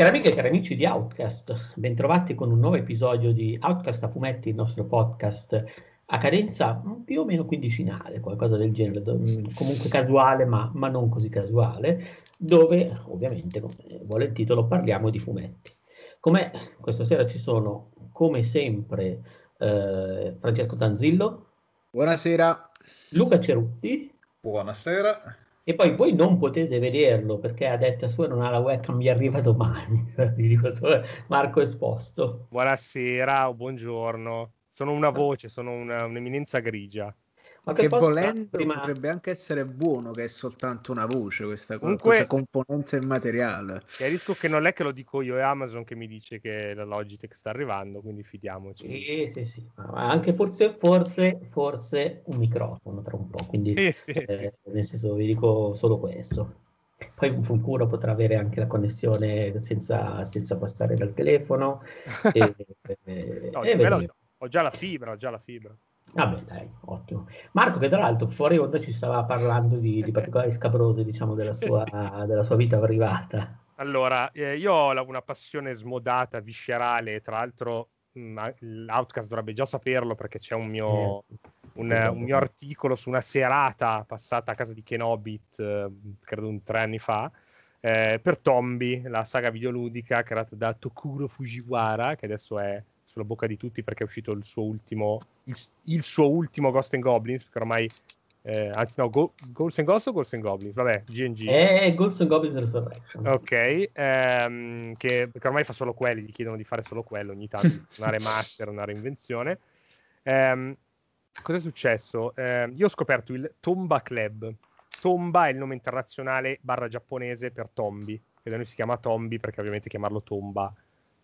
Cari amiche e cari amici di Outcast, bentrovati con un nuovo episodio di Outcast a fumetti, il nostro podcast a cadenza più o meno quindicinale, qualcosa del genere, comunque casuale ma, ma non così casuale, dove ovviamente, come vuole il titolo, parliamo di fumetti. Come questa sera ci sono, come sempre, eh, Francesco Tanzillo. Buonasera. Luca Cerutti. Buonasera. E poi voi non potete vederlo perché a detta sua non ha la webcam, mi arriva domani. Marco Esposto. Buonasera o buongiorno. Sono una voce, sono una, un'eminenza grigia. Ma che volendo prima... potrebbe anche essere buono che è soltanto una voce questa Comunque, questa componente immateriale. Chiarisco che non è che lo dico io, è Amazon che mi dice che la Logitech sta arrivando, quindi fidiamoci. Sì, sì, sì. Anche forse, forse, forse un microfono tra un po', quindi sì, sì, eh, sì. nel senso vi dico solo questo. Poi un futuro potrà avere anche la connessione senza, senza passare dal telefono. e, e, no, e ho già la fibra, ho già la fibra. Vabbè, dai, ottimo. Marco, che tra l'altro fuori onda ci stava parlando di, di particolari scabrose, diciamo, della sua, della sua vita privata. Allora, eh, io ho una passione smodata, viscerale, tra l'altro l'Outcast dovrebbe già saperlo perché c'è un mio, eh, un, un mio, articolo su una serata passata a casa di Kenobit, eh, credo un tre anni fa, eh, per Tombi, la saga videoludica creata da Tokuro Fujiwara, che adesso è sulla bocca di tutti perché è uscito il suo ultimo, il, il suo ultimo Ghost and Goblins, perché ormai, eh, anzi no, Go, Ghost and Ghost o Ghost and Goblins? Vabbè, GNG. Eh, Ghost and Goblins Resurrection. Ok, ehm, che, perché ormai fa solo quelli, gli chiedono di fare solo quello ogni tanto, una remaster, una reinvenzione. Eh, cosa è successo? Eh, io ho scoperto il Tomba Club. Tomba è il nome internazionale barra giapponese per Tombi, che da noi si chiama Tombi perché ovviamente chiamarlo Tomba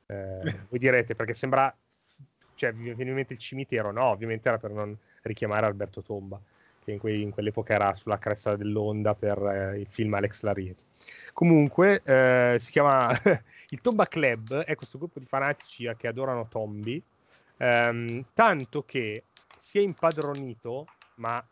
eh, voi direte perché sembra, cioè, vi viene in mente il cimitero? No, ovviamente era per non richiamare Alberto Tomba, che in, que- in quell'epoca era sulla cresta dell'onda per eh, il film Alex Lariet. Comunque, eh, si chiama il Tomba Club, è questo gruppo di fanatici che adorano Tombi, ehm, tanto che si è impadronito, ma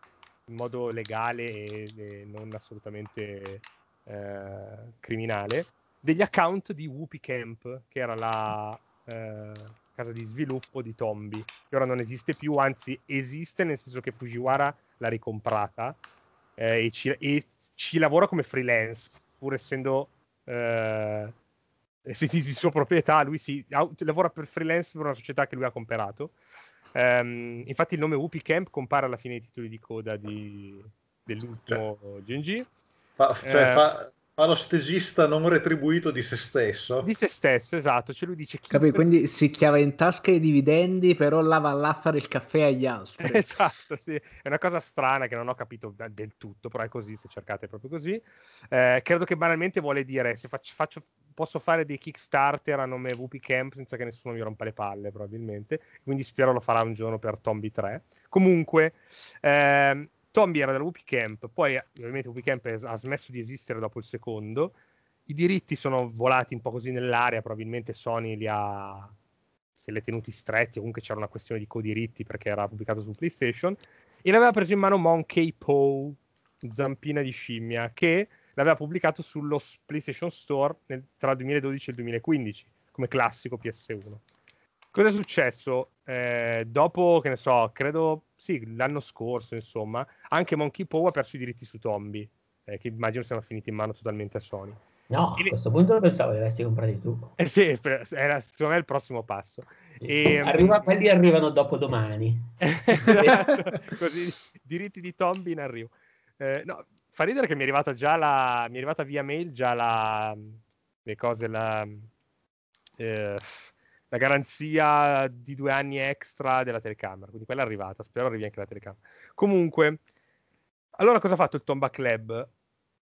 in modo legale e, e non assolutamente eh, criminale, degli account di Whoopi Camp, che era la eh, casa di sviluppo di Tombi, che ora non esiste più, anzi esiste nel senso che Fujiwara l'ha ricomprata eh, e, ci, e, ci, lavora come freelance, pur essendo eh, di sua proprietà, lui si, lavora per freelance per una società che lui ha comprato. Um, infatti il nome Whoopi Camp compare alla fine dei titoli di coda di, dell'ultimo cioè, GNG. Fa, cioè, eh, fa, stagista non retribuito di se stesso. Di se stesso, esatto. Cioè lui dice... Capì, quindi si chiava in tasca i dividendi, però là va là a fare il caffè agli altri. esatto, sì. È una cosa strana che non ho capito del tutto, però è così, se cercate proprio così. Eh, credo che banalmente vuole dire, se faccio, faccio, posso fare dei Kickstarter a nome VP Camp senza che nessuno mi rompa le palle, probabilmente. Quindi spero lo farà un giorno per Tombi 3. Comunque... Eh, Tombi era della Camp, poi ovviamente WP Camp ha smesso di esistere dopo il secondo. I diritti sono volati un po' così nell'aria, probabilmente Sony li ha se li ha tenuti stretti, comunque c'era una questione di codiritti perché era pubblicato su PlayStation e l'aveva preso in mano Monkey Paw, zampina di scimmia, che l'aveva pubblicato sullo PlayStation Store nel, tra il 2012 e il 2015 come classico PS1. Cosa è successo? Eh, dopo, che ne so, credo, sì, l'anno scorso, insomma, anche Monkey Paw ha perso i diritti su Tombi, eh, che immagino siano finiti in mano totalmente a Sony. No, a questo punto pensavo che li avessi comprati tu. Eh sì, era secondo me il prossimo passo. E, Arriva, quelli arrivano dopo domani. esatto, così, diritti di Tombi in arrivo. Eh, no, fa ridere che mi è arrivata già la... mi è arrivata via mail già la... le cose, la... Eh, la garanzia di due anni extra della telecamera. Quindi quella è arrivata. Spero arrivi anche la telecamera. Comunque, allora cosa ha fatto il Tomba Club?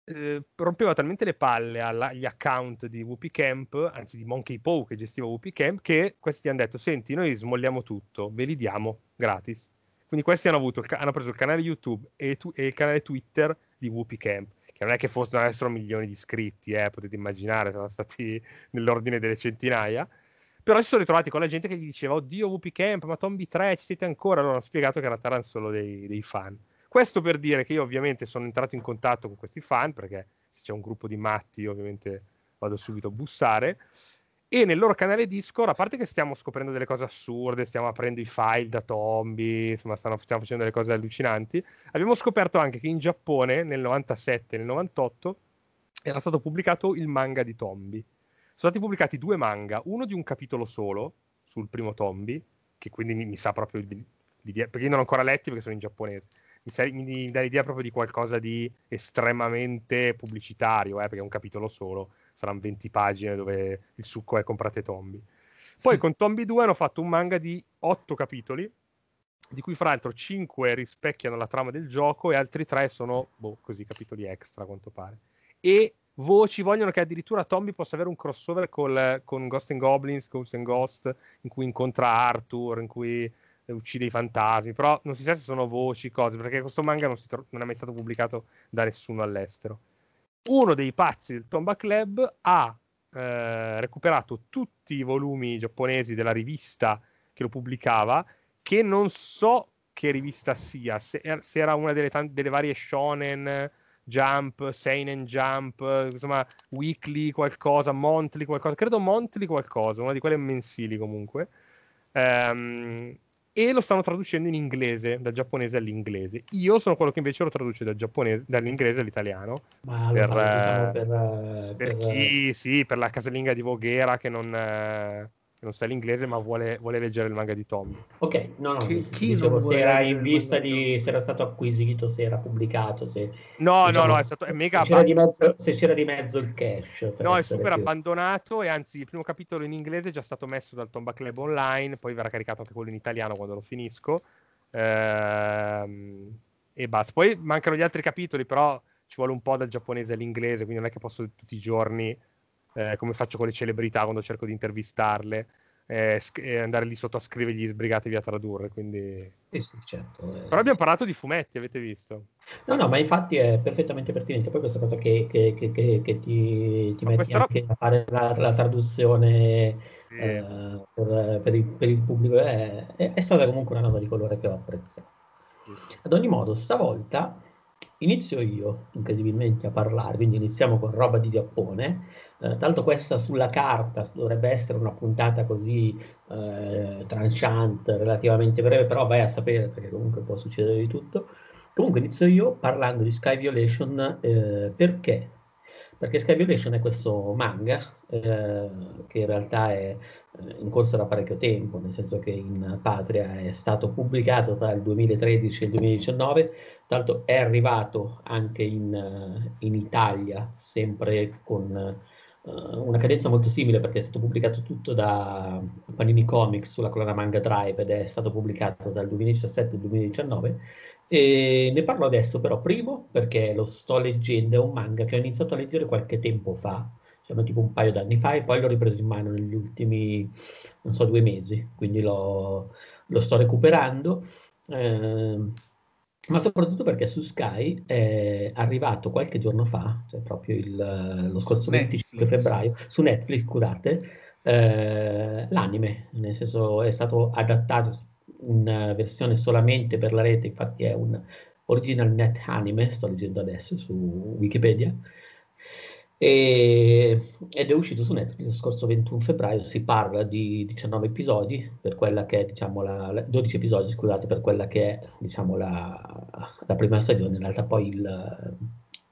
Eh, rompeva talmente le palle agli account di Whoopi Camp, anzi di Monkey Paw che gestiva Whoopi Camp, che questi hanno detto: Senti, noi smolliamo tutto, ve li diamo gratis. Quindi questi hanno, avuto, hanno preso il canale YouTube e, tu, e, il canale Twitter di Whoopi Camp, che non è che fossero milioni di iscritti, eh, potete immaginare, sono stati nell'ordine delle centinaia però si sono ritrovati con la gente che gli diceva: Oddio, WP Camp, ma Tombi 3 ci siete ancora? Allora hanno spiegato che in realtà erano solo dei, dei, fan. Questo per dire che io, ovviamente, sono entrato in contatto con questi fan perché se c'è un gruppo di matti, ovviamente vado subito a bussare. E nel loro canale Discord, a parte che stiamo scoprendo delle cose assurde, stiamo aprendo i file da Tombi, insomma, stanno, stiamo facendo delle cose allucinanti, abbiamo scoperto anche che in Giappone nel 97 e nel 98 era stato pubblicato il manga di Tombi. Sono stati pubblicati due manga, uno di un capitolo solo sul primo Tombi, che quindi mi, mi sa proprio l'idea, perché io non ho ancora letti perché sono in giapponese. Mi, sa, mi, mi dà l'idea proprio di qualcosa di estremamente pubblicitario, eh, perché è un capitolo solo saranno 20 pagine dove il succo è comprate Tombi. Poi con Tombi 2 hanno fatto un manga di 8 capitoli, di cui fra l'altro 5 rispecchiano la trama del gioco e altri 3 sono, boh, così, capitoli extra a quanto pare. E voci vogliono che addirittura Tombi possa avere un crossover col, con Ghost and Goblins, Ghost and Ghost, in cui incontra Arthur, in cui uccide i fantasmi, però non si sa se sono voci, cose, perché questo manga non, tro- non è mai stato pubblicato da nessuno all'estero. Uno dei pazzi del Tomba Club ha eh, recuperato tutti i volumi giapponesi della rivista che lo pubblicava, che non so che rivista sia, se, se era una delle, tante, delle varie shonen, Jump, Seinen Jump, insomma, Weekly qualcosa, Monthly qualcosa, credo Monthly qualcosa, una di quelle mensili comunque. Um, e lo stanno traducendo in inglese, dal giapponese all'inglese. Io sono quello che invece lo traduce dal dall'inglese all'italiano. Ma per, diciamo, per, per, per, chi, sì, per la casalinga di Voghera che non, eh, che non sa l'inglese ma vuole, vuole, leggere il manga di Tom. Ok, no, no, chi, chi dicevo, se era in vista di se era stato acquisito, se era pubblicato, se No, diciamo, no, no, è stato è mega se c'era, di mezzo, se c'era di mezzo il cash. No, è super più... abbandonato e anzi il primo capitolo in inglese è già stato messo dal Tomba Club online, poi verrà caricato anche quello in italiano quando lo finisco. Ehm, e basta. Poi mancano gli altri capitoli, però ci vuole un po' dal giapponese all'inglese, quindi non è che posso tutti i giorni eh, come faccio con le celebrità quando cerco di intervistarle, eh, sc- eh, andare lì sotto a scrivergli sbrigatevi a tradurre. Quindi... Sì, sì, certo. Eh. Però abbiamo parlato di fumetti, avete visto? No, no, ma infatti è perfettamente pertinente. Poi questa cosa che, che, che, che ti, ti metti anche roba... a fare la, la traduzione sì. Eh, per, per, il, per, il, pubblico è, è, è, stata comunque una nota di colore che ho apprezzato. Ad ogni modo, stavolta inizio io incredibilmente a parlare, quindi iniziamo con roba di Giappone. Eh, tanto questa sulla carta dovrebbe essere una puntata così eh, tranchant, relativamente breve, però vai a sapere perché comunque può succedere di tutto. Comunque inizio io parlando di Sky Violation eh, perché perché Sky Violation è questo manga eh, che in realtà è eh, in corso da parecchio tempo, nel senso che in patria è stato pubblicato tra il 2013 e il 2019, tra l'altro è arrivato anche in, eh, in Italia, sempre con una cadenza molto simile perché è stato pubblicato tutto da Panini Comics sulla collana Manga Drive ed è stato pubblicato dal 2017 al 2019 e ne parlo adesso però, primo perché lo sto leggendo, è un manga che ho iniziato a leggere qualche tempo fa, cioè tipo un paio d'anni fa e poi l'ho ripreso in mano negli ultimi, non so, due mesi, quindi lo, lo sto recuperando. Eh, ma soprattutto perché su Sky è arrivato qualche giorno fa, cioè proprio il, lo scorso Netflix. 25 febbraio, su Netflix, scusate, eh, l'anime, nel senso è stato adattato, una versione solamente per la rete, infatti è un original net anime, sto leggendo adesso su Wikipedia, e, ed è uscito su Netflix lo scorso 21 febbraio, si parla di 19 episodi, per quella che è, diciamo, la, la 12 episodi, scusate, per quella che è, diciamo, la, la prima stagione, in realtà poi il,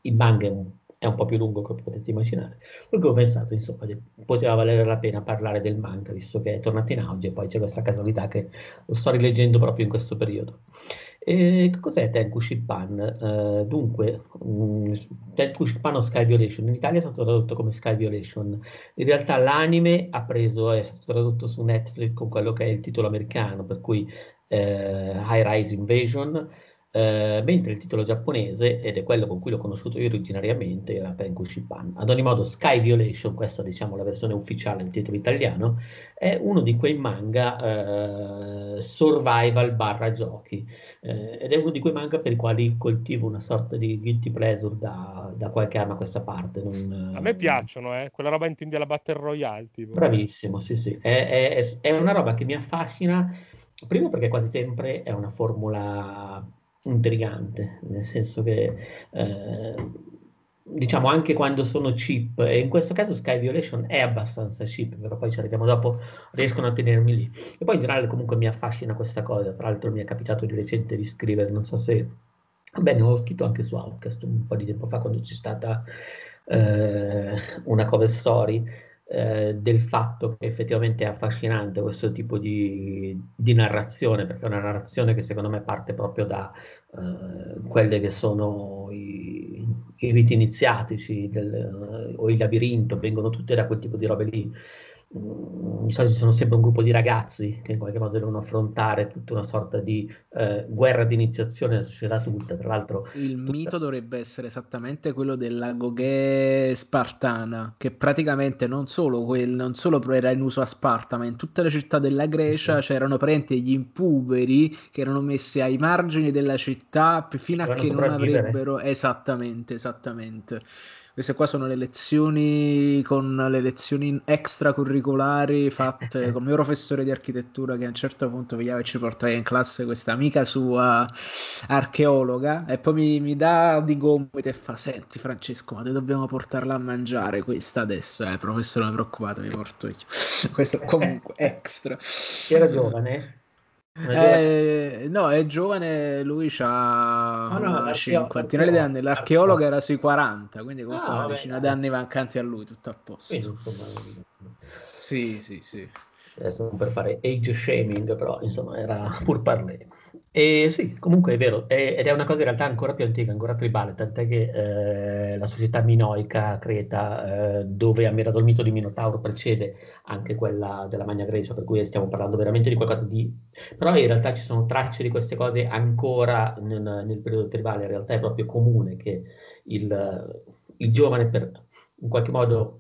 il manga è un è un po' più lungo come potete immaginare. Perché ho pensato, insomma, che poteva valere la pena parlare del manga, visto che è tornato in auge e poi c'è questa casualità che lo sto rileggendo proprio in questo periodo. E cos'è Tenku Shippan? Uh, dunque, um, Tenku Shippan o Sky Violation, in Italia è stato tradotto come Sky Violation, in realtà l'anime ha preso, è stato tradotto su Netflix con quello che è il titolo americano, per cui eh, High Rise Invasion, eh, mentre il titolo giapponese, ed è quello con cui l'ho conosciuto io originariamente, era Tenku Shippan. Ad ogni modo, Sky Violation, questa diciamo la versione ufficiale del titolo italiano, è uno di quei manga eh, survival barra giochi, eh, ed è uno di quei manga per i quali coltivo una sorta di guilty pleasure da, da qualche anno a questa parte. Non, a me piacciono, eh? quella roba intendi alla Battle Royale. Tipo. Bravissimo, sì sì, è, è, è una roba che mi affascina, primo perché quasi sempre è una formula intrigante, nel senso che eh, diciamo anche quando sono cheap, e in questo caso Sky Violation è abbastanza cheap, però poi ci arriviamo dopo, riescono a tenermi lì. E poi in generale comunque mi affascina questa cosa, tra l'altro mi è capitato di recente di scrivere, non so se... Beh, ho scritto anche su Outcast un po' di tempo fa quando c'è stata eh, una cover story eh, del fatto che effettivamente è affascinante questo tipo di, di, narrazione, perché è una narrazione che secondo me parte proprio da eh, quelle che sono i, i riti iniziatici del, o il labirinto, vengono tutte da quel tipo di robe lì di solito ci sono sempre un gruppo di ragazzi che in qualche modo devono affrontare tutta una sorta di eh, guerra di iniziazione della società tutta. Tra l'altro, il tutta... mito dovrebbe essere esattamente quello della Goghe spartana, che praticamente non solo, quel, non solo era in uso a Sparta, ma in tutte le città della Grecia sì. c'erano parenti gli impuberi che erano messi ai margini della città fino a che non avrebbero esattamente, esattamente. Queste qua sono le lezioni con le lezioni extracurricolari fatte con il mio professore di architettura che a un certo punto veniva e ci portava in classe questa amica sua archeologa e poi mi, mi dà di gomito e fa senti Francesco ma noi dobbiamo portarla a mangiare questa adesso eh professore non preoccupate mi porto io. Questo comunque extra. Era giovane eh, no, è giovane, lui ha oh, no, una cinquantina di anni, l'archeologo era sui 40, quindi comunque ah, una decina di anni mancanti a lui, tutto a posto. Insomma, sì, sì, sì. Adesso non per fare age shaming, però insomma era pur parlé. E sì, comunque è vero, è, ed è una cosa in realtà ancora più antica, ancora tribale, tant'è che eh, la società minoica Creta, eh, dove ha mirato il mito di Minotauro, precede anche quella della Magna Grecia, per cui stiamo parlando veramente di qualcosa di... Però in realtà ci sono tracce di queste cose ancora nel, nel periodo tribale, in realtà è proprio comune che il, il giovane per in qualche modo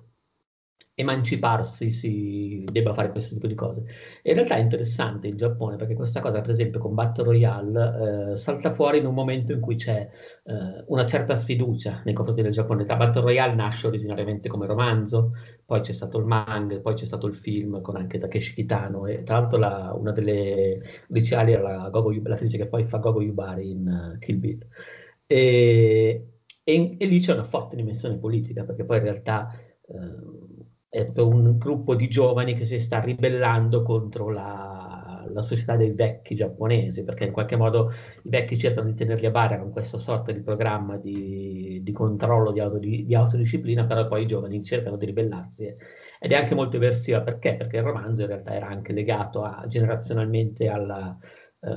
emanciparsi si debba fare questo tipo di cose. In realtà è interessante il Giappone perché questa cosa, per esempio, con Battle Royale eh, salta fuori in un momento in cui c'è eh, una certa sfiducia nei confronti del Giappone. La Battle Royale nasce originariamente come romanzo, poi c'è stato il manga, poi c'è stato il film con anche Takeshi Kitano e tra l'altro la, una delle liceali era la Gogo, l'attrice che poi fa Gogo Yubari in uh, Kill Bill. E, e, e, lì c'è una forte dimensione politica perché poi in realtà... Eh, è un gruppo di giovani che si sta ribellando contro la, la, società dei vecchi giapponesi, perché in qualche modo i vecchi cercano di tenerli a bara con questa sorta di programma di, di controllo, di, auto, di, di, autodisciplina, però poi i giovani cercano di ribellarsi. Ed è anche molto eversiva perché? Perché il romanzo in realtà era anche legato a, generazionalmente alla, eh,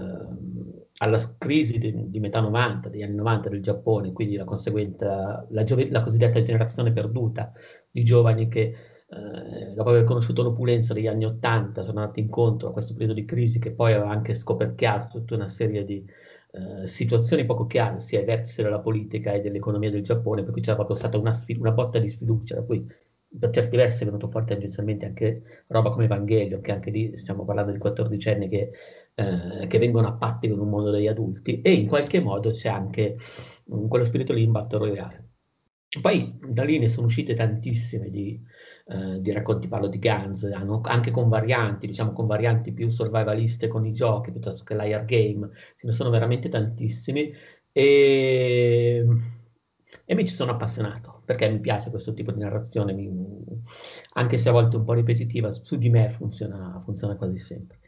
alla crisi di, di, metà 90, degli anni 90 del Giappone, quindi la conseguente, la, la cosiddetta generazione perduta di giovani che eh, dopo aver conosciuto l'opulenza degli anni Ottanta, sono andati incontro a questo periodo di crisi che poi aveva anche scoperchiato tutta una serie di eh, situazioni poco chiare, sia ai vertici della politica e dell'economia del Giappone, per cui c'era proprio stata una, sfid- una botta di sfiducia, da cui per certi versi è venuto fuori tangenzialmente anche roba come Evangelio, che anche lì stiamo parlando di quattordicenni che, eh, che vengono a patti con un mondo degli adulti, e in qualche modo c'è anche um, quello spirito lì in Battle Royale. Poi da lì ne sono uscite tantissime di, eh, di racconti, parlo di Guns, hanno, anche con varianti, diciamo con varianti più survivaliste con i giochi piuttosto che l'IR game, ce ne sono veramente tantissimi e, e mi ci sono appassionato perché mi piace questo tipo di narrazione, mi, anche se a volte un po' ripetitiva, su di me funziona, funziona quasi sempre.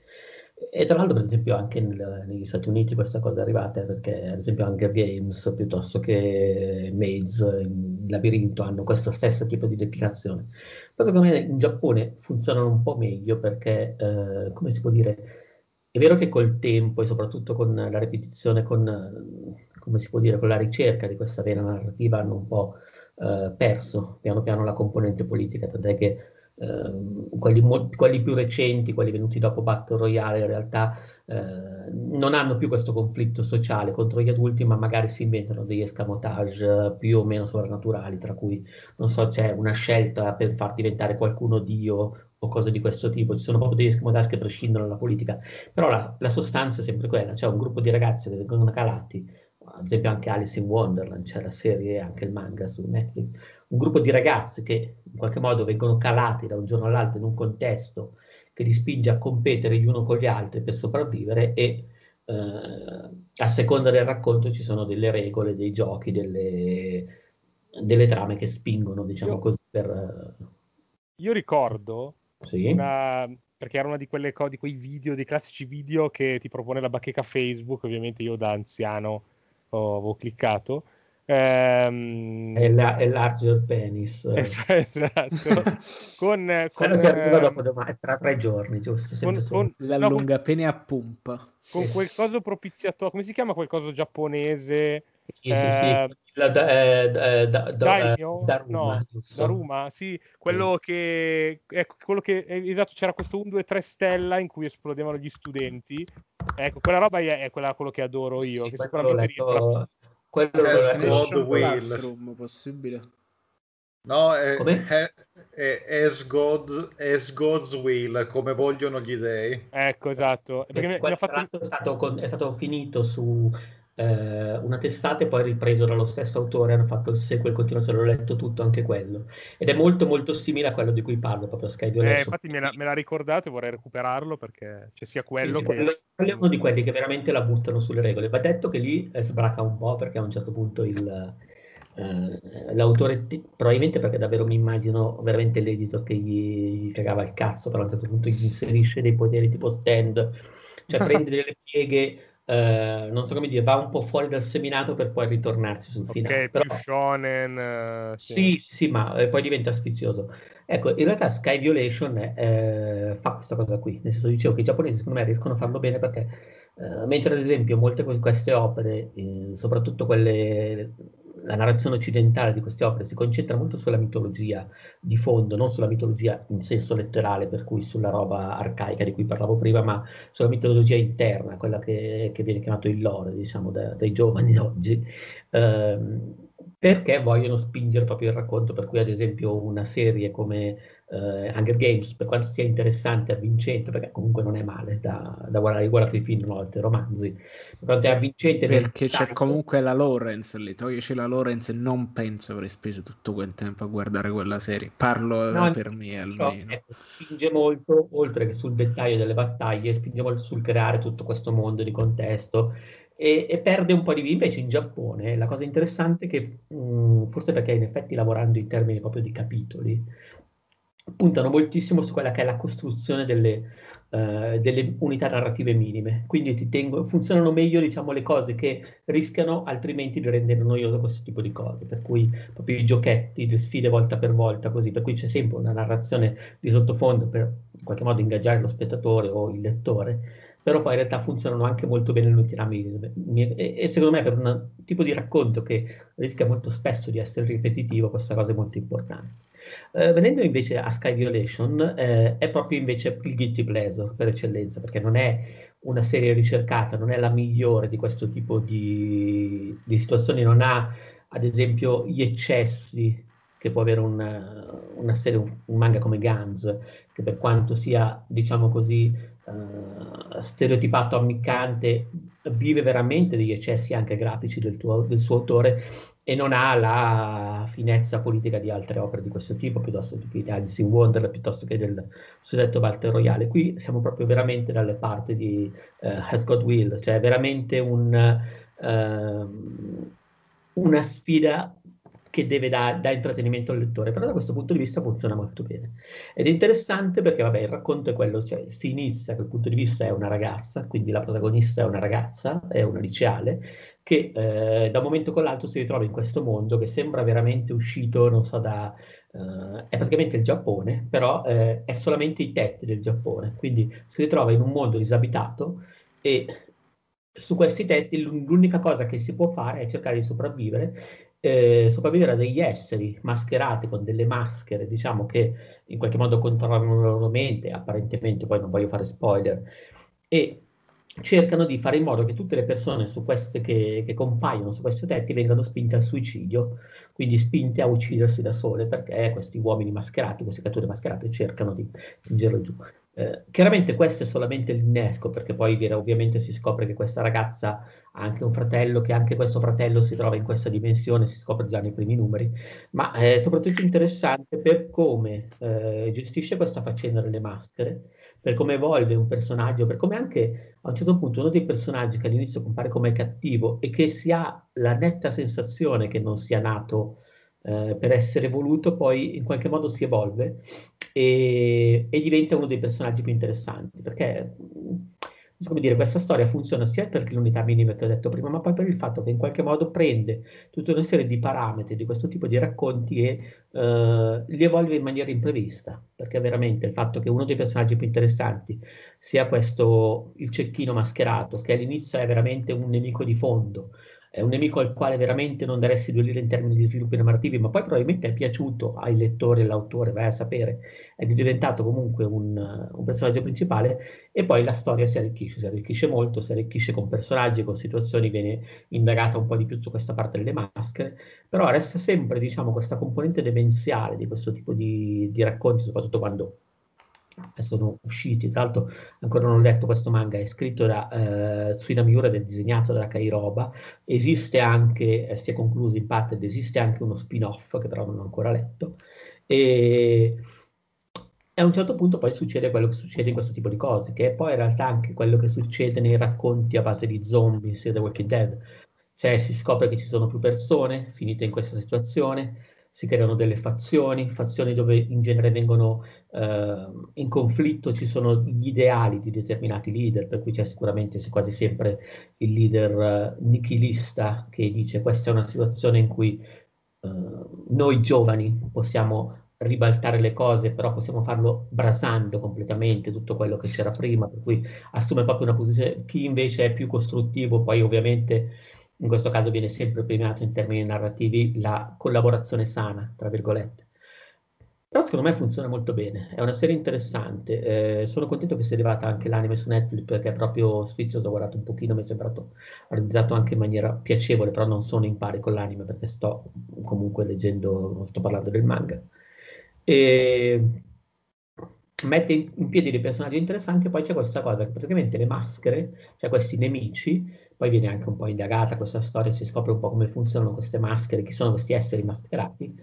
E tra l'altro, per esempio, anche nel, negli Stati Uniti questa cosa è arrivata perché, ad esempio, Hunger Games piuttosto che Maze, il labirinto hanno questo stesso tipo di declinazione. Però secondo me in Giappone funzionano un po' meglio perché, eh, come si può dire, è vero che col tempo e soprattutto con la ripetizione, con, come si può dire, con la ricerca di questa vena narrativa hanno un po' eh, perso piano piano la componente politica, tant'è che eh, quelli, quelli, più recenti, quelli venuti dopo Battle Royale, in realtà eh, non hanno più questo conflitto sociale contro gli adulti, ma magari si inventano degli escamotage più o meno sovrannaturali, tra cui, non so, c'è una scelta per far diventare qualcuno Dio o cose di questo tipo. Ci sono proprio degli escamotage che prescindono dalla politica, però la, la sostanza è sempre quella, c'è un gruppo di ragazzi che vengono calati, ad esempio anche Alice in Wonderland, c'è la serie anche il manga su Netflix, un gruppo di ragazzi che in qualche modo vengono calati da un giorno all'altro in un contesto che li spinge a competere gli uno con gli altri per sopravvivere e eh, a seconda del racconto ci sono delle regole, dei giochi, delle, delle trame che spingono, diciamo Io- così, per... Io ricordo Sì, una- perché era una di quelle di quei video, dei classici video che ti propone la bacheca Facebook, ovviamente io da anziano ho- avevo cliccato. Ehm, è, la, è Larger Penis. es- esatto. con, con, Quello che arriva ehm, dopo domani, tra tre giorni, giusto? con, con- La no, con- lunga pene a pompa. con quel coso propiziatorio, come si chiama quel coso giapponese? Sì, sì, sì. eh, La- da- eh, da- da- da- Daimyo? Daruma, No, giusto? Daruma, sì, quello che, ecco, quello che, eh, esatto, c'era questo 1, 2, 3 stella in cui esplodevano gli studenti. Ecco, quella roba è, è quella, quello che adoro io, Sì, che sicuramente rientra. Quello Assassination Will. Classroom, possibile. No, è, Come? è, è as, God, as God's will, come vogliono gli dei. Ecco, esatto. Perché mi, mi Quello ha fatto... è stato, con- è stato finito su eh, una testata e poi ripreso dallo stesso autore, hanno fatto il sequel, continuazione, l'ho letto tutto anche quello. Ed è molto molto simile a quello di cui parlo, proprio Sky Eh, Violation. infatti me l'ha, me l'ha ricordato e vorrei recuperarlo perché c'è sia quello Sì, che... quello- è uno di quelli che veramente la buttano sulle regole. Va detto che lì eh, sbraca un po' perché a un certo punto il, eh, l'autore, probabilmente perché davvero mi immagino veramente l'editor che gli, gli cagava il cazzo, però a un certo punto gli inserisce dei poteri tipo stand, cioè prende delle pieghe, eh, non so come dire, va un po' fuori dal seminato per poi ritornarci sul finale. Ok, Però- più shonen... eh, sì, sì, sì, ma eh, poi diventa sfizioso. Ecco, in realtà Sky Violation eh, fa questa cosa qui, nel senso dicevo che i giapponesi secondo me riescono a farlo bene perché eh, mentre ad esempio molte di queste opere, soprattutto quelle, la narrazione occidentale di queste opere si concentra molto sulla mitologia di fondo, non sulla mitologia in senso letterale, per cui sulla roba arcaica di cui parlavo prima, ma sulla mitologia interna, quella che, che viene chiamato il lore, diciamo, da- dai giovani d'oggi. Ehm, perché vogliono spingere proprio il racconto, per cui ad esempio una serie come eh, Hunger Games, per quanto sia interessante e avvincente, perché comunque non è male da, da guardare, guardate i film, una volta i romanzi, per quanto è avvincente Perché c'è tanto- comunque la Lorenz lì, toglieci la Lorenz e non penso avrei speso tutto quel tempo a guardare quella serie. Parlo eh, No, per me almeno. ecco, spinge molto, oltre che sul dettaglio delle battaglie, spinge molto sul creare tutto questo mondo di contesto e, e perde un po' di vita. Invece in Giappone la cosa interessante è che, mh, forse perché in effetti lavorando in termini proprio di capitoli, puntano moltissimo su quella che è la costruzione delle, eh, delle unità narrative minime. Quindi tengo, funzionano meglio, diciamo, le cose che rischiano altrimenti di rendere noioso questo tipo di cose. Per cui proprio i giochetti, le sfide volta per volta, così. Per cui c'è sempre una narrazione di sottofondo per in qualche modo ingaggiare lo spettatore o il lettore. Però poi in realtà funzionano anche molto bene le minime. E, e secondo me per un tipo di racconto che rischia molto spesso di essere ripetitivo, questa cosa è molto importante. Eh, venendo invece a Sky Violation, eh, è proprio invece il guilty pleasure per eccellenza, perché non è una serie ricercata, non è la migliore di questo tipo di, di situazioni, non ha ad esempio gli eccessi che può avere una, una serie, un, manga come Guns, che per quanto sia, diciamo così, eh, stereotipato, ammiccante, vive veramente degli eccessi anche grafici del, tuo, del suo autore e non ha la finezza politica di altre opere di questo tipo, piuttosto che di Alice in Wonderland, piuttosto che del suddetto Battle Royale. Qui siamo proprio veramente dalle parti di uh, Has God Will, cioè veramente un, uh, una sfida che deve dare da intrattenimento al lettore, però da questo punto di vista funziona molto bene. Ed è interessante perché, vabbè, il racconto è quello, cioè si inizia, quel punto di vista è una ragazza, quindi la protagonista è una ragazza, è una liceale, che eh, da un momento con l'altro si ritrova in questo mondo che sembra veramente uscito, non so, da... Eh, è praticamente il Giappone, però eh, è solamente i tetti del Giappone, quindi si ritrova in un mondo disabitato e su questi tetti l'unica cosa che si può fare è cercare di sopravvivere eh, sopravvivere a degli esseri mascherati con delle maschere, diciamo che in qualche modo controllano la loro mente, apparentemente, poi non voglio fare spoiler, e cercano di fare in modo che tutte le persone queste che, che compaiono su questi tetti vengano spinte al suicidio, quindi spinte a uccidersi da sole, perché questi uomini mascherati, queste creature mascherate cercano di spingerlo giù. Eh, chiaramente questo è solamente l'innesco, perché poi ovviamente si scopre che questa ragazza ha anche un fratello, che anche questo fratello si trova in questa dimensione, si scopre già nei primi numeri, ma è soprattutto interessante per come eh, gestisce questa faccenda delle maschere, per come evolve un personaggio, per come anche a un certo punto uno dei personaggi che all'inizio compare come cattivo e che si ha la netta sensazione che non sia nato eh, per essere voluto, poi in qualche modo si evolve e, e diventa uno dei personaggi più interessanti, perché come dire, questa storia funziona sia per l'unità minima che ho detto prima, ma poi per il fatto che in qualche modo prende tutta una serie di parametri di questo tipo di racconti e eh, li evolve in maniera imprevista, perché veramente il fatto che uno dei personaggi più interessanti sia questo, il cecchino mascherato, che all'inizio è veramente un nemico di fondo, è un nemico al quale veramente non daresti due lire in termini di sviluppi narrativi, ma poi probabilmente è piaciuto ai lettori e all'autore, vai a sapere, è diventato comunque un, un, personaggio principale e poi la storia si arricchisce, si arricchisce molto, si arricchisce con personaggi, con situazioni, viene indagata un po' di più su questa parte delle maschere, però resta sempre, diciamo, questa componente demenziale di questo tipo di, di racconti, soprattutto quando sono usciti, tra l'altro ancora non ho letto questo manga, è scritto da eh, Suina Miura ed è disegnato da Kairoba, esiste anche, eh, si è concluso in parte, ed esiste anche uno spin-off che però non ho ancora letto, e, e a un certo punto poi succede quello che succede in questo tipo di cose, che è poi in realtà anche quello che succede nei racconti a base di zombie, in The Walking Dead, cioè si scopre che ci sono più persone finite in questa situazione, si creano delle fazioni, fazioni dove in genere vengono eh, in conflitto, ci sono gli ideali di determinati leader, per cui c'è sicuramente quasi sempre il leader uh, nichilista che dice questa è una situazione in cui uh, noi giovani possiamo ribaltare le cose, però possiamo farlo brasando completamente tutto quello che c'era prima, per cui assume proprio una posizione, chi invece è più costruttivo, poi ovviamente in questo caso viene sempre premiato in termini narrativi la collaborazione sana, tra virgolette. Però secondo me funziona molto bene, è una serie interessante, eh, sono contento che sia arrivata anche l'anime su Netflix perché è proprio sfizioso, ho guardato un pochino, mi è sembrato realizzato anche in maniera piacevole, però non sono in pari con l'anime perché sto comunque leggendo, sto parlando del manga. E mette in, piedi dei personaggi interessanti e poi c'è questa cosa che praticamente le maschere, cioè questi nemici, poi viene anche un po' indagata questa storia, si scopre un po' come funzionano queste maschere, chi sono questi esseri mascherati,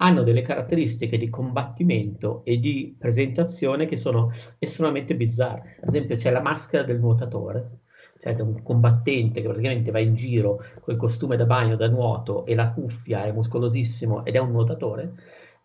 hanno delle caratteristiche di combattimento e di presentazione che sono estremamente bizzarre. Ad esempio c'è la maschera del nuotatore, cioè è un combattente che praticamente va in giro col costume da bagno, da nuoto e la cuffia, è muscolosissimo ed è un nuotatore,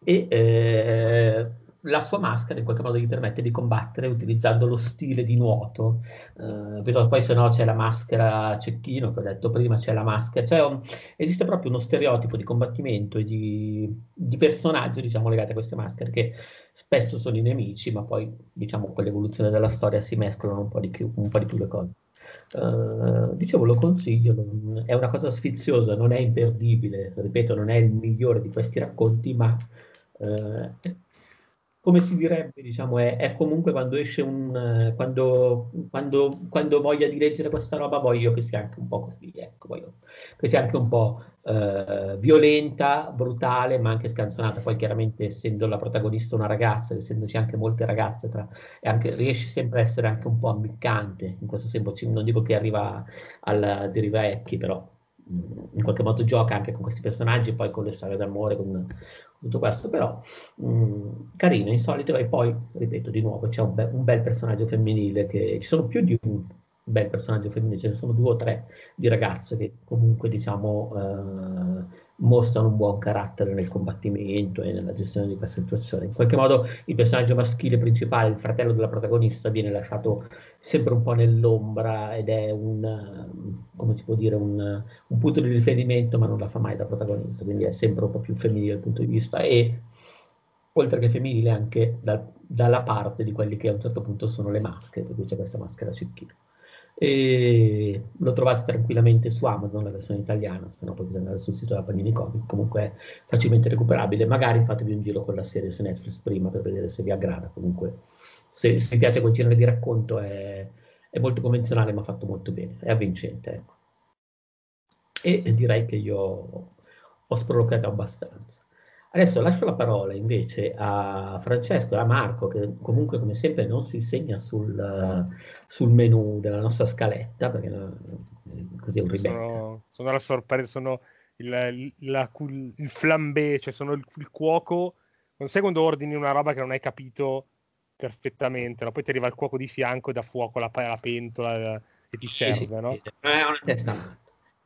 e eh, la sua maschera in qualche modo gli permette di combattere utilizzando lo stile di nuoto. Uh, poi se no c'è la maschera cecchino che ho detto prima, c'è la maschera, cioè un, esiste proprio uno stereotipo di combattimento e di, di, personaggio diciamo legati a queste maschere che spesso sono i nemici, ma poi diciamo con l'evoluzione della storia si mescolano un po' di più, po di più le cose. Uh, dicevo, lo consiglio, è una cosa sfiziosa, non è imperdibile, ripeto, non è il migliore di questi racconti, ma uh, come si direbbe, diciamo, è, è comunque quando esce un... Quando, quando, quando voglia di leggere questa roba voglio che sia anche un po' così, ecco, voglio che sia anche un po' eh, violenta, brutale, ma anche scanzonata. Poi chiaramente essendo la protagonista una ragazza, essendoci anche molte ragazze, tra, anche, riesce sempre a essere anche un po' ammiccante, in questo senso, non dico che arriva al deriva Ecchi, però in qualche modo gioca anche con questi personaggi, poi con le storie d'amore, con, tutto questo, però mh, mm, carino, insolito, e poi, ripeto di nuovo, c'è un, be- un, bel personaggio femminile, che ci sono più di un bel personaggio femminile, ce ne sono due o tre di ragazze che comunque, diciamo, eh, mostrano un buon carattere nel combattimento e nella gestione di questa situazione. In qualche modo il personaggio maschile principale, il fratello della protagonista, viene lasciato sempre un po' nell'ombra ed è un, come si può dire, un, un punto di riferimento, ma non la fa mai da protagonista, quindi è sempre un po' più femminile dal punto di vista e oltre che femminile anche da, dalla parte di quelli che a un certo punto sono le maschere, per cui c'è questa maschera cecchina e lo trovate tranquillamente su Amazon, la versione italiana, se no potete andare sul sito della Panini Comic, comunque è facilmente recuperabile, magari fatevi un giro con la serie su Netflix prima per vedere se vi aggrada, comunque se, se vi piace quel genere di racconto è, è, molto convenzionale ma fatto molto bene, è avvincente. Ecco. E direi che io ho sprolocato abbastanza. Adesso lascio la parola invece a Francesco e a Marco, che comunque come sempre non si segna sul, sul menu della nostra scaletta, perché così è un ribecca. Sono, sono la sorpresa, sono il, la, il flambé, cioè sono il, il cuoco. Non sai quando ordini una roba che non hai capito perfettamente, no? poi ti arriva il cuoco di fianco e dà fuoco la, la pentola e ti serve, sì, no? È una testa.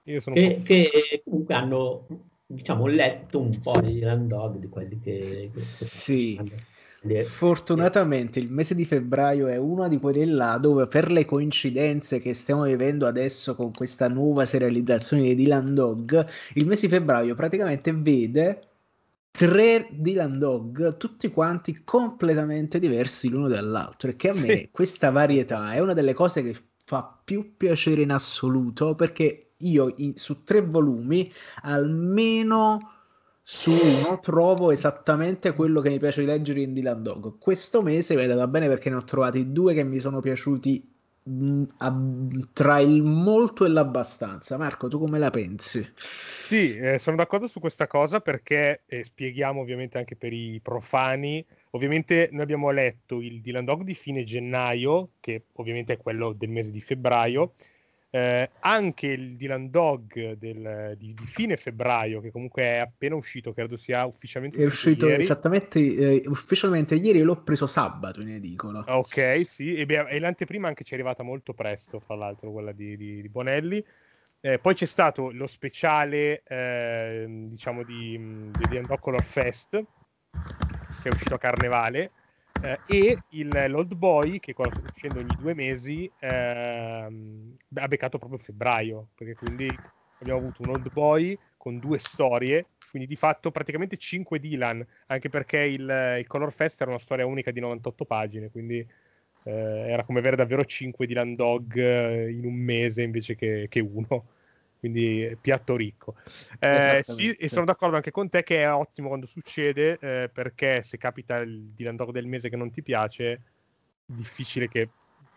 Io sono che, che comunque hanno diciamo, ho letto un po' di Dylan Dog, di quelli che... che sì. Fortunatamente il mese di febbraio è una di quelle là dove per le coincidenze che stiamo vivendo adesso con questa nuova serializzazione di Dylan Dog, il mese di febbraio praticamente vede tre Dylan Dog, tutti quanti completamente diversi l'uno dall'altro. E che a sì. me questa varietà è una delle cose che fa più piacere in assoluto perché io in, su tre volumi almeno su uno trovo esattamente quello che mi piace leggere in Dylan Dog. Questo mese mi è andata bene perché ne ho trovati due che mi sono piaciuti mh, a, tra il molto e l'abbastanza. Marco, tu come la pensi? Sì, eh, sono d'accordo su questa cosa perché eh, spieghiamo ovviamente anche per i profani. Ovviamente noi abbiamo letto il Dylan Dog di fine gennaio, che ovviamente è quello del mese di febbraio, eh, anche il Dylan Dog del, di, di, fine febbraio, che comunque è appena uscito, credo sia ufficialmente è uscito ieri. esattamente eh, ufficialmente ieri, l'ho preso sabato in edicola. Ok, sì, e, beh, e, l'anteprima anche ci è arrivata molto presto, fra l'altro, quella di, di, di Bonelli. Eh, poi c'è stato lo speciale, eh, diciamo, di, di Dylan Dog Color Fest, che è uscito a Carnevale eh, e il, l'Old Boy, che qua uscendo ogni due mesi, ehm, ha beccato proprio febbraio, perché quindi abbiamo avuto un Old Boy con due storie, quindi di fatto praticamente 5 Dylan, anche perché il, il Color Fest era una storia unica di 98 pagine, quindi eh, era come avere davvero 5 Dylan Dog eh, in un mese invece che, che uno quindi piatto ricco. Eh, sì, e sono d'accordo anche con te che è ottimo quando succede, eh, perché se capita il Dylan Dog del mese che non ti piace, è difficile che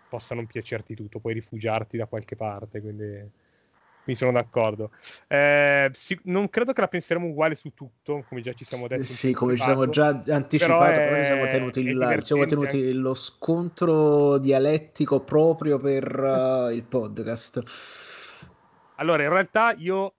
possa non piacerti tutto, puoi rifugiarti da qualche parte, quindi, quindi sono d'accordo. Eh, sì, non credo che la penseremo uguale su tutto, come già ci siamo detti. Sì, come ci siamo già anticipato, però, però siamo tenuti, il, siamo tenuti lo scontro dialettico proprio per uh, il podcast. Allora, in realtà io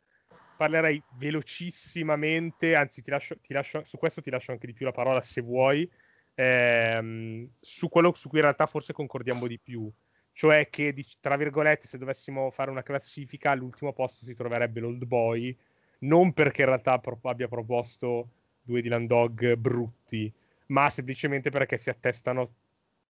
parlerei velocissimamente, anzi ti lascio, ti lascio, su questo ti lascio anche di più la parola se vuoi, ehm, su quello su cui in realtà forse concordiamo di più, cioè che tra virgolette se dovessimo fare una classifica all'ultimo posto si troverebbe l'Old Boy, non perché in realtà pro- abbia proposto due Dylan Dog brutti, ma semplicemente perché si attestano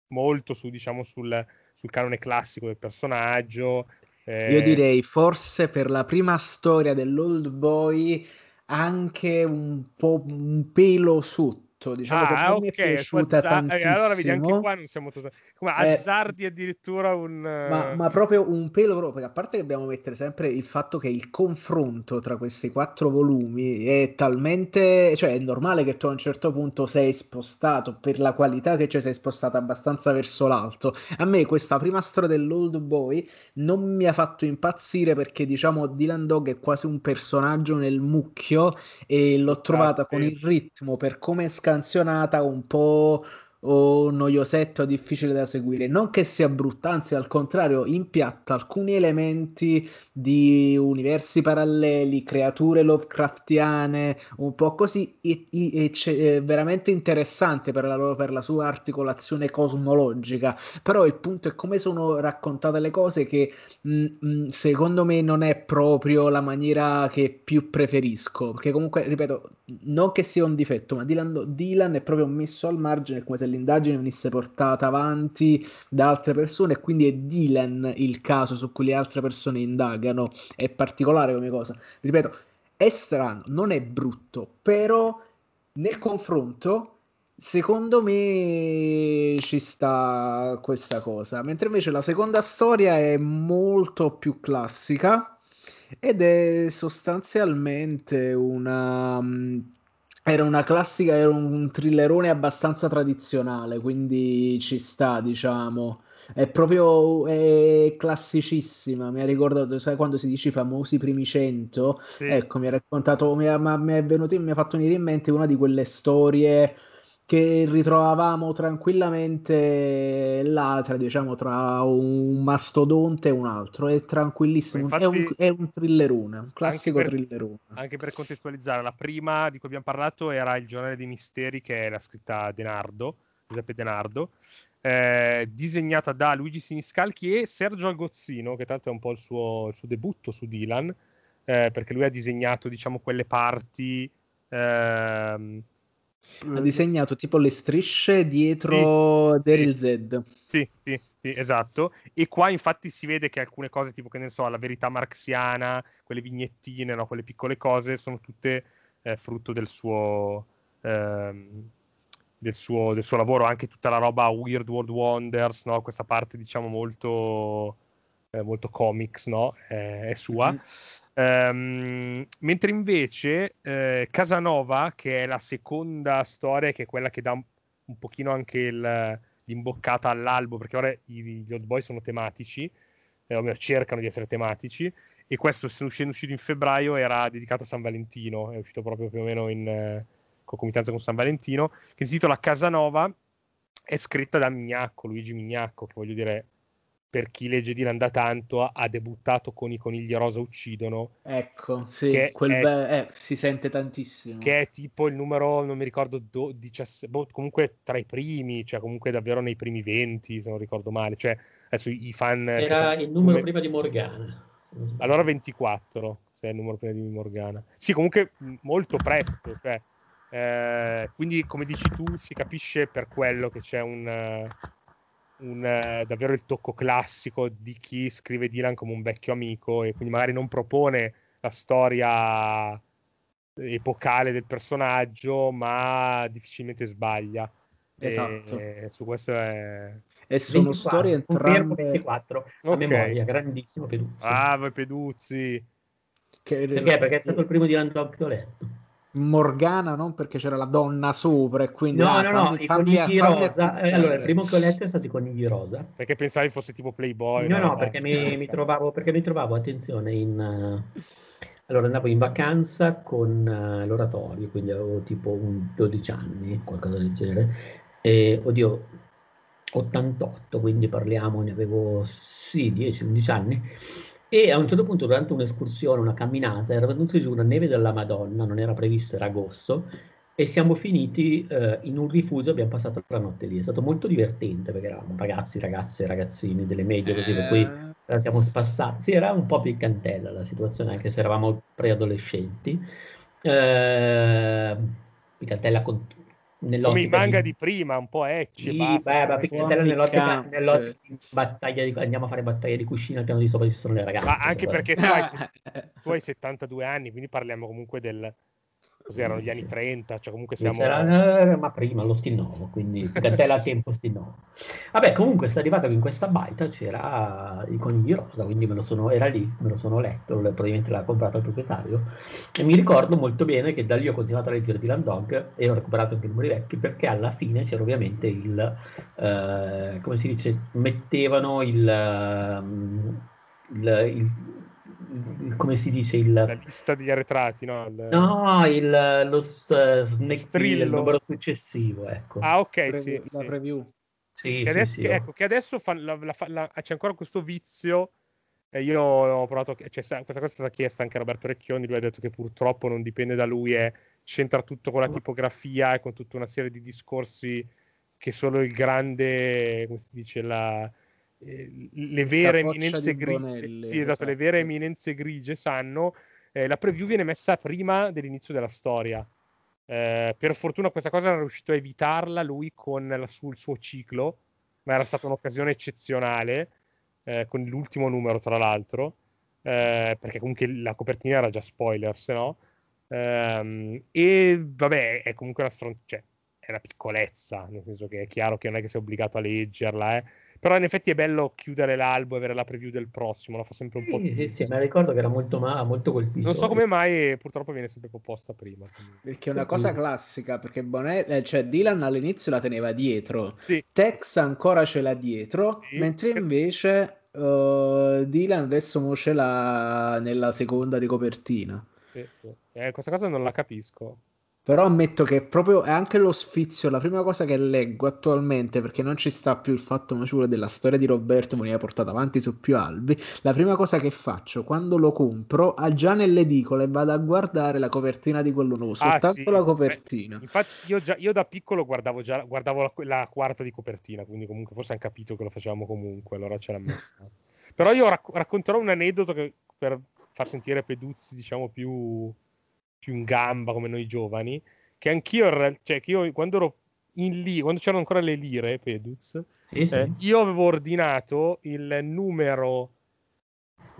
molto su, diciamo, sul, sul canone classico del personaggio, eh... Io direi forse per la prima storia dell'Old Boy anche un po' un pelo sotto tutto. Diciamo ah, che okay, mi è piaciuta azzar- tantissimo. Eh, allora vedi, anche qua non siamo totali... Come eh, azzardi addirittura un... Ma, ma, proprio un pelo proprio, a parte che dobbiamo mettere sempre il fatto che il confronto tra questi quattro volumi è talmente... Cioè è normale che tu a un certo punto sei spostato, per la qualità che c'è sei spostato abbastanza verso l'alto. A me questa prima storia dell'Old Boy non mi ha fatto impazzire perché diciamo Dylan Dog è quasi un personaggio nel mucchio e l'ho trovata ah, sì. con il ritmo per come è scansionata un po' o noiosetto, difficile da seguire. Non che sia brutta, anzi al contrario, impiatta alcuni elementi di universi paralleli, creature Lovecraftiane, un po' così, e, e, e veramente interessante per la, per la sua articolazione cosmologica. Però il punto è come sono raccontate le cose che mh, mm, mh, mm, secondo me non è proprio la maniera che più preferisco. Perché comunque, ripeto, non che sia un difetto, ma Dylan, Dylan è proprio messo al margine come se l'indagine venisse portata avanti da altre persone e quindi è Dylan il caso su cui le altre persone indagano. È particolare come cosa. Ripeto, è strano, non è brutto, però nel confronto secondo me ci sta questa cosa. Mentre invece la seconda storia è molto più classica ed è sostanzialmente una mm, era una classica, era un thrillerone abbastanza tradizionale, quindi ci sta, diciamo. È proprio è classicissima. Mi ha ricordato, sai, quando si dice i famosi primi cento? Sì. Ecco, mi ha raccontato, mi, ha, mi è venuto, mi ha fatto venire in mente una di quelle storie che ritrovavamo tranquillamente là, tra, diciamo, tra un mastodonte e un altro. È tranquillissimo. Infatti, è, un, è un thrillerone, un classico anche per, thrillerone. Anche per contestualizzare, la prima di cui abbiamo parlato era Il giornale dei misteri, che è la scritta Denardo, Giuseppe Denardo. Eh, disegnata da Luigi Siniscalchi e Sergio Agozzino, che tanto è un po' il suo, il suo debutto su Dylan. eh, perché lui ha disegnato, diciamo, quelle parti. Ehm, ha disegnato tipo le strisce dietro sì, Daryl sì. Z. Sì, sì, sì, esatto. E qua infatti si vede che alcune cose, tipo che ne so, la verità marxiana, quelle vignettine, no? quelle piccole cose, sono tutte eh, frutto del suo, ehm, del, suo, del suo lavoro. Anche tutta la roba Weird World Wonders, no? questa parte diciamo molto, eh, molto comics, no? è sua. Mm. Um, mentre invece eh, Casanova, che è la seconda storia, che è quella che dà un, un pochino anche il, l'imboccata all'albo, perché ora i, gli Old Boy sono tematici, eh, o meglio, cercano di essere tematici, e questo, essendo uscito in febbraio, era dedicato a San Valentino, è uscito proprio più o meno in eh, concomitanza con San Valentino, che si intitola Casanova, è scritta da Mignacco, Luigi Mignacco, che voglio dire, per chi legge Dylan da tanto, ha debuttato con I conigli rosa uccidono. Ecco, sì, quel è, be- eh, si sente tantissimo. Che è tipo il numero, non mi ricordo, do, 17, boh, comunque tra i primi, cioè comunque davvero nei primi 20, se non ricordo male. Cioè, adesso i, fan... Era il numero come... prima di Morgana. Allora 24, se è il numero prima di Morgana. Sì, comunque molto presto, cioè, eh, quindi come dici tu si capisce per quello che c'è un un, eh, davvero il tocco classico di chi scrive Dylan come un vecchio amico e quindi magari non propone la storia epocale del personaggio, ma difficilmente sbaglia. Esatto. E, su questo è... E sono 24, storie entrambe... 24, a okay. memoria, grandissimo Peduzzi. Ah, Peduzzi. Che... Perché? Perché è stato il primo Dylan Dog che ho letto. Morgana non perché c'era la donna sopra e quindi no ah, no no i conigli rosa. Eh, allora il primo che ho letto è stato i conigli rosa. Perché pensavi fosse tipo Playboy no no, perché mi, mi, trovavo perché mi trovavo attenzione in uh, allora andavo in vacanza con uh, l'oratorio quindi avevo tipo un 12 anni qualcosa del genere e oddio 88 quindi parliamo ne avevo sì 10-11 anni e a un certo punto, durante un'escursione, una camminata, era venuta giù una neve della Madonna, non era previsto, era agosto, e siamo finiti eh, in un rifugio, abbiamo passato la notte lì. È stato molto divertente perché eravamo ragazzi, ragazze, ragazzini delle medie, così per cui eh, siamo spassati. Sì, era un po' piccantella la situazione, anche se eravamo preadolescenti. Eh, piccantella con come i manga di... di... prima, un po' ecce. Sì, basta, beh, ma nell'ottica, nell'ottica di battaglia di, andiamo a fare battaglia di cuscina al piano di sopra ci sono le ragazze. Ma anche perché tu hai, tu hai 72 anni, quindi parliamo comunque del, Cos'erano gli anni 30, cioè comunque siamo... Era, ma prima lo Stinnovo, quindi Cantella a tempo Stinnovo. Vabbè, comunque è arrivato che in questa baita c'era il conigli rosa, quindi me lo sono, era lì, me lo sono letto, probabilmente l'ha comprato il proprietario. E mi ricordo molto bene che da lì ho continuato a leggere Dylan Dog e ho recuperato anche i numeri vecchi, perché alla fine c'era ovviamente il... Eh, come si dice? Mettevano il... Um, il, il come si dice il... La lista degli arretrati, no? Il... No, il, lo snake il numero successivo, ecco. Ah, ok, Pre- sì, la sì. preview. Sì, che, adesso, sì, che, ecco, che adesso fa, la, la, la, c'è ancora questo vizio e io ho provato, cioè, questa cosa è stata chiesta anche a Roberto Recchioni, lui ha detto che purtroppo non dipende da lui, è, c'entra tutto con la tipografia e con tutta una serie di discorsi che solo il grande, come si dice, la, eh, le vere eminenze grigie, sì, esatto, le esatto. vere eminenze grigie sanno, eh, la preview viene messa prima dell'inizio della storia. Eh, per fortuna questa cosa era riuscito a evitarla lui con la, sul suo ciclo, ma era stata un'occasione eccezionale, eh, con l'ultimo numero tra l'altro, eh, perché comunque la copertina era già spoiler, se no. Ehm, e vabbè, è comunque una, stron- cioè, è una piccolezza, nel senso che è chiaro che non è che sei obbligato a leggerla, eh però in effetti è bello chiudere l'albo e avere la preview del prossimo, la fa sempre un po'. Sì, sì, sì, ma ricordo che era molto, ma, molto colpito. Non so come mai purtroppo viene sempre proposta prima. Quindi. Perché è una cosa classica, perché Bonet, eh, cioè Dylan all'inizio la teneva dietro, sì. Tex ancora ce l'ha dietro, sì. mentre invece uh, Dylan adesso ce l'ha nella seconda di copertina. Sì, sì. Eh, questa cosa non la capisco. Però ammetto che proprio è anche lo sfizio, la prima cosa che leggo attualmente, perché non ci sta più il fatto maciuro della storia di Roberto, ha portato avanti su più albi, la prima cosa che faccio quando lo compro, ha già nelle edicole vado a guardare la copertina di quello nuovo, ah, soltanto sì. la copertina. Beh, infatti io, già, io, da piccolo guardavo già guardavo la, la, quarta di copertina, quindi comunque forse hanno capito che lo facevamo comunque, allora ce l'ha messa. Però io rac- racconterò un aneddoto che per far sentire Peduzzi, diciamo, più, più in gamba come noi giovani, che anch'io, cioè che io quando ero in lì, quando c'erano ancora le lire, Peduz, sì, sì. Eh, io avevo ordinato il numero,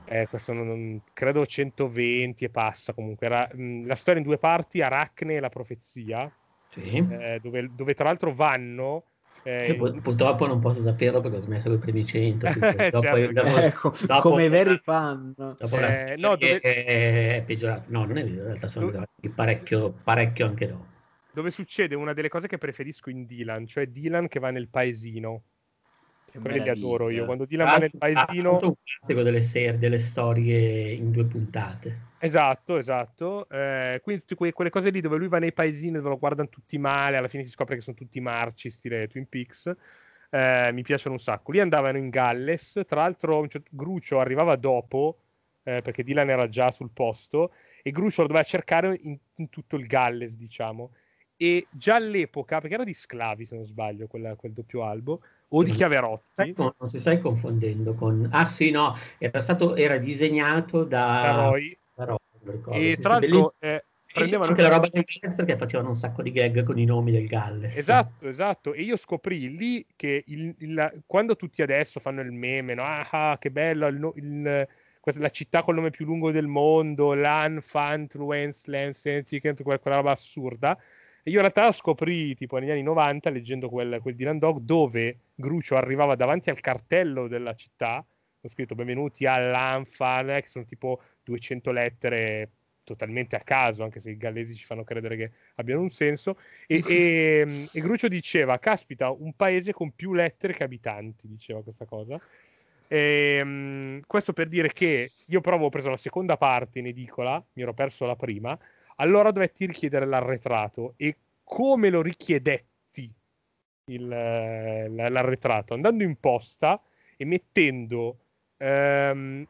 eh, questo non, credo 120 e passa comunque, era mh, la storia in due parti, Aracne e la profezia, sì. eh, dove, dove, tra l'altro vanno... Eh, purtroppo non posso saperlo perché ho smesso con i primi 100. certo, dopo, ecco, dopo, come veri fan. Dopo eh, no, dove... è peggiorato. No, non è vero, in realtà sono dove... parecchio, parecchio anche dopo dove succede una delle cose che preferisco in Dylan, cioè Dylan che va nel paesino. Quelli li adoro io. Quando Dylan va nel paesino. È un classico delle, serie, delle storie in due puntate. Esatto, esatto. Eh, quindi tutte que- quelle cose lì dove lui va nei paesini dove lo guardano tutti male, alla fine si scopre che sono tutti marci, stile Twin Peaks. Eh, mi piacciono un sacco. Lì andavano in Galles, tra l'altro cioè, Grucio arrivava dopo, eh, perché Dylan era già sul posto, e Grucio lo doveva cercare in, in tutto il Galles, diciamo e già all'epoca, perché era di Sclavi se non sbaglio quella, quel doppio albo, o di Chiaverotti. Non si stai confondendo con... Ah sì, no, era, stato, era disegnato da, da Roy. Da Roy e sì, tra l'altro... Eh, prendevano anche la roba del Galles perché facevano un sacco di gag con i nomi del Galles. Esatto, esatto. E io scoprì lì che il, il, quando tutti adesso fanno il meme, no? ah, che bello, il, la città col nome più lungo del mondo, Lan, Fantluens, Lens, quella roba assurda. E io in realtà scoprì tipo negli anni 90 leggendo quel, quel Dylan Dog dove Grucio arrivava davanti al cartello della città, ho scritto benvenuti all'Anfan, che sono tipo 200 lettere totalmente a caso, anche se i gallesi ci fanno credere che abbiano un senso. E, e, e, Grucio diceva: Caspita, un paese con più lettere che abitanti, diceva questa cosa. E, um, questo per dire che io però avevo preso la seconda parte in edicola, mi ero perso la prima, allora dovetti richiedere l'arretrato e come lo richiedetti il, l'arretrato? Andando in posta e mettendo ehm,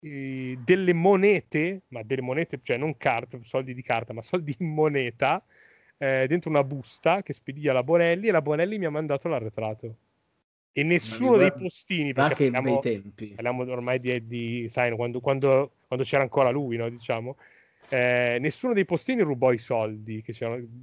eh, delle monete, ma delle monete, cioè non carte, soldi di carta, ma soldi in moneta, eh, dentro una busta che spedia la Bonelli e la Bonelli mi ha mandato l'arretrato. E nessuno dei postini, perché parliamo, parliamo ormai di, di sai, quando, quando, quando, c'era ancora lui, no, diciamo, eh, nessuno dei postini rubò i soldi, che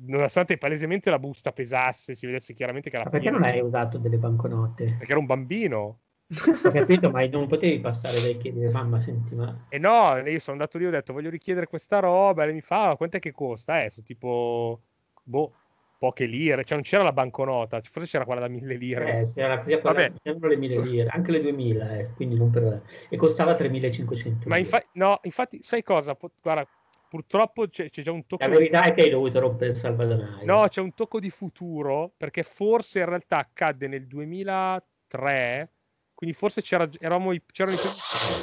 nonostante palesemente la busta pesasse, si vedesse chiaramente che era Ma perché non hai usato delle banconote? Perché era un bambino. Ho capito, ma non potevi passare da chiedere mamma, senti, ma... E no, io sono andato lì e ho detto voglio richiedere questa roba, e lei mi fa, ah, quant'è che costa? Eh, sono tipo, boh, poche lire, cioè non c'era la banconota, forse c'era quella da mille lire. Eh, c'era, quella, c'erano le mille lire, anche le duemila, eh, quindi non per... e costava 3500 Ma infa- no, infatti, sai cosa? Guarda, purtroppo c'è, c'è, già un tocco. La verità di... è che hai dovuto rompere il salvadanaio. No, c'è un tocco di futuro perché forse in realtà accadde nel 2003. Quindi forse c'era, eravamo, c'erano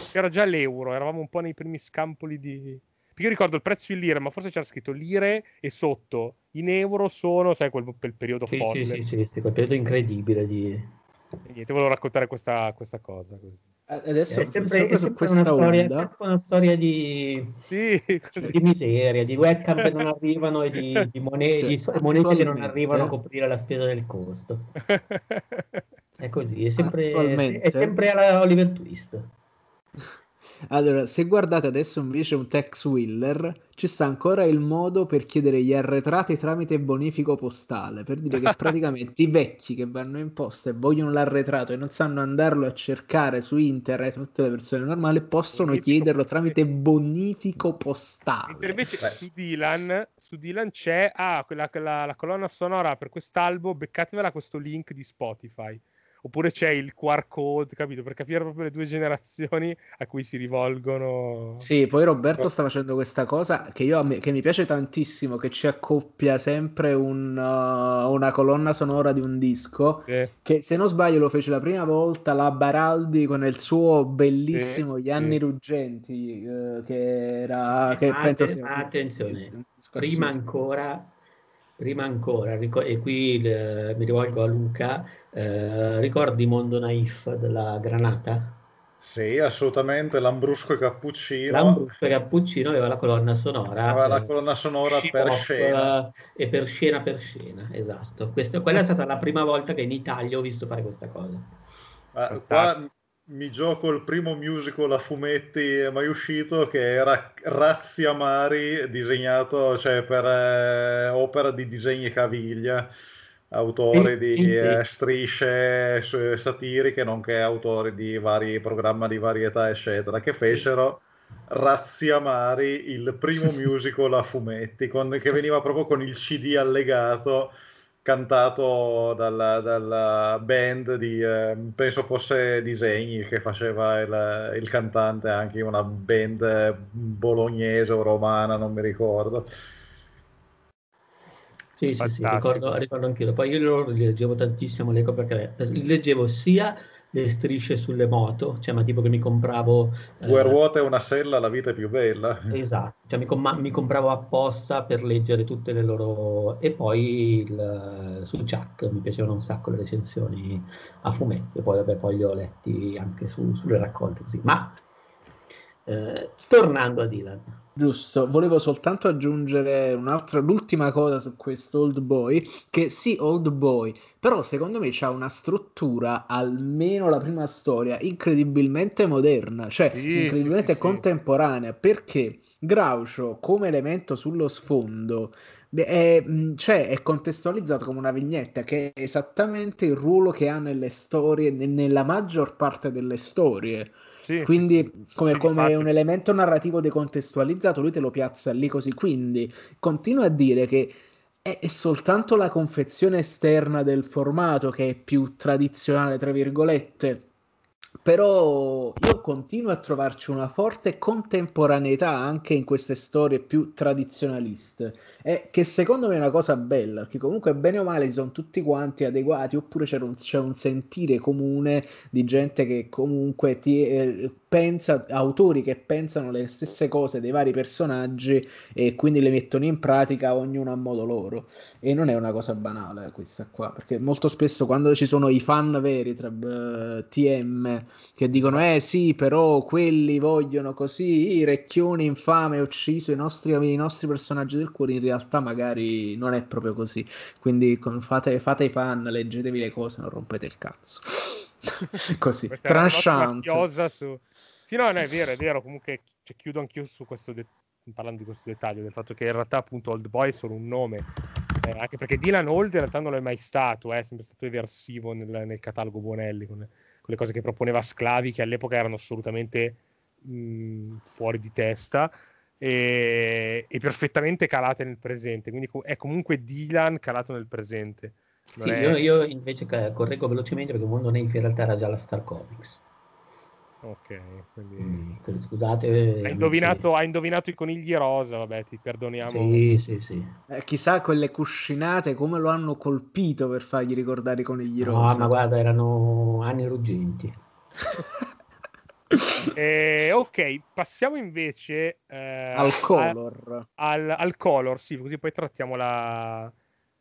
c'era già l'euro, eravamo un po' nei primi scampoli di. Perché io ricordo il prezzo in lire, ma forse c'era scritto lire e sotto in euro sono, sai, quel, quel periodo sì, folle. Sì, sì, sì, quel periodo incredibile di. E niente, volevo raccontare questa, questa cosa. Così. Adesso è sempre, è sempre una, storia, una, storia, di, sì, di, miseria, di webcam che non arrivano e di, di monete, cioè, monete che non arrivano a coprire la spesa del costo. È così, è sempre, è sempre alla Oliver Twist. Allora, se guardate adesso invece un Tex Willer, ci sta ancora il modo per chiedere gli arretrati tramite bonifico postale, per dire che praticamente i vecchi che vanno in posta e vogliono l'arretrato e non sanno andarlo a cercare su internet, tutte le persone normali, possono bonifico chiederlo tramite bonifico postale. Mentre invece su Dylan, su Dylan, c'è ah, quella, la, la colonna sonora per quest'albo, beccatevela questo link di Spotify oppure c'è il QR code, capito? Per capire proprio le due generazioni a cui si rivolgono. Sì, poi Roberto sta facendo questa cosa che, io, che mi piace tantissimo, che ci accoppia sempre un, uh, una colonna sonora di un disco, sì. che se non sbaglio lo fece la prima volta la Baraldi con il suo bellissimo sì, Gli anni sì. ruggenti, uh, che era... Che Atten- penso sia... Attenzione, prima ancora prima ancora, e qui eh, mi rivolgo a Luca, eh, ricordi Mondo Naif della Granata? Sì, assolutamente, Lambrusco e Cappuccino. Lambrusco e Cappuccino aveva la colonna sonora. Aveva la colonna sonora per scena. E per scena per scena, esatto. Questa, quella è stata la prima volta che in Italia ho visto fare questa cosa. Eh, qua mi gioco il primo musical a fumetti mai uscito che era Razzi Amari, disegnato cioè, per eh, opera di disegni Caviglia, autore di eh, strisce satiriche, nonché autori di vari programmi di varietà, eccetera, che fecero Razzi Amari, il primo musical a fumetti, con, che veniva proprio con il CD allegato cantato dalla, dalla band di, eh, penso fosse Disegni che faceva il, il, cantante anche in una band bolognese o romana, non mi ricordo. Sì, sì, sì, ricordo, ricordo anch'io. Poi io li leggevo tantissimo, leggo perché li leggevo sia le strisce sulle moto, cioè ma tipo che mi compravo... Due eh, ruote e una sella, la vita è più bella. Esatto, cioè mi, com- mi compravo apposta per leggere tutte le loro... e poi il, su Chuck mi piacevano un sacco le recensioni a fumetti, e poi vabbè poi li ho letti anche su, sulle raccolte così. Ma eh, tornando a Dylan. Giusto, volevo soltanto aggiungere un'altra, l'ultima cosa su questo Old Boy, che sì, Old Boy, però secondo me c'ha una struttura, almeno la prima storia, incredibilmente moderna, cioè sì, incredibilmente sì, sì, contemporanea, perché Groucho come elemento sullo sfondo è, cioè, è contestualizzato come una vignetta che è esattamente il ruolo che ha nelle storie, nella maggior parte delle storie sì, quindi, sì, come, sì, come un elemento narrativo decontestualizzato, lui te lo piazza lì così. Quindi, continua a dire che è, è soltanto la confezione esterna del formato che è più tradizionale, tra virgolette. Però io continuo a trovarci una forte contemporaneità anche in queste storie più tradizionaliste, e che secondo me è una cosa bella, perché comunque bene o male si sono tutti quanti adeguati, oppure c'è un, c'è un sentire comune di gente che comunque ti, eh, pensa, autori che pensano le stesse cose dei vari personaggi e quindi le mettono in pratica ognuno a modo loro. E non è una cosa banale questa qua, perché molto spesso quando ci sono i fan veri tra eh, TM che dicono eh sì, però quelli vogliono così, i recchioni infame ucciso i nostri, i nostri personaggi del cuore, in realtà magari non è proprio così. Quindi fate, fate i fan, leggetevi le cose, non rompete il cazzo. così, tranchant. Su... Sì, no, no, è vero, è vero, comunque cioè, chiudo anch'io su questo de- parlando di questo dettaglio, del fatto che in realtà appunto Old Boy è solo un nome, eh, anche perché Dylan Old in realtà non lo è mai stato, eh, è sempre stato eversivo nel, nel catalogo Buonelli, con, con le cose che proponeva Sclavi che all'epoca erano assolutamente mh, fuori di testa e, e, perfettamente calate nel presente. Quindi è comunque Dylan calato nel presente. Sì, è... io, io, invece correggo velocemente perché il mondo Nave in realtà era già la Star Comics. Ok, quindi... quindi scusate. Hai indovinato, hai indovinato, i conigli rosa, vabbè, ti perdoniamo. Sì, sì, sì. Eh, chissà quelle cuscinate come lo hanno colpito per fargli ricordare i conigli rosa. No, ma guarda, erano anni ruggenti. eh, ok, passiamo invece eh, al color. A, al, al, color, sì, così poi trattiamo la,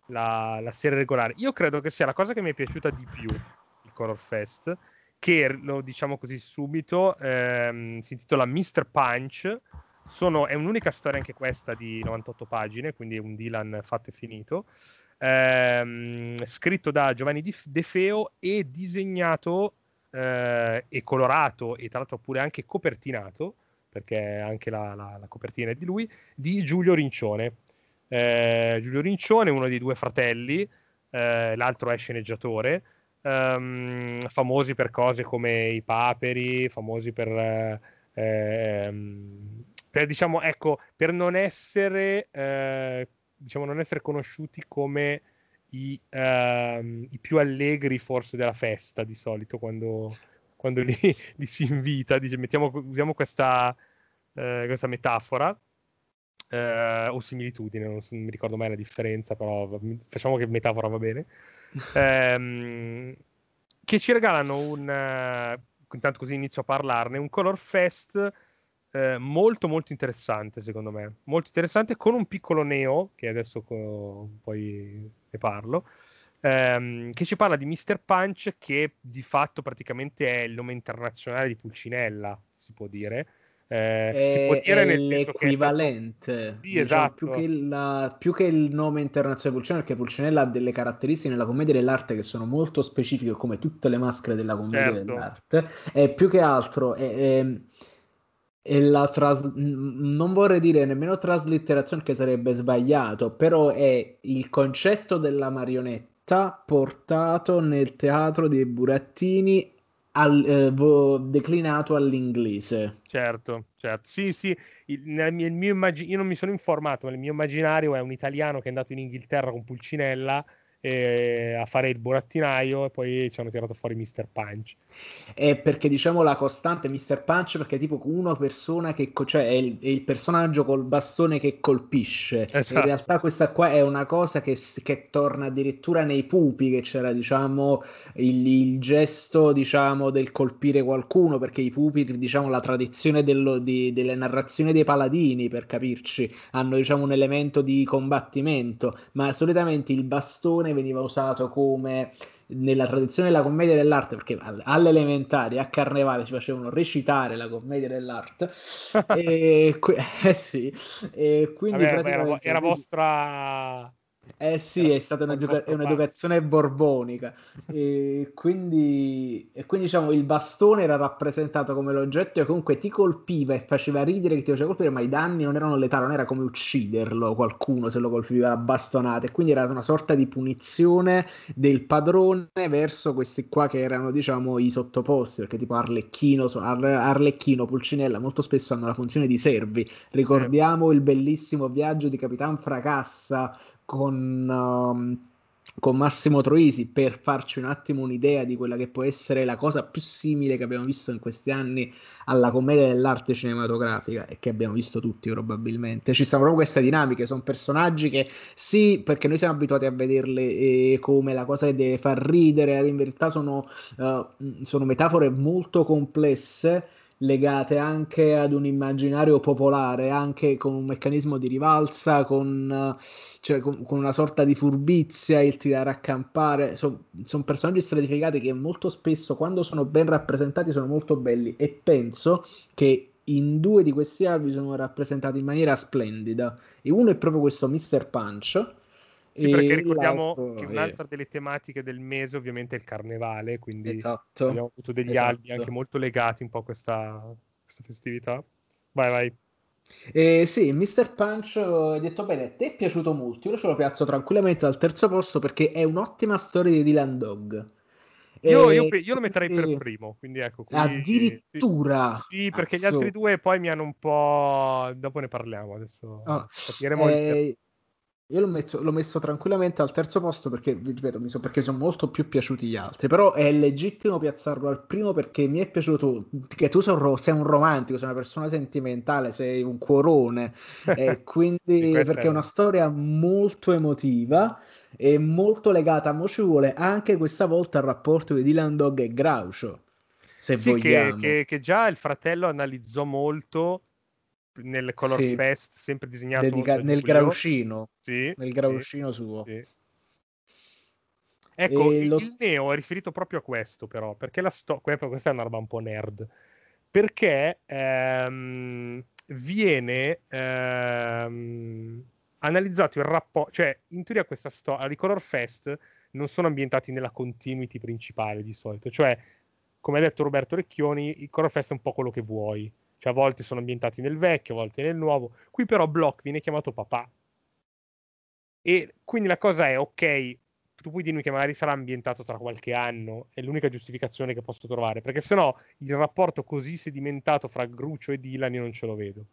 la, la serie regolare. Io credo che sia la cosa che mi è piaciuta di più, il Color Fest che lo diciamo così subito, ehm, si intitola Mr. Punch. Sono, è un'unica storia anche questa di 98 pagine, quindi è un Dylan fatto e finito. Ehm, scritto da Giovanni De Feo e disegnato eh, e colorato e tra l'altro pure anche copertinato, perché anche la, la, la copertina è di lui, di Giulio Rincione. Eh, Giulio Rincione, uno dei due fratelli, eh, l'altro è sceneggiatore um, famosi per cose come i paperi, famosi per, eh, ehm, per diciamo, ecco, per non essere, eh, diciamo, non essere conosciuti come i, ehm, i, più allegri forse della festa di solito quando, quando li, li, si invita, dice, mettiamo, usiamo questa, eh, questa metafora. Uh, o similitudine, non, non, mi ricordo mai la differenza, però facciamo che metafora va bene ehm, che ci regalano un, uh, intanto così inizio a parlarne, un Color Fest uh, molto molto interessante secondo me, molto interessante con un piccolo neo, che adesso co- poi ne parlo, ehm, che ci parla di Mr. Punch che di fatto praticamente è il nome internazionale di Pulcinella, si può dire, Eh, si può dire nel senso che l'equivalente, stato... sì, diciamo, esatto. più, che la, più, che il nome internazionale Pulcinella, perché Pulcinella ha delle caratteristiche nella commedia dell'arte che sono molto specifiche, come tutte le maschere della commedia Certo. dell'arte, e più che altro è, è- è la tras- non vorrei dire nemmeno traslitterazione che sarebbe sbagliato, però è il concetto della marionetta portato nel teatro dei burattini al- eh, vo- declinato all'inglese. Certo, certo. Sì, sì, il, nel mio, il mio immagi- io non mi sono informato, ma il mio immaginario è un italiano che è andato in Inghilterra con Pulcinella eh, a fare il burattinaio e poi ci hanno tirato fuori Mr. Punch. È perché diciamo la costante Mr. Punch perché è tipo una persona che co- cioè è il, è il personaggio col bastone che colpisce. Esatto. In realtà questa qua è una cosa che, che torna addirittura nei pupi che c'era diciamo il, il gesto diciamo del colpire qualcuno perché i pupi diciamo la tradizione dello- di- delle narrazioni dei paladini per capirci hanno diciamo un elemento di combattimento ma solitamente il bastone veniva usato come nella tradizione della commedia dell'arte, perché al- alle elementari a carnevale ci facevano recitare la commedia dell'arte, e, que- eh sì, e quindi Vabbè, era, era vostra... eh sì, è stata vostro è un'educazione borbonica. E quindi, e quindi diciamo il bastone era rappresentato come l'oggetto che comunque ti colpiva e faceva ridere che ti faceva colpire, ma i danni non erano letali, non era come ucciderlo qualcuno se lo colpiva a bastonate, quindi era una sorta di punizione del padrone verso questi qua che erano diciamo i sottoposti, perché tipo Arlecchino, Ar- Arlecchino, Pulcinella molto spesso hanno la funzione di servi. Ricordiamo il bellissimo viaggio di Capitan Fracassa con, um, con Massimo Troisi per farci un attimo un'idea di quella che può essere la cosa più simile che abbiamo visto in questi anni alla commedia dell'arte cinematografica e che abbiamo visto tutti probabilmente. Ci stanno proprio queste dinamiche, sono personaggi che sì, perché noi siamo abituati a vederle eh, come la cosa che deve far ridere, in verità sono, eh, sono metafore molto complesse legate anche ad un immaginario popolare, anche con un meccanismo di rivalsa, con, cioè, con, con una sorta di furbizia, il tirare a campare. Sono personaggi stratificati che molto spesso, quando sono ben rappresentati, sono molto belli e penso che in due di questi albi sono rappresentati in maniera splendida. E uno è proprio questo Mr. Punch. Sì, perché ricordiamo l'altro che un'altra delle tematiche del mese ovviamente è il carnevale, quindi Esatto. abbiamo avuto degli Esatto. albi anche molto legati un po' a questa, questa festività. Vai, vai. Eh, sì, Mr. Punch, hai detto bene, te è piaciuto molto. Io ce lo piazzo tranquillamente al terzo posto perché è un'ottima storia di Dylan Dog. Io, io io lo metterei per quindi- primo, quindi ecco. qui- Addirittura. Sì, sì, perché gli Cazzo. altri due poi mi hanno un po'... Dopo ne parliamo, adesso Ah, capiremo il- eh, io l'ho messo, l'ho messo tranquillamente al terzo posto perché, vi ripeto, mi so, perché sono molto più piaciuti gli altri. Però è legittimo piazzarlo al primo perché mi è piaciuto che tu sei un, romantico, sei una persona sentimentale, sei un cuorone. E quindi perché è una storia molto emotiva e molto legata, mo ci vuole anche questa volta al rapporto di Dylan Dog e Groucho. Se Sì, che, vogliamo. che- che già il fratello analizzò molto nel Color Sì. Fest, sempre disegnato Dedica- nel. Grouchino, Sì, nel sì, Grouchino suo. Ecco, il, lo- il Neo è riferito proprio a questo, però, perché la storia, questa è una roba un po' nerd, perché ehm, viene ehm, analizzato il rapporto, cioè in teoria questa storia, i Color Fest non sono ambientati nella continuity principale di solito, cioè come ha detto Roberto Recchioni, il Color Fest è un po' quello che vuoi, cioè a volte sono ambientati nel vecchio, a volte nel nuovo, qui però Block viene chiamato papà e quindi la cosa è, ok, tu puoi dirmi che magari sarà ambientato tra qualche anno, è l'unica giustificazione che posso trovare, perché sennò il rapporto così sedimentato fra Grucio e Dylan io non ce lo vedo.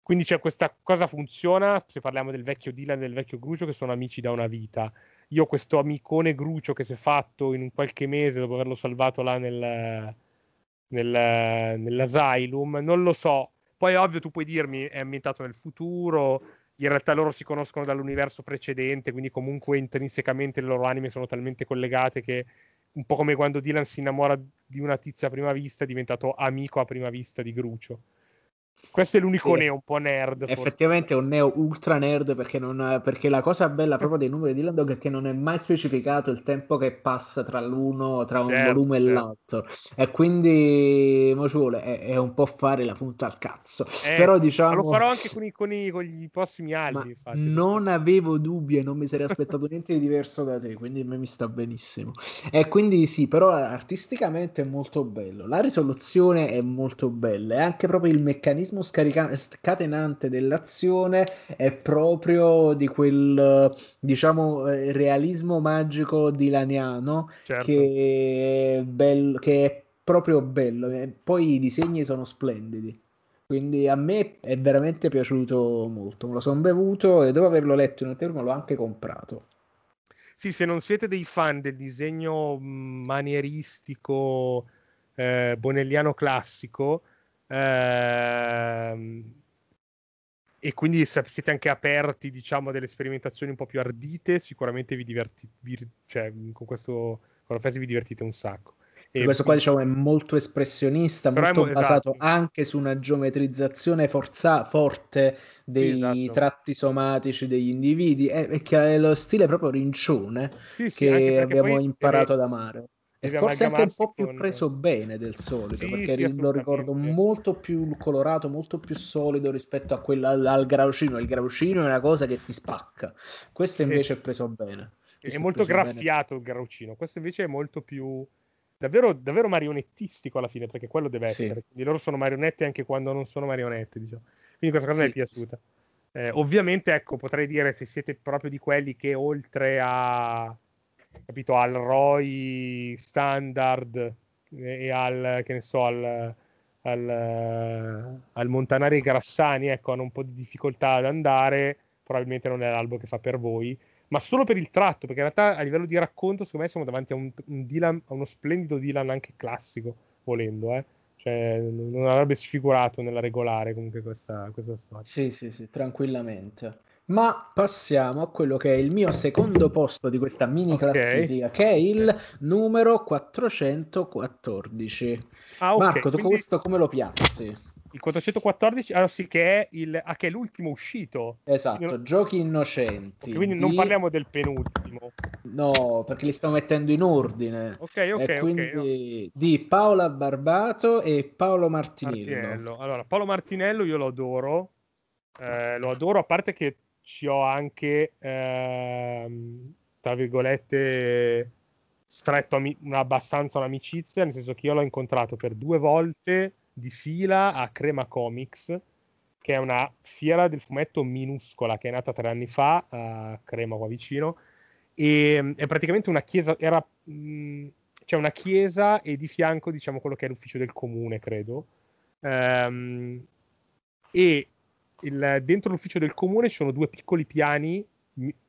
Quindi c'è questa cosa funziona, se parliamo del vecchio Dylan e del vecchio Grucio che sono amici da una vita. Io questo amicone Grucio che si è fatto in un qualche mese dopo averlo salvato là nel, nel, nell'asylum, non lo so. Poi ovvio tu puoi dirmi è ambientato nel futuro, in realtà loro si conoscono dall'universo precedente, quindi comunque intrinsecamente le loro anime sono talmente collegate che un po' come quando Dylan si innamora di una tizia a prima vista è diventato amico a prima vista di Grucio. Questo è l'unico sì. neo un po' nerd. Effettivamente forse. è un neo ultra nerd perché, non, perché la cosa bella proprio dei numeri di Landog è che non è mai specificato il tempo che passa tra l'uno, tra un certo, volume certo. e l'altro. E quindi mo ci vuole, è, è, un po' fare la punta al cazzo. Eh, Però diciamo... lo farò anche con, i, con, i, con gli prossimi albi. Non avevo dubbi e non mi sarei aspettato niente di diverso da te, quindi a me mi sta benissimo. E quindi sì, però artisticamente è molto bello. La risoluzione è molto bella e anche proprio il meccanismo scarica- scatenante dell'azione è proprio di quel diciamo eh, realismo magico dilaniano certo. che, è bello, che è proprio bello. E poi i disegni sono splendidi quindi a me è veramente piaciuto molto. Me lo sono bevuto e dopo averlo letto in un termine l'ho anche comprato. Sì, se non siete dei fan del disegno manieristico eh, bonelliano classico, Ehm, e quindi se siete anche aperti, diciamo, a delle sperimentazioni un po' più ardite, sicuramente vi divertite, cioè, con questo con la vi divertite un sacco. E questo qua diciamo è molto espressionista, molto mo- basato esatto. anche su una geometrizzazione forza- forte dei sì, esatto. tratti somatici degli individui e, e che è lo stile proprio rincione sì, sì, che abbiamo imparato ad amare. E forse anche un po' più con... preso bene del solito, sì, perché sì, lo ricordo molto più colorato, molto più solido rispetto a quello al, al graucino. Il graucino è una cosa che ti spacca, questo invece sì. è preso bene. Questo è molto graffiato bene. il graucino, questo invece è molto più davvero, davvero marionettistico alla fine, perché quello deve essere. Quindi loro sono marionette anche quando non sono marionette, diciamo. Quindi questa cosa mi è piaciuta. Eh, ovviamente, ecco, potrei dire se siete proprio di quelli che oltre a capito, al ROI standard e al, che ne so, al, al, al Montanari Grassani, ecco, hanno un po' di difficoltà ad andare, probabilmente non è l'albo che fa per voi, ma solo per il tratto, perché in realtà a livello di racconto, secondo me siamo davanti a, un, un Dylan, a uno splendido Dylan anche classico, volendo, eh. Cioè, non avrebbe sfigurato nella regolare comunque questa, questa storia. Sì, sì, sì, tranquillamente. Ma passiamo a quello che è il mio secondo posto di questa mini classifica, okay. che è il numero 414. Ah, okay. Marco, tu Quindi... questo come lo piazzi? Il 414, allora sì, che è, il, ah, che è l'ultimo uscito. Esatto, Io... Giochi Innocenti. Okay, quindi di... non parliamo del penultimo. No, perché li stiamo mettendo in ordine. Ok, ok, e quindi okay, di Paola Barbato e Paolo Martinello. Martinello. Allora, Paolo Martinello io lo adoro. Eh, lo adoro, a parte che ci ho anche, ehm, tra virgolette, stretto ami- abbastanza un'amicizia, nel senso che io l'ho incontrato per due volte di fila a Crema Comics, che è una fiera del fumetto minuscola che è nata tre anni fa a Crema qua vicino e ehm, è praticamente una chiesa era mh, c'è una chiesa e di fianco diciamo quello che è l'ufficio del comune credo. Um, e il, dentro l'ufficio del comune ci sono due piccoli piani,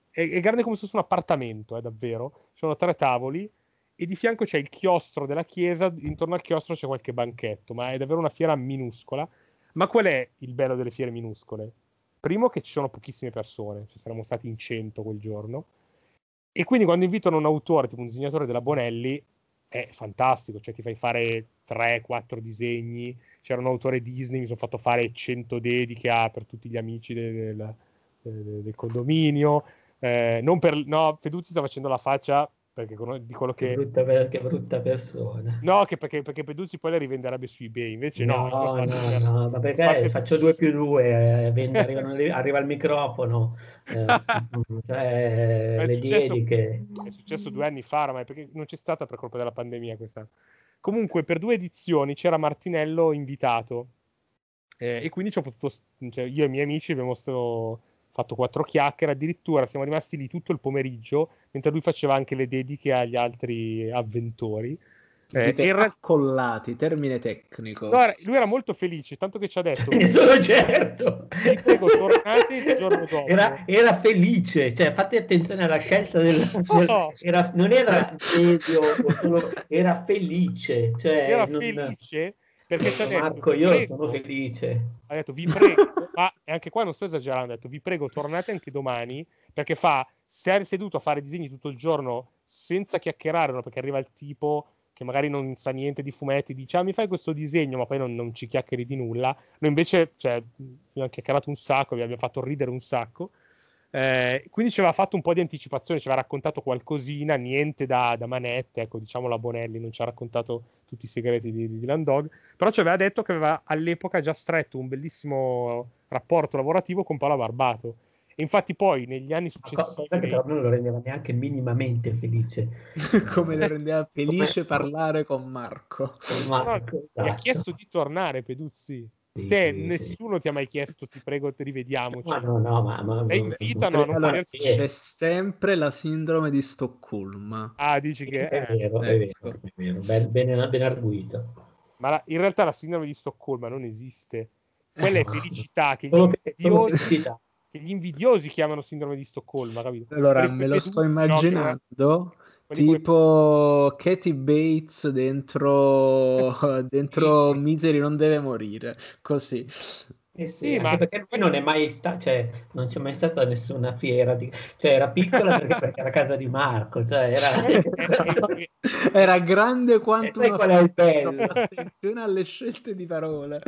è, è grande come se fosse un appartamento, è eh, davvero, ci sono tre tavoli e di fianco c'è il chiostro della chiesa, intorno al chiostro c'è qualche banchetto, ma è davvero una fiera minuscola. Ma qual è il bello delle fiere minuscole? Primo che ci sono pochissime persone, ci saremmo stati in 100 quel giorno, e quindi quando invitano un autore, tipo un disegnatore della Bonelli, è fantastico, cioè ti fai fare 3-4 disegni, c'era un autore Disney, mi sono fatto fare 100 dediche per tutti gli amici del, del, del condominio. Eh, non per, no, Feduzzi sta facendo la faccia perché di quello che... Che brutta, per, che brutta persona. No, che perché, perché Peduzzi poi le rivenderebbe su eBay, invece no. No, no, no, ma perché fate... faccio due più due, eh, arrivano, arriva il microfono, eh, cioè, è le successo, dediche. È successo due anni fa, ma perché non c'è stata per colpa della pandemia questa Comunque, per due edizioni c'era Martinello invitato eh, e quindi ci ho potuto, cioè, io e i miei amici abbiamo sto, fatto quattro chiacchiere, addirittura siamo rimasti lì tutto il pomeriggio mentre lui faceva anche le dediche agli altri avventori. Eh, era... accollati, termine tecnico. No, lui era molto felice, tanto che ci ha detto... ne sono certo! Prego, tornate il giorno dopo. Era, era, felice, cioè fate attenzione alla scelta del... No. Era, non era medio, solo, era felice. Cioè, era non... felice perché ci ha detto... Marco, io prego, sono felice. Ha detto, vi prego, ma anche qua non sto esagerando, ha detto, vi prego, tornate anche domani, perché fa, stare seduto a fare disegni tutto il giorno senza chiacchierare, no? perché arriva il tipo che magari non sa niente di fumetti, dice ah mi fai questo disegno, ma poi non, non ci chiacchieri di nulla. Noi invece, cioè, abbiamo chiacchierato un sacco, vi abbiamo fatto ridere un sacco. Eh, quindi ci aveva fatto un po' di anticipazione, ci aveva raccontato qualcosina, niente da, da manette, ecco, diciamo la Bonelli non ci ha raccontato tutti i segreti di, di Dylan Dog, però ci aveva detto che aveva all'epoca già stretto un bellissimo rapporto lavorativo con Paolo Barbato e infatti poi negli anni successivi... Però non lo rendeva neanche minimamente felice. Come lo rendeva felice Come... parlare con Marco. Con Marco no, esatto. Mi ha chiesto di tornare, Peduzzi. Te, sì, nessuno ti ha mai chiesto, ti prego, rivediamoci. No, no, no, ma, ma e invitano a non allora, C'è sempre la sindrome di Stoccolma. Ah, dici che... È vero, è ecco. vero, è vero. Ben, ben, ben arguito. Ma la, in realtà la sindrome di Stoccolma non esiste. Quella è felicità che gli invidiosi, che gli invidiosi chiamano sindrome di Stoccolma, capito? Allora, me lo sto immaginando no, tipo come... Katie Bates dentro, dentro Misery non deve morire, così. Eh sì, ma perché lui non è mai stato, cioè, non c'è mai stata nessuna fiera, di... cioè era piccola perché, perché era casa di Marco, cioè era... era grande quanto e una qual è il bello? Attenzione alle scelte di parole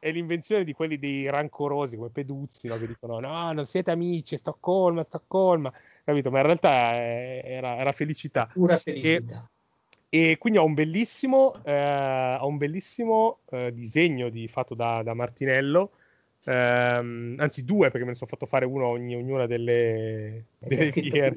è l'invenzione di quelli dei rancorosi come Peduzzi no? che dicono no non siete amici Stoccolma Stoccolma capito ma in realtà era, era felicità pura felicità e, e quindi ho un bellissimo, eh, ho un bellissimo eh, disegno di, fatto da, da Martinello Um, anzi due perché me ne sono fatto fare uno ogni, ognuna delle, delle fiere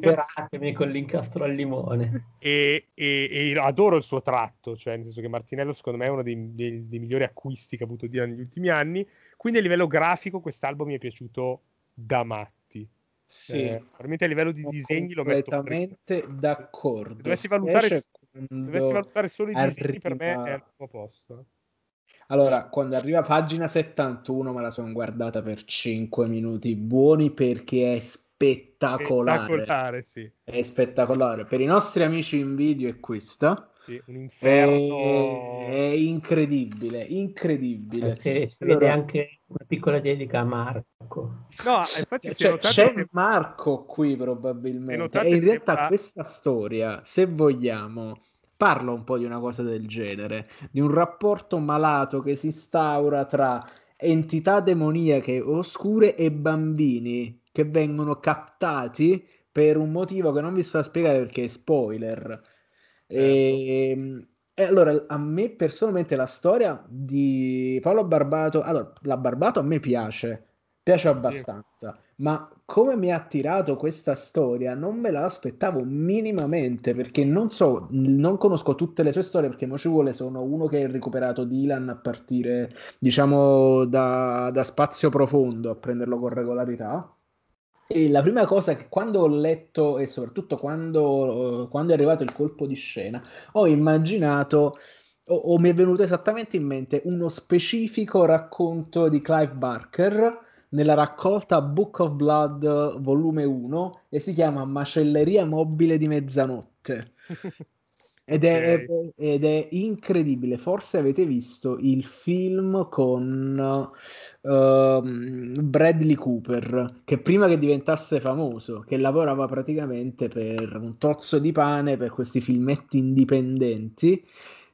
con l'incastro al limone e, e, e, adoro il suo tratto cioè nel senso che Martinello secondo me è uno dei, dei, dei migliori acquisti che ha avuto Dio negli ultimi anni. Quindi a livello grafico quest'album mi è piaciuto da matti. Sì. Eh, probabilmente a livello di disegni lo metto completamente d'accordo. Se dovessi valutare, dovessi valutare solo i disegni per me è al primo posto allora, quando arriva pagina 71 me la sono guardata per 5 minuti buoni perché è spettacolare. Spettacolare, sì. È spettacolare. Per i nostri amici in video è questa. Sì, un inferno. È, è incredibile, incredibile. Sì, si allora... vede anche una piccola dedica a Marco. No, infatti cioè, c'è se... Marco qui probabilmente. E in realtà sembra... questa storia, se vogliamo parla un po' di una cosa del genere, di un rapporto malato che si instaura tra entità demoniache oscure e bambini che vengono captati per un motivo che non vi sto a spiegare perché è spoiler. E, ehm, e allora a me personalmente la storia di Paolo Barbato, allora la Barbato a me piace, piace abbastanza, ma come mi ha attirato questa storia non me l'aspettavo minimamente perché non so, non conosco tutte le sue storie perché mo ci vuole sono uno che ha recuperato Dylan a partire diciamo da, da spazio profondo a prenderlo con regolarità. E la prima cosa che quando ho letto e soprattutto quando, quando è arrivato il colpo di scena ho immaginato o, o mi è venuto esattamente in mente uno specifico racconto di Clive Barker nella raccolta Book of Blood volume 1 e si chiama Macelleria mobile di mezzanotte. Ed è, okay. ed è, incredibile. Forse avete visto il film con uh, Bradley Cooper, che prima che diventasse famoso, che lavorava praticamente per un tozzo di pane per questi filmetti indipendenti.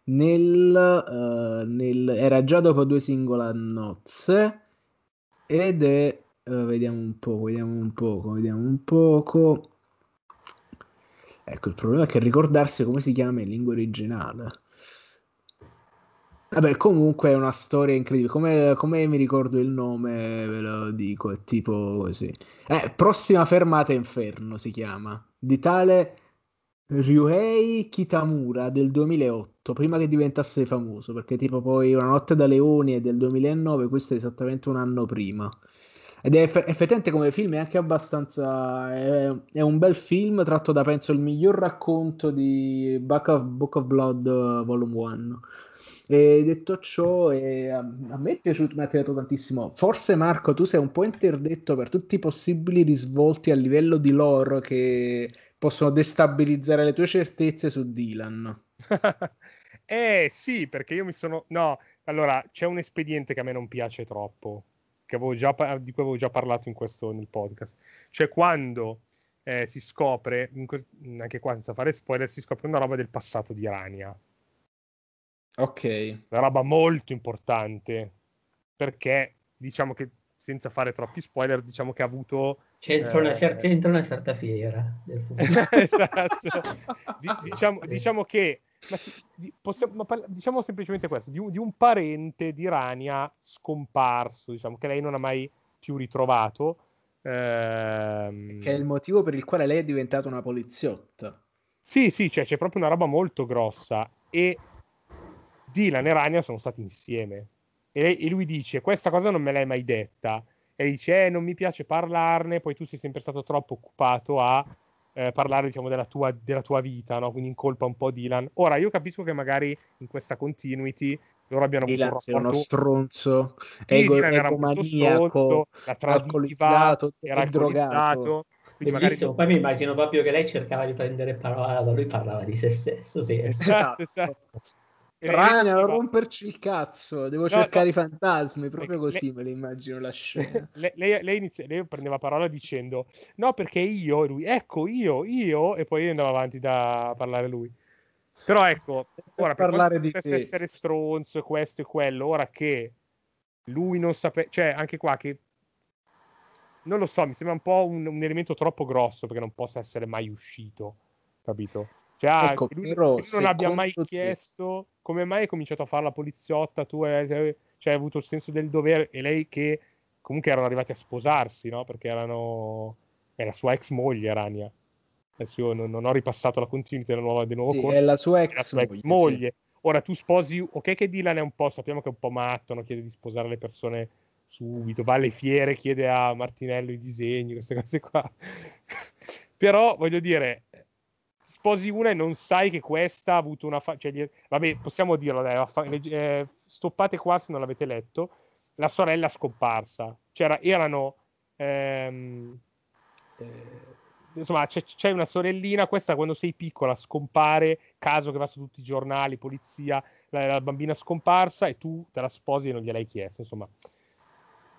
Nel, uh, nel, era già dopo due singole nozze ed è uh, vediamo un po', vediamo un poco, vediamo un poco. Ecco, il problema è che ricordarsi come si chiama in lingua originale. Vabbè, comunque è una storia incredibile. Come, come, mi ricordo il nome, ve lo dico, è tipo così. Eh, prossima fermata Inferno si chiama. Di tale Ryuhei Kitamura del 2008, prima che diventasse famoso, perché tipo poi Una notte da leoni è del 2009, questo è esattamente un anno prima. Ed è eff- effettivamente come film è anche abbastanza... È, è, un bel film tratto da, penso, il miglior racconto di Book of, Book of Blood uh, Volume 1. E detto ciò, è, a, me è piaciuto, mi ha attirato tantissimo. Forse Marco, tu sei un po' interdetto per tutti i possibili risvolti a livello di lore che possono destabilizzare le tue certezze su Dylan. eh sì, perché io mi sono... No, allora c'è un espediente che a me non piace troppo, che avevo già, di cui avevo già parlato in questo, nel podcast. Cioè quando eh, si scopre, que- anche qua senza fare spoiler, si scopre una roba del passato di Rania. Ok. Una roba molto importante, perché diciamo che senza fare troppi spoiler, diciamo che ha avuto... C'entra, una, Eh. cer- c'entra una certa fiera del futuro. esatto. Di- diciamo, diciamo che ma possiamo- ma parla- diciamo semplicemente questo: di un, di un parente di Rania scomparso, diciamo che lei non ha mai più ritrovato. Ehm, Che è il motivo per il quale lei è diventata una poliziotta. Sì, sì, cioè, c'è proprio una roba molto grossa. E Dylan e Rania sono stati insieme. E, lei- e lui dice: Questa cosa non me l'hai mai detta. E dice: eh, Non mi piace parlarne. Poi tu sei sempre stato troppo occupato a eh, parlare, diciamo, della tua, della tua vita, no? Quindi incolpa un po' Dylan. Ora, io capisco che magari in questa continuity loro abbiano avuto Dylan un sei uno rapporto. stronzo, Sì, ego, Dylan era molto stronzo, la tradiva, era drogato. alcolizzato. Quindi magari Bellissimo, poi mi immagino proprio che lei cercava di prendere parola, lui parlava di se stesso, sì. Esatto, Esatto. diceva- non romperci il cazzo, devo No, cercare no. i fantasmi, proprio Ecco, così lei- me lo immagino la scena. Le- lei, lei inizia- lei prendeva parola dicendo no perché io e lui ecco io io e poi andava avanti da parlare lui però ecco ora per parlare di te. essere stronzo e questo e quello ora che lui non sapeva cioè anche qua che non lo so mi sembra un po' un, un elemento troppo grosso perché non possa essere mai uscito capito cioè ah, Ecco, lui, però, lui non abbia mai te- chiesto come mai hai cominciato a fare la poliziotta tu hai, cioè, hai avuto il senso del dovere e lei che comunque erano arrivati a sposarsi, no? Perché erano... è la sua ex moglie, Rania. Adesso io non, non ho ripassato la continuità del nuovo, del nuovo Sì, corso. è la sua ex la sua ex moglie, moglie. Ora tu sposi, ok che Dylan è un po', sappiamo che è un po' matto, no? chiede di sposare le persone subito, va alle fiere, chiede a Martinello i disegni, queste cose qua. Però voglio dire, sposi una e non sai che questa ha avuto una... Fa- cioè, vabbè, possiamo dirlo, dai, legge- eh, stoppate qua se non l'avete letto. La sorella scomparsa. C'era, erano... ehm, eh, insomma, c'è, c'è una sorellina, questa quando sei piccola scompare, caso che va su tutti i giornali, polizia, la, la bambina scomparsa e tu te la sposi e non gliel'hai chiesto, insomma.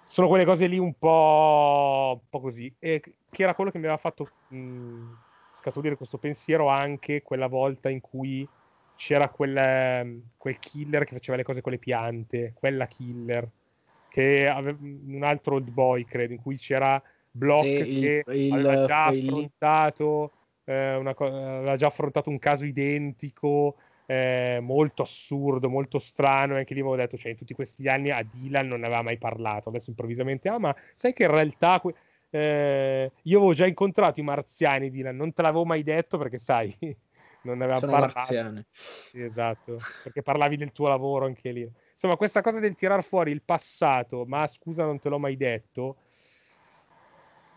Sono quelle cose lì un po', un po' così, e che era quello che mi aveva fatto mh, scaturire questo pensiero anche quella volta in cui c'era quel, ehm, quel killer che faceva le cose con le piante, quella killer, che aveva un altro old boy, credo, in cui c'era Block Sì, che il- aveva già affrontato eh, una aveva già affrontato un caso identico eh, molto assurdo, molto strano. E anche lì avevo detto, cioè, in tutti questi anni a Dylan non ne aveva mai parlato. Adesso improvvisamente, ah, ma sai che in realtà que- eh, io avevo già incontrato i marziani, Dylan, non te l'avevo mai detto perché sai, non ne avevamo parlato. marziani. Sì, esatto, perché parlavi del tuo lavoro anche lì. Insomma, questa cosa del tirar fuori il passato, ma scusa, non te l'ho mai detto.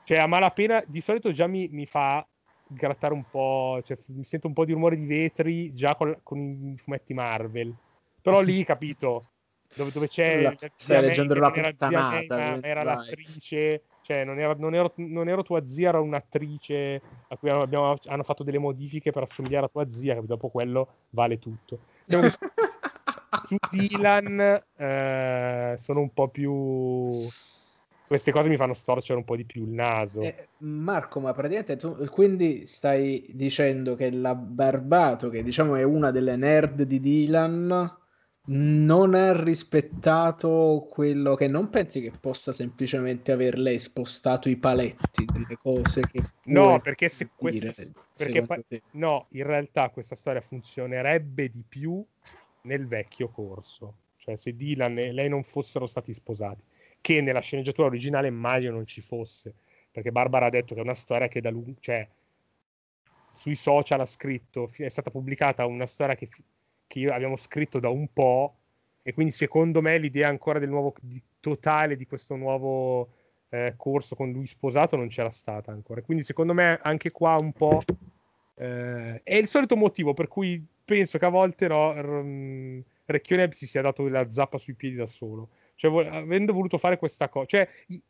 Cioè, a malapena, di solito già mi, mi fa grattare un po', cioè, mi sento un po' di rumore di vetri già con, con i fumetti Marvel. Però lì, capito, dove, dove c'è La- stai leggendo la puttanata, era l'attrice, cioè non, era- non ero, non ero tua zia, era un'attrice a cui abbiamo- hanno fatto delle modifiche per assomigliare a tua zia, capito? Dopo quello vale tutto. Diciamo che su, su Dylan eh, sono un po' più... Queste cose mi fanno storcere un po' di più il naso. Eh, Marco, ma praticamente tu quindi stai dicendo che la Barbato, che diciamo è una delle nerd di Dylan, non ha rispettato quello che non pensi che possa semplicemente aver lei spostato i paletti delle cose che No, perché se dire, questo, perché pa- no, in realtà questa storia funzionerebbe di più nel vecchio corso, cioè se Dylan e lei non fossero stati sposati, che nella sceneggiatura originale Mario non ci fosse, perché Barbara ha detto che è una storia che da lungo, cioè sui social ha scritto, è stata pubblicata una storia che, che io abbiamo scritto da un po' e quindi secondo me l'idea ancora del nuovo di- totale di questo nuovo eh, corso con lui sposato non c'era stata ancora. Quindi secondo me anche qua un po' eh, è il solito motivo per cui penso che a volte no, r- Recchione si sia dato la zappa sui piedi da solo. Cioè, vo- avendo voluto fare questa cosa, cioè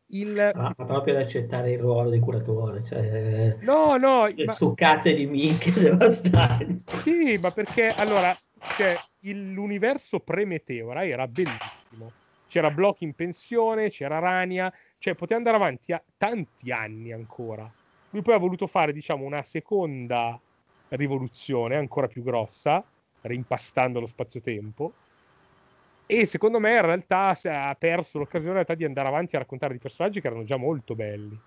il... Ma proprio ad accettare il ruolo di curatore, cioè No, no, ma- succate di minchia devastanti. Sì, ma perché allora cioè, il- l'universo pre-Meteora era bellissimo. C'era Block in pensione, c'era Rania, cioè poteva andare avanti a tanti anni ancora. lui poi ha voluto fare, diciamo, una seconda rivoluzione ancora più grossa, rimpastando lo spazio-tempo. E secondo me in realtà ha perso l'occasione di andare avanti a raccontare dei personaggi che erano già molto belli.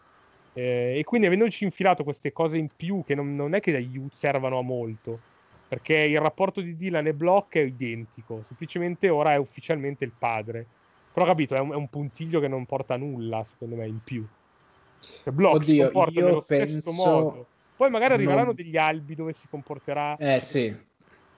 Eh, e quindi avendoci infilato queste cose in più che non, non è che servano a molto, perché il rapporto di Dylan e Block è identico, semplicemente ora è ufficialmente il padre. Però capito, è un, è un puntiglio che non porta a nulla, secondo me, in più. Cioè, Block Oddio, si comporta nello penso... stesso modo. Poi magari arriveranno non... degli albi dove si comporterà. Eh sì,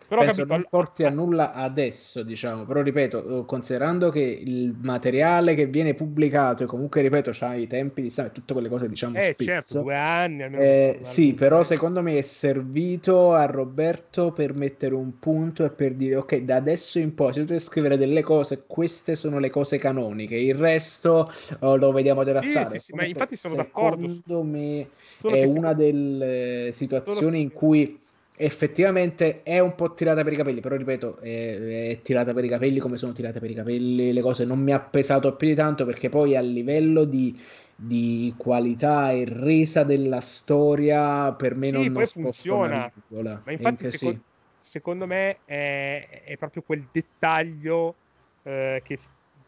però Penso capito, non porti a nulla adesso, diciamo, però ripeto, considerando che il materiale che viene pubblicato e comunque, ripeto, c'ha i tempi di stampa tutte quelle cose, diciamo, eh, spesso. certo, due anni almeno. Eh, sì, però secondo me è servito a Roberto per mettere un punto e per dire, ok, da adesso in poi, se tu devi scrivere delle cose, queste sono le cose canoniche, il resto oh, lo vediamo trattare. Sì, sì, sì, ma infatti sono d'accordo. Secondo me Solo è una delle situazioni in cui effettivamente è un po' tirata per i capelli, però ripeto, è, è, tirata per i capelli come sono tirate per i capelli le cose, non mi ha pesato più di tanto perché poi a livello di, di qualità e resa della storia per me sì, non, poi funziona. Ma infatti seco- sì. secondo me è, è, proprio quel dettaglio eh, che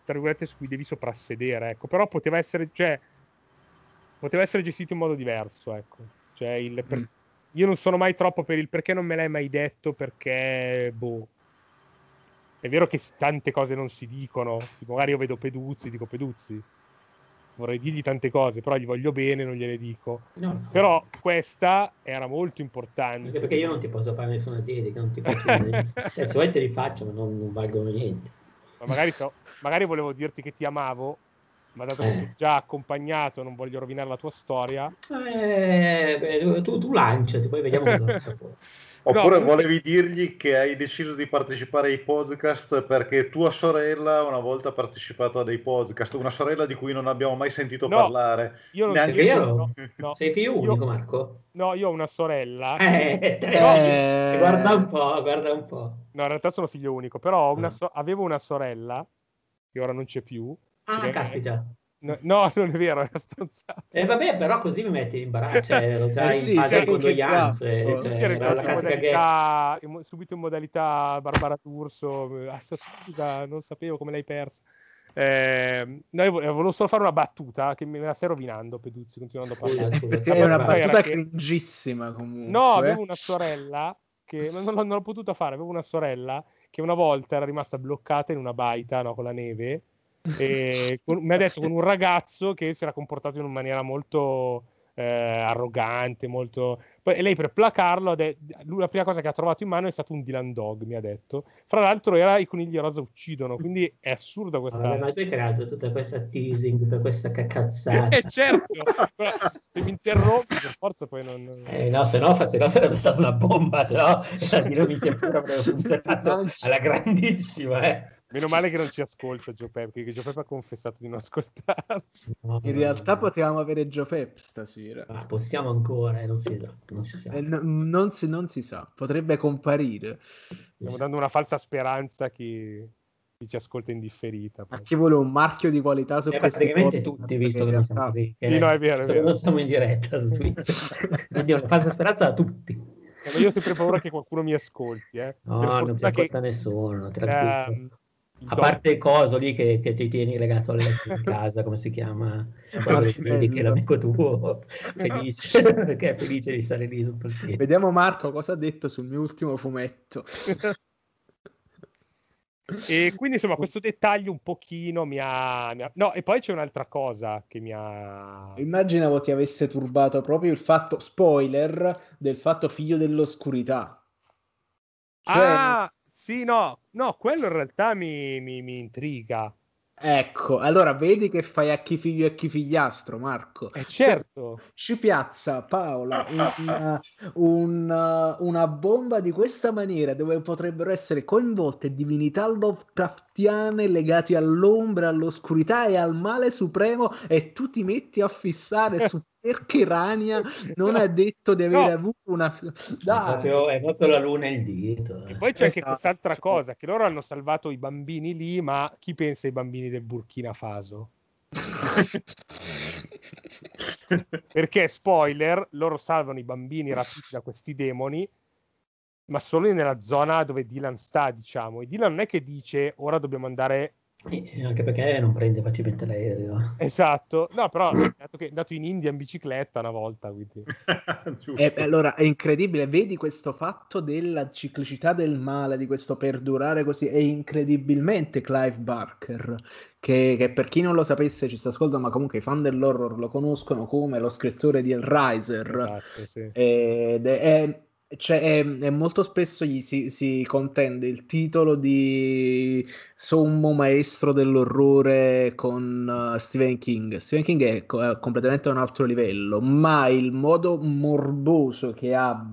tra virgolette su cui devi soprassedere, ecco, però poteva essere, cioè, poteva essere gestito in modo diverso, ecco. Cioè il, per, mm io non sono mai troppo per il perché non me l'hai mai detto, perché, boh. È vero che tante cose non si dicono, tipo, magari io vedo Peduzzi, dico Peduzzi, vorrei dirgli tante cose, però gli voglio bene, non gliele dico. No. Però questa era molto importante. Anche perché io non ti posso fare nessuna dedica, non ti faccio niente. se vuoi te li faccio, ma non, non valgono niente. Ma magari, so, magari volevo dirti che ti amavo, ma dato che eh. sei già accompagnato, non voglio rovinare la tua storia. Eh, beh, tu, tu lanciati, poi vediamo cosa Oppure no, volevi dirgli che hai deciso di partecipare ai podcast perché tua sorella una volta ha partecipato a dei podcast, una sorella di cui non abbiamo mai sentito no, parlare. Io non Neanche io. No, no. Sei figlio unico, Marco? No, io ho una sorella. Eh, eh... Guarda un po', guarda un po'. No, in realtà sono figlio unico, però una ah. so- avevo una sorella che ora non c'è più Ah, caspita. No, no, non è vero, è stronzato. Eh, vabbè, però così mi metti in imbarazzo, cioè, ero già eh in sì, fase di condoglianze. Cioè, sì, era in modalità, che... in, subito in modalità Barbara D'Urso. Ah, scusa, non sapevo come l'hai persa. Eh, no, io volevo solo fare una battuta che me la stai rovinando, Peduzzi, continuando a parlare. È una battuta che... cringissima comunque. No, avevo una sorella che non, non, non l'ho potuta fare, avevo una sorella che una volta era rimasta bloccata in una baita no, con la neve e con, mi ha detto con un ragazzo che si era comportato in una maniera molto eh, arrogante, molto... Poi, e lei per placarlo, de... lui la prima cosa che ha trovato in mano è stato un Dylan Dog, mi ha detto. Fra l'altro era i conigli rosa uccidono, quindi è assurda questa... Vabbè, ma tu hai creato tutta questa teasing, tutta questa cacazzata. eh certo, Però, se mi interrompi per forza poi non... Eh no, se no, se no sarebbe stata una bomba, se no la dinamica avrebbe funzionato alla grandissima, eh. Meno male che non ci ascolta Joe Pep, perché Joe Pep ha confessato di non ascoltarci. In realtà potevamo avere Joe Pep stasera. Ah, possiamo ancora, eh, non si sa. Non si sa. Eh, no, non, si, non si sa, potrebbe comparire. Stiamo dando una falsa speranza a chi, chi ci ascolta in differita. A chi vuole un marchio di qualità su eh, praticamente tutti, visto che, non siamo. Sì, no, è vero, è vero. Non siamo in diretta su Twitch. Quindi una falsa speranza a tutti. Eh, ma io ho sempre paura che qualcuno mi ascolti. Eh. No, non ti ascolta che, nessuno, tranquillo. Eh, a parte il coso lì che, che ti tieni legato alla casa, come si chiama? Quello che è l'amico tuo, felice, perché è felice di stare lì tutto il tempo. Vediamo Marco cosa ha detto sul mio ultimo fumetto. e quindi insomma questo dettaglio un pochino mi ha, mi ha, No, e poi c'è un'altra cosa che mi ha... Immaginavo ti avesse turbato proprio il fatto, spoiler, del fatto figlio dell'oscurità. Cioè... Ah! Sì, no, no, quello in realtà mi, mi, mi intriga. Ecco, allora vedi che fai a chi figlio e chi figliastro, Marco. Eh certo. Ci piazza Paola una, una, una, bomba di questa maniera dove potrebbero essere coinvolte divinità Lovecraftiane legate all'ombra, all'oscurità e al male supremo e tu ti metti a fissare su perché Rania non ha detto di aver no. avuto una Dai. È, proprio, è proprio la luna e il dito e poi c'è esatto. anche quest'altra cosa che loro hanno salvato i bambini lì ma chi pensa ai bambini del Burkina Faso Perché, spoiler, loro salvano i bambini rapiti da questi demoni, ma solo nella zona dove Dylan sta, diciamo. E Dylan non è che dice ora dobbiamo andare e anche perché non prende facilmente l'aereo. Esatto, no, però è andato, che, è andato in India in bicicletta una volta. Quindi. e, allora è incredibile, vedi questo fatto della ciclicità del male, di questo perdurare così, è incredibilmente Clive Barker, che, che, per chi non lo sapesse ci sta ascoltando, ma comunque i fan dell'horror lo conoscono come lo scrittore di Hellraiser. Esatto, sì. Ed è, è cioè, è, è molto spesso gli si, si, contende il titolo di sommo maestro dell'orrore con uh, Stephen King. Stephen King è, co- è completamente a un altro livello, ma il modo morboso che ha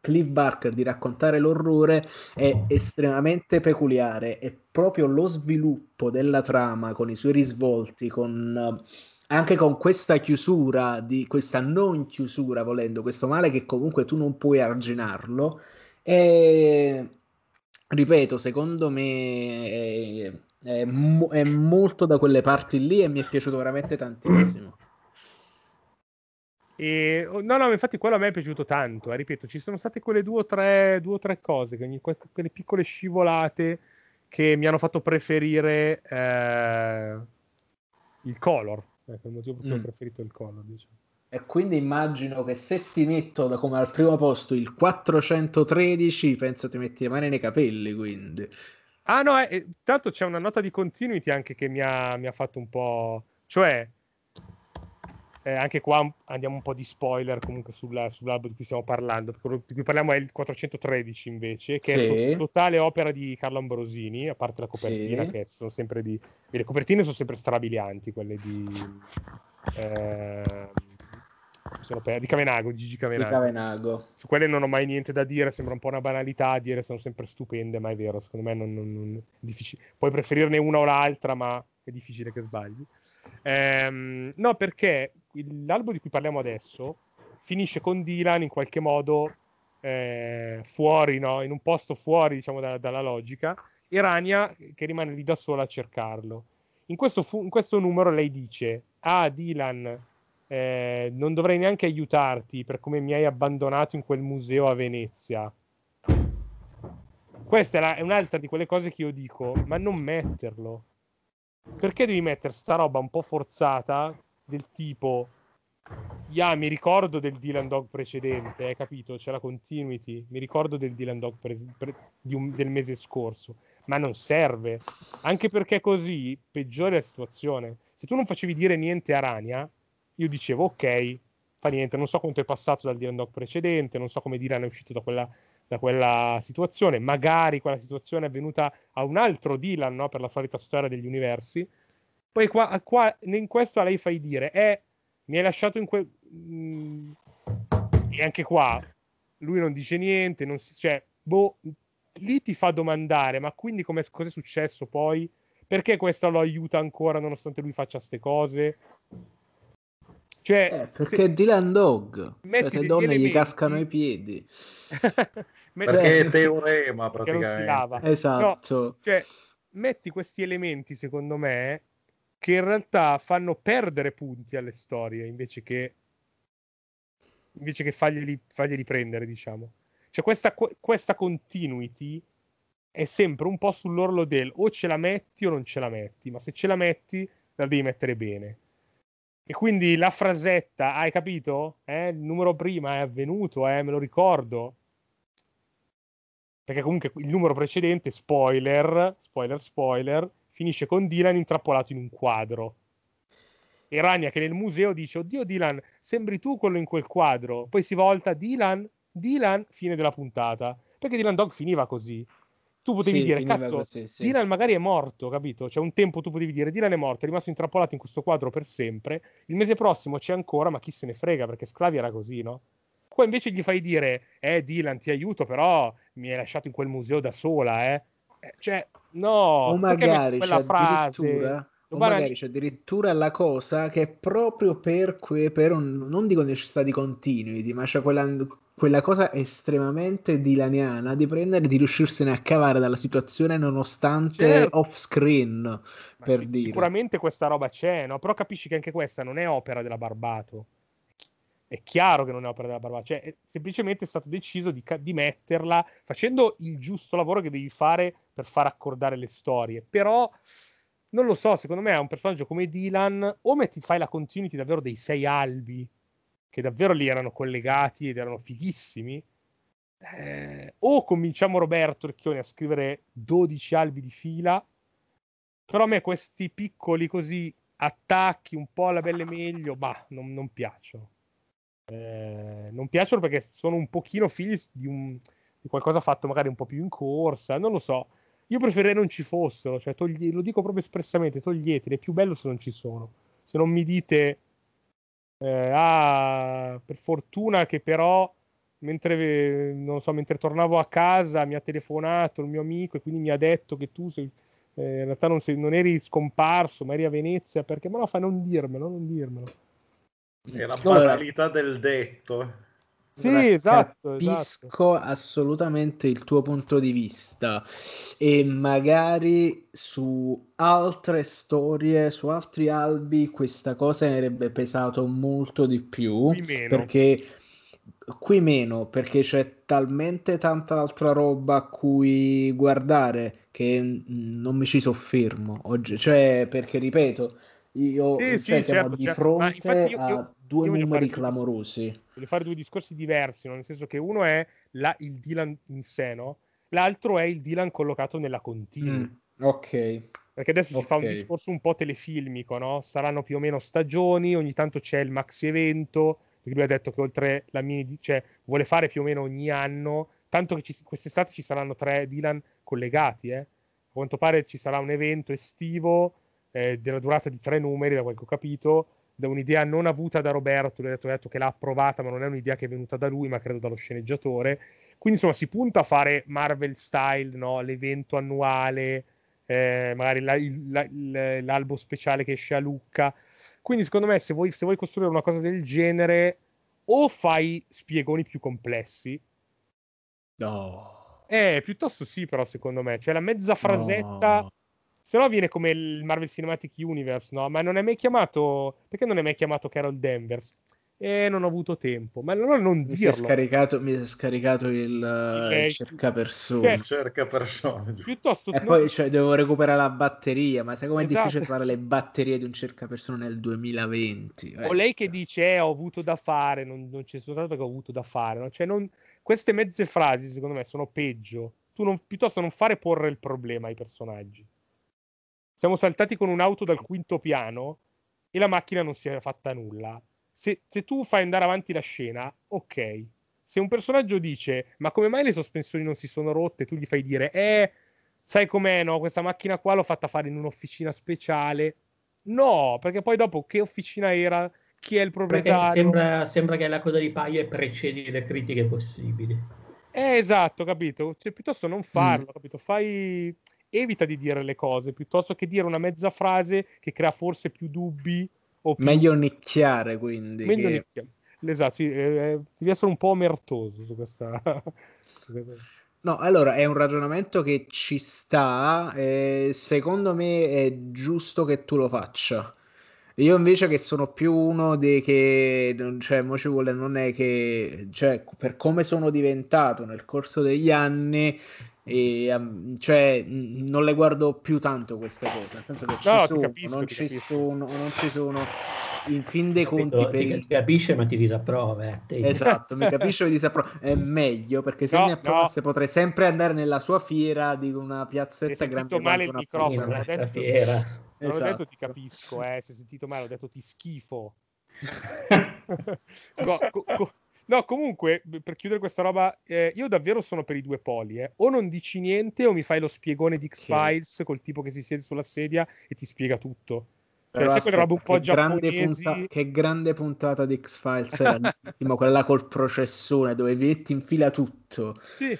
Cliff Barker di raccontare l'orrore è estremamente peculiare. È proprio lo sviluppo della trama con i suoi risvolti, con. Uh, anche con questa chiusura, di questa non chiusura volendo, questo male che comunque tu non puoi arginarlo, e ripeto, secondo me è, è, è, molto da quelle parti lì e mi è piaciuto veramente tantissimo. E, oh, no, no, infatti quello a me è piaciuto tanto, eh, ripeto, ci sono state quelle due o tre, due o tre cose, ogni, quelle piccole scivolate che mi hanno fatto preferire eh, il color, Ecco, il motivo per cui mm. ho preferito il collo, diciamo. E quindi immagino che se ti metto da come al primo posto il 413, penso ti metti le mani nei capelli, quindi. Ah no, eh, tanto c'è una nota di continuity anche che mi ha, mi ha fatto un po'... Cioè, eh, anche qua andiamo un po' di spoiler comunque sulla, sull'album di cui stiamo parlando. Quello di cui parliamo è il 413 invece, che sì. è totale opera di Carlo Ambrosini, a parte la copertina, sì. che sono sempre di. Le copertine sono sempre strabilianti, quelle di. Eh, per... di Cavenago, di Gigi Cavenago. Di Cavenago. Su quelle non ho mai niente da dire, sembra un po' una banalità a dire, sono sempre stupende, ma è vero, secondo me non, non, non... difficile. Puoi preferirne una o l'altra, ma è difficile che sbagli. Ehm, no, perché l'album di cui parliamo adesso finisce con Dylan in qualche modo eh, fuori, no? in un posto fuori diciamo, da, dalla logica, e Rania che rimane lì da sola a cercarlo. In questo, fu- in questo numero lei dice: Ah, Dylan, eh, non dovrei neanche aiutarti per come mi hai abbandonato in quel museo a Venezia. Questa è, la- è un'altra di quelle cose che io dico, ma non metterlo perché devi mettere sta roba un po' forzata del tipo yeah, mi ricordo del Dylan Dog precedente, hai capito? C'è la continuity, mi ricordo del Dylan Dog pre- pre- un, del mese scorso, ma non serve, anche perché così peggiori la situazione. Se tu non facevi dire niente a Rania, io dicevo ok, fa niente, non so quanto è passato dal Dylan Dog precedente, non so come Dylan è uscito da quella da quella situazione. Magari quella situazione è avvenuta a un altro Dylan, no? per la solita storia degli universi. Poi qua, qua in questo a lei fai dire, eh, mi hai lasciato in quel... Mm, e anche qua lui non dice niente, non si... cioè, boh, lì ti fa domandare, ma quindi cosa è successo poi? Perché questo lo aiuta ancora nonostante lui faccia queste cose? Cioè, eh, perché se... Dylan Dog, cioè, le donne elementi... gli cascano i piedi. perché è teorema praticamente. non si lava. Esatto. No, cioè, metti questi elementi, secondo me, che in realtà fanno perdere punti alle storie invece che, invece che farglieli, farglieli prendere, diciamo. Cioè, questa, questa continuity è sempre un po' sull'orlo del o ce la metti o non ce la metti, ma se ce la metti la devi mettere bene. E quindi la frasetta, hai capito? Eh, il numero prima è avvenuto, eh, me lo ricordo. Perché comunque il numero precedente, spoiler, spoiler, spoiler, finisce con Dylan intrappolato in un quadro. E Rania che nel museo dice, oddio Dylan, sembri tu quello in quel quadro. Poi si volta, Dylan, Dylan, fine della puntata. Perché Dylan Dog finiva così tu potevi sì, dire, cazzo, così, sì. Dylan magari è morto, capito? Cioè un tempo tu potevi dire, Dylan è morto, è rimasto intrappolato in questo quadro per sempre, il mese prossimo c'è ancora, ma chi se ne frega, perché Sclavi era così, no? Qua invece gli fai dire, eh Dylan ti aiuto, però mi hai lasciato in quel museo da sola, eh? eh cioè, no, o magari quella frase... O magari c'è addirittura la cosa che è proprio per, que- per un, non dico necessità di continuity, ma c'è quella quella cosa estremamente dilaniana di prendere e di riuscirsene a cavare dalla situazione nonostante Certo. off screen, per sì, dire. Sicuramente questa roba c'è, no? Però capisci che anche questa non è opera della Barbato. È chiaro che non è opera della Barbato, cioè è semplicemente stato deciso di, di metterla facendo il giusto lavoro che devi fare per far accordare le storie. Però non lo so, secondo me è un personaggio come Dylan, o metti, fai la continuity davvero dei sei albi, che davvero lì erano collegati ed erano fighissimi, eh, o cominciamo Roberto Recchioni a scrivere 12 albi di fila, però a me questi piccoli così attacchi un po' alla belle meglio, bah, non, non piacciono. Eh, non piacciono perché sono un pochino figli di, un, di qualcosa fatto magari un po' più in corsa, non lo so. Io preferirei non ci fossero, cioè togli- lo dico proprio espressamente, toglieteli, è più bello se non ci sono. Se non mi dite, eh, ah, per fortuna che però, mentre, non so, mentre tornavo a casa mi ha telefonato il mio amico e quindi mi ha detto che tu sei, eh, in realtà non, sei- non eri scomparso, ma eri a Venezia, perché, ma no, fai non dirmelo, non dirmelo. È la Allora, banalità del detto. Sì, esatto, esatto. Capisco assolutamente il tuo punto di vista e magari su altre storie, su altri albi, questa cosa mi avrebbe pesato molto di più. Qui meno. Perché qui meno, perché c'è talmente tanta altra roba a cui guardare che mm, non mi ci soffermo oggi. Cioè, perché ripeto, io Sì, cioè, sì, certo, di certo. fronte io- a io- due io numeri clamorosi. Voglio fare due discorsi diversi, no? nel senso che uno è la- il Dylan in sé, no? l'altro è il Dylan collocato nella continua. Mm, ok. Perché adesso si fa un discorso un po' telefilmico, no? Saranno più o meno stagioni, ogni tanto c'è il maxi evento, perché lui ha detto che oltre la mini, cioè vuole fare più o meno ogni anno, tanto che ci- quest'estate ci saranno tre Dylan collegati, eh. A quanto pare ci sarà un evento estivo eh, della durata di tre numeri, da quel che ho capito, da un'idea non avuta da Roberto, lui ha detto, detto che l'ha approvata, ma non è un'idea che è venuta da lui, ma credo dallo sceneggiatore. Quindi insomma si punta a fare Marvel style, no? l'evento annuale, eh, magari la- la- l'albo speciale che esce a Lucca. Quindi secondo me se vuoi, se vuoi costruire una cosa del genere o fai spiegoni più complessi, No. eh, piuttosto sì però secondo me, cioè la mezza frasetta, No. Se no viene come il Marvel Cinematic Universe, no? Ma non è mai chiamato, perché non è mai chiamato Carol Danvers? Eh, non ho avuto tempo, ma allora non Mi si è dirlo. scaricato, mi si è scaricato il, Eh, il cercapersone. cioè, Cerca personaggio. Piuttosto E non- poi cioè, devo recuperare la batteria, ma sai com'è Esatto. difficile trovare le batterie di un cercapersone nel 2020? O lei che dice eh, ho avuto da fare, non, non c'è soltanto perché ho avuto da fare. no? Cioè, non- queste mezze frasi, secondo me, sono peggio. Tu non, piuttosto non fare porre il problema ai personaggi. Siamo saltati con un'auto dal quinto piano e la macchina non si è fatta nulla. Se, se tu fai andare avanti la scena, ok. Se un personaggio dice ma come mai le sospensioni non si sono rotte, tu gli fai dire eh, sai com'è, no? Questa macchina qua l'ho fatta fare in un'officina speciale. No, perché poi dopo che officina era, chi è il proprietario? sembra, sembra che la coda di paia e precedi le critiche possibili. Eh, esatto, capito? Cioè, piuttosto non farlo, Mm. capito? Fai... Evita di dire le cose, piuttosto che dire una mezza frase che crea forse più dubbi o più... Meglio nicchiare, quindi. Meglio che- nicchia. Esatto, sì, eh, devi essere un po' omertoso su questa... No, allora è un ragionamento che ci sta, e secondo me è giusto che tu lo faccia. Io invece che sono più uno dei che, cioè, mo ci vuole, non è che, cioè, per come sono diventato nel corso degli anni, e, um, cioè, non le guardo più tanto queste cose, nel senso che ci No, ti sono, capisco, non ti ci capisco. sono, non ci sono, in fin dei conti, Capito? per Ti, ti capisce ma ti disapprova. eh, te. Esatto, mi capisce mi disappro- È meglio perché se No, mi approvasse potrei sempre andare nella sua fiera di una piazzetta sentito grande male il microfono, sta detto, fiera. non ho Esatto. detto ti capisco, eh, se hai sentito male, ho detto ti schifo. Co- co- no, comunque, per chiudere questa roba, eh, io davvero sono per i due poli. eh. O non dici niente o mi fai lo spiegone di X-Files col tipo che si siede sulla sedia e ti spiega tutto. Cioè, Però sai quelle robe un aspetta, po' che grande, punta- che grande puntata di X-Files era l'ultima, quella col processone dove metti in fila tutto. Sì,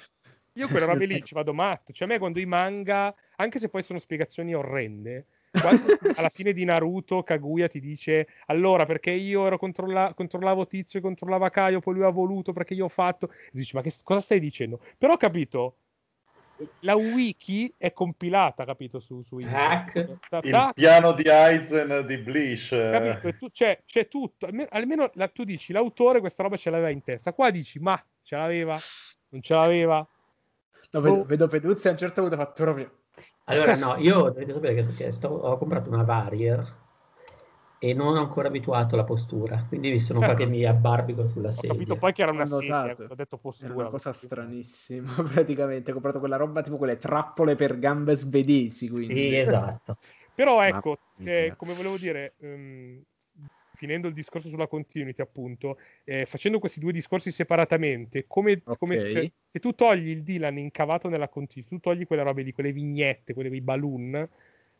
io quelle robe lì ci vado matto. Cioè, a me quando i manga, anche se poi sono spiegazioni orrende, Quando alla fine di Naruto Kaguya ti dice allora perché io ero controlla- controllavo Tizio e controllava Kaio, poi lui ha voluto perché io ho fatto. E dici ma che cosa stai dicendo? Però ho capito, la wiki è compilata, capito, su, su Hack. Il piano di Aizen di Blish. Capito? Tu, c'è, c'è, tutto. Almeno, almeno la, tu dici, l'autore questa roba ce l'aveva in testa. Qua dici, ma ce l'aveva? Non ce l'aveva? No, vedo, oh. vedo Peduzzi a un certo punto ha fatto proprio... Allora, no, io dovete sapere che, che sto, ho comprato una Varier e non ho ancora abituato alla postura, quindi mi sono certo. qua che mi abbarbico sulla sedia. Ho capito poi che era una sedia, ho detto postura. Era una cosa stranissima, praticamente, ho comprato quella roba tipo quelle trappole per gambe svedesi, quindi. Sì, esatto. Però ecco, eh, come volevo dire, um, finendo il discorso sulla continuity, appunto, eh, facendo questi due discorsi separatamente, come, okay. come se, se, tu togli il Dylan incavato nella continuity, tu togli quelle robe di quelle vignette, quelle dei balloon,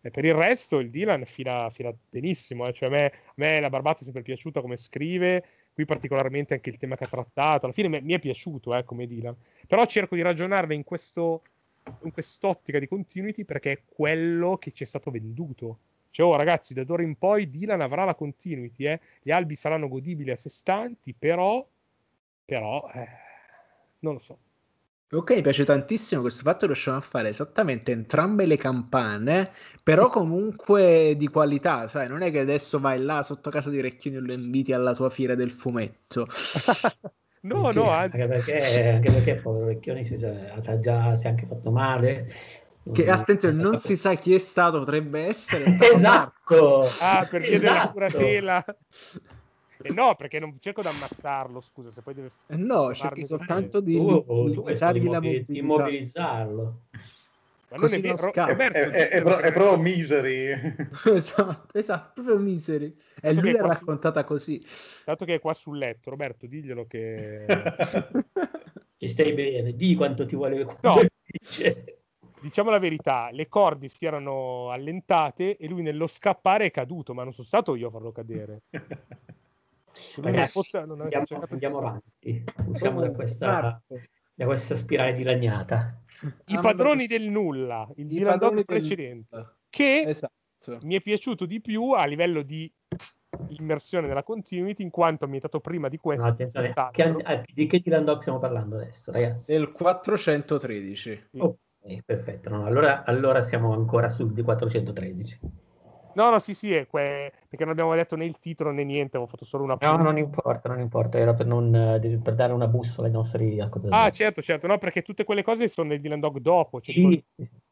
e per il resto il Dylan fila, fila benissimo. Eh. Cioè, a, me, a me la Barbato è sempre piaciuta come scrive, qui particolarmente anche il tema che ha trattato. Alla fine mi, mi è piaciuto eh, come Dylan. Però cerco di ragionarne in, questo, in quest'ottica di continuity perché è quello che ci è stato venduto. Cioè, oh ragazzi, da d'ora in poi Dylan avrà la continuity, eh. gli albi saranno godibili a sé stanti, però, però eh, non lo so. Ok, mi piace tantissimo questo fatto che riusciamo a fare esattamente entrambe le campane, però comunque di qualità, sai, non è che adesso vai là sotto casa di Recchioni e lo inviti alla tua fiera del fumetto. no, perché, no, anzi. Anche perché, anche perché povero Recchioni si, cioè, già, si è anche fatto male. Che attenzione, non si sa chi è stato, potrebbe essere. esatto! Ah, per via esatto. della curatela. Eh no, perché non cerco di ammazzarlo, scusa, se poi deve... Eh no, cerchi soltanto di oh, oh, limitargli la immobilizzarlo. Ma non è vero, Roberto, è, è, è, pro, è proprio misery. esatto, esatto, proprio misery. E lui l'ha raccontata su... così. Dato che è qua sul letto, Roberto, diglielo che... che stai bene, di quanto ti vuole... No, diciamo la verità, le corde si erano allentate e lui nello scappare è caduto, ma non sono stato io a farlo cadere. Ragazzi, fosse, non andiamo, andiamo avanti, usciamo da questa, da questa spirale dilaniata. I padroni del nulla, il Dylan precedente, del... che esatto. mi è piaciuto di più a livello di immersione nella continuity in quanto ambientato prima di questo. No, che, eh, di che Dylan Dog stiamo parlando adesso, ragazzi? Del 413. Ok, perfetto. No, allora, allora siamo ancora sul di 413. No, no, sì, sì, è que... perché non abbiamo detto né il titolo né niente, avevo fatto solo una... No, non importa, non importa, era per, non, eh, per dare una bussola ai nostri ascoltatori. Ah, certo, certo, no, perché tutte quelle cose sono nel Dylan Dog dopo, cioè, sì.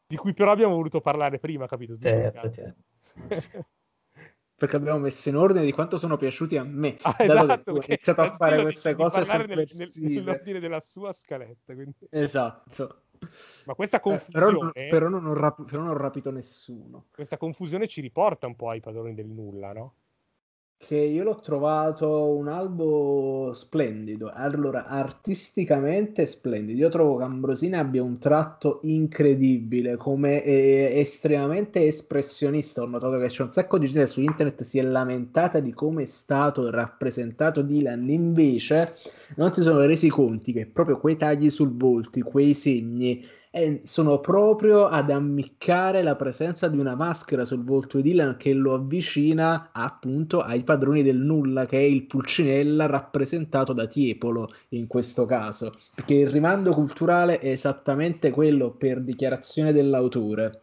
di cui però abbiamo voluto parlare prima, capito? Certo, certo. perché abbiamo messo in ordine di quanto sono piaciuti a me. Ah, esatto, ho iniziato a fare queste cose nel, nel, nell'ordine della sua scaletta. Quindi... Esatto. Ma questa confusione... Eh, però, però, non rap- però, non ho rapito nessuno. Questa confusione ci riporta un po' ai padroni del nulla, no? Che io l'ho trovato un albo splendido. Allora, artisticamente splendido. Io trovo che Ambrosina abbia un tratto incredibile, come estremamente espressionista. Ho notato che c'è un sacco di gente su internet si è lamentata di come è stato rappresentato Dylan. Invece, non si sono resi conti che proprio quei tagli sul volto, quei segni e sono proprio ad ammiccare la presenza di una maschera sul volto di Dylan che lo avvicina appunto ai padroni del nulla, che è il Pulcinella rappresentato da Tiepolo in questo caso, perché il rimando culturale è esattamente quello per dichiarazione dell'autore.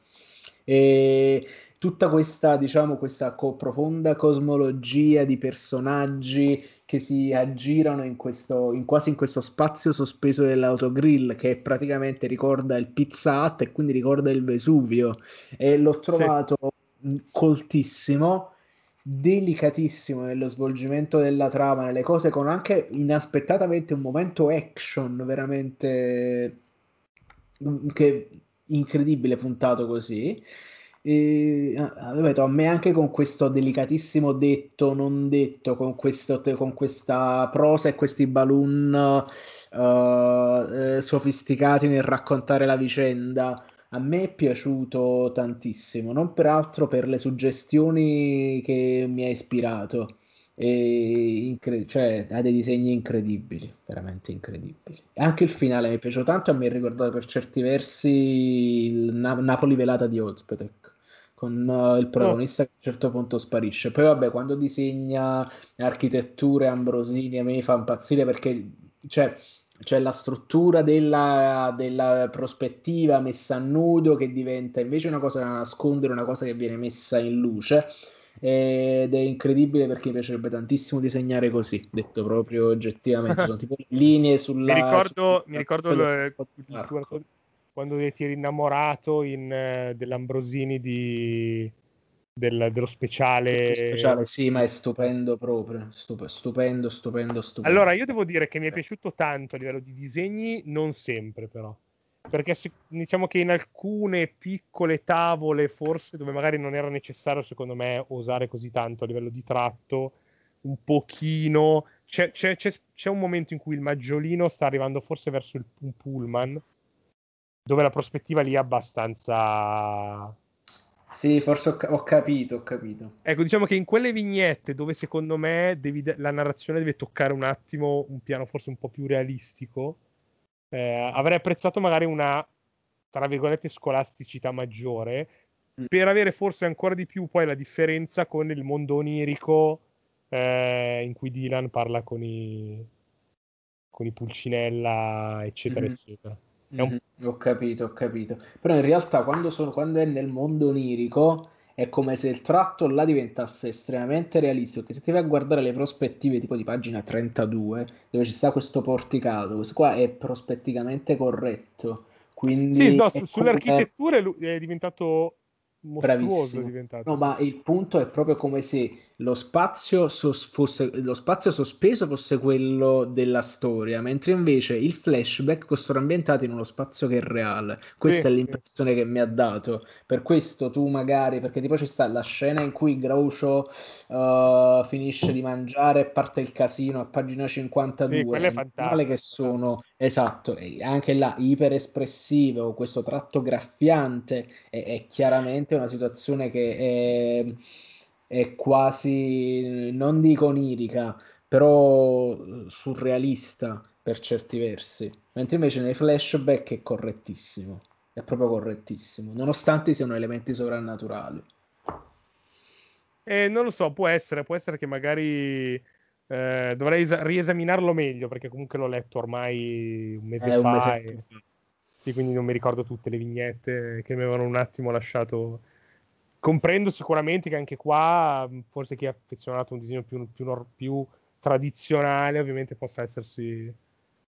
E tutta questa, diciamo, questa co- profonda cosmologia di personaggi che si aggirano in questo, in quasi in questo spazio sospeso dell'autogrill che praticamente ricorda il Pizza Hut e quindi ricorda il Vesuvio e l'ho trovato sì. coltissimo delicatissimo nello svolgimento della trama, nelle cose con anche inaspettatamente un momento action veramente mm, che incredibile puntato così e, ripeto, a me anche con questo delicatissimo detto, non detto, con, questo, con questa prosa e questi balloon uh, eh, sofisticati nel raccontare la vicenda, a me è piaciuto tantissimo, non peraltro per le suggestioni che mi ha ispirato. Incre- cioè, ha dei disegni incredibili, veramente incredibili. Anche il finale mi è piaciuto tanto e mi ha ricordato per certi versi il Na- Napoli velata di Ozpetek con uh, il protagonista oh. che a un certo punto sparisce. Poi vabbè, quando disegna architetture Ambrosini a me fa impazzire perché cioè, c'è la struttura della, della, prospettiva messa a nudo che diventa invece una cosa da nascondere, una cosa che viene messa in luce ed è incredibile perché mi piacerebbe tantissimo disegnare così, detto proprio oggettivamente, sono tipo linee sulla... Mi ricordo, mi ricordo il, il, quando ti eri innamorato in, uh, dell'Ambrosini di, del, dello speciale. speciale. Sì, ma è stupendo proprio. Stup- stupendo, stupendo, stupendo. Allora, io devo dire che mi è piaciuto tanto a livello di disegni, non sempre però. Perché diciamo che in alcune piccole tavole, forse dove magari non era necessario, secondo me, osare così tanto a livello di tratto, un pochino. C'è, c'è, c'è, c'è un momento in cui il maggiolino sta arrivando forse verso il, un pullman, dove la prospettiva lì è abbastanza sì, forse ho, ho, capito, ho capito. Ecco, diciamo che in quelle vignette dove secondo me devi, la narrazione deve toccare un attimo un piano forse un po' più realistico, eh, avrei apprezzato magari una, tra virgolette, scolasticità maggiore mm. per avere forse ancora di più poi la differenza con il mondo onirico eh, in cui Dylan parla con i, con i Pulcinella, eccetera, mm-hmm. eccetera. Un... Mm-hmm. Ho capito, ho capito. Però in realtà quando, sono, quando è nel mondo onirico è come se il tratto là diventasse estremamente realistico. Perché se ti vai a guardare le prospettive tipo di pagina 32, dove ci sta questo porticato, questo qua è prospetticamente corretto. Quindi sì, no, su, sulle architetture è diventato mostruoso. È diventato, no, sì. ma il punto è proprio come se lo spazio, sos- fosse, lo spazio sospeso fosse quello della storia, mentre invece il flashback fossero ambientati in uno spazio che è reale. Questa sì, è l'impressione che mi ha dato. Per questo tu magari, perché tipo ci sta la scena in cui Groucho uh, finisce di mangiare e parte il casino a pagina 52. Sì, fantastica. Che sono, esatto, anche là iper espressivo, questo tratto graffiante, è, è chiaramente una situazione che è è quasi, non dico onirica, però surrealista per certi versi, mentre invece nei flashback è correttissimo, è proprio correttissimo, nonostante siano elementi sovrannaturali. Eh, non lo so, può essere, può essere che magari eh, dovrei es- riesaminarlo meglio perché comunque l'ho letto ormai un mese eh, fa. Un e... Sì, quindi non mi ricordo tutte le vignette che mi avevano un attimo lasciato comprendo sicuramente che anche qua, forse chi è affezionato a un disegno più, più, più tradizionale, ovviamente possa essersi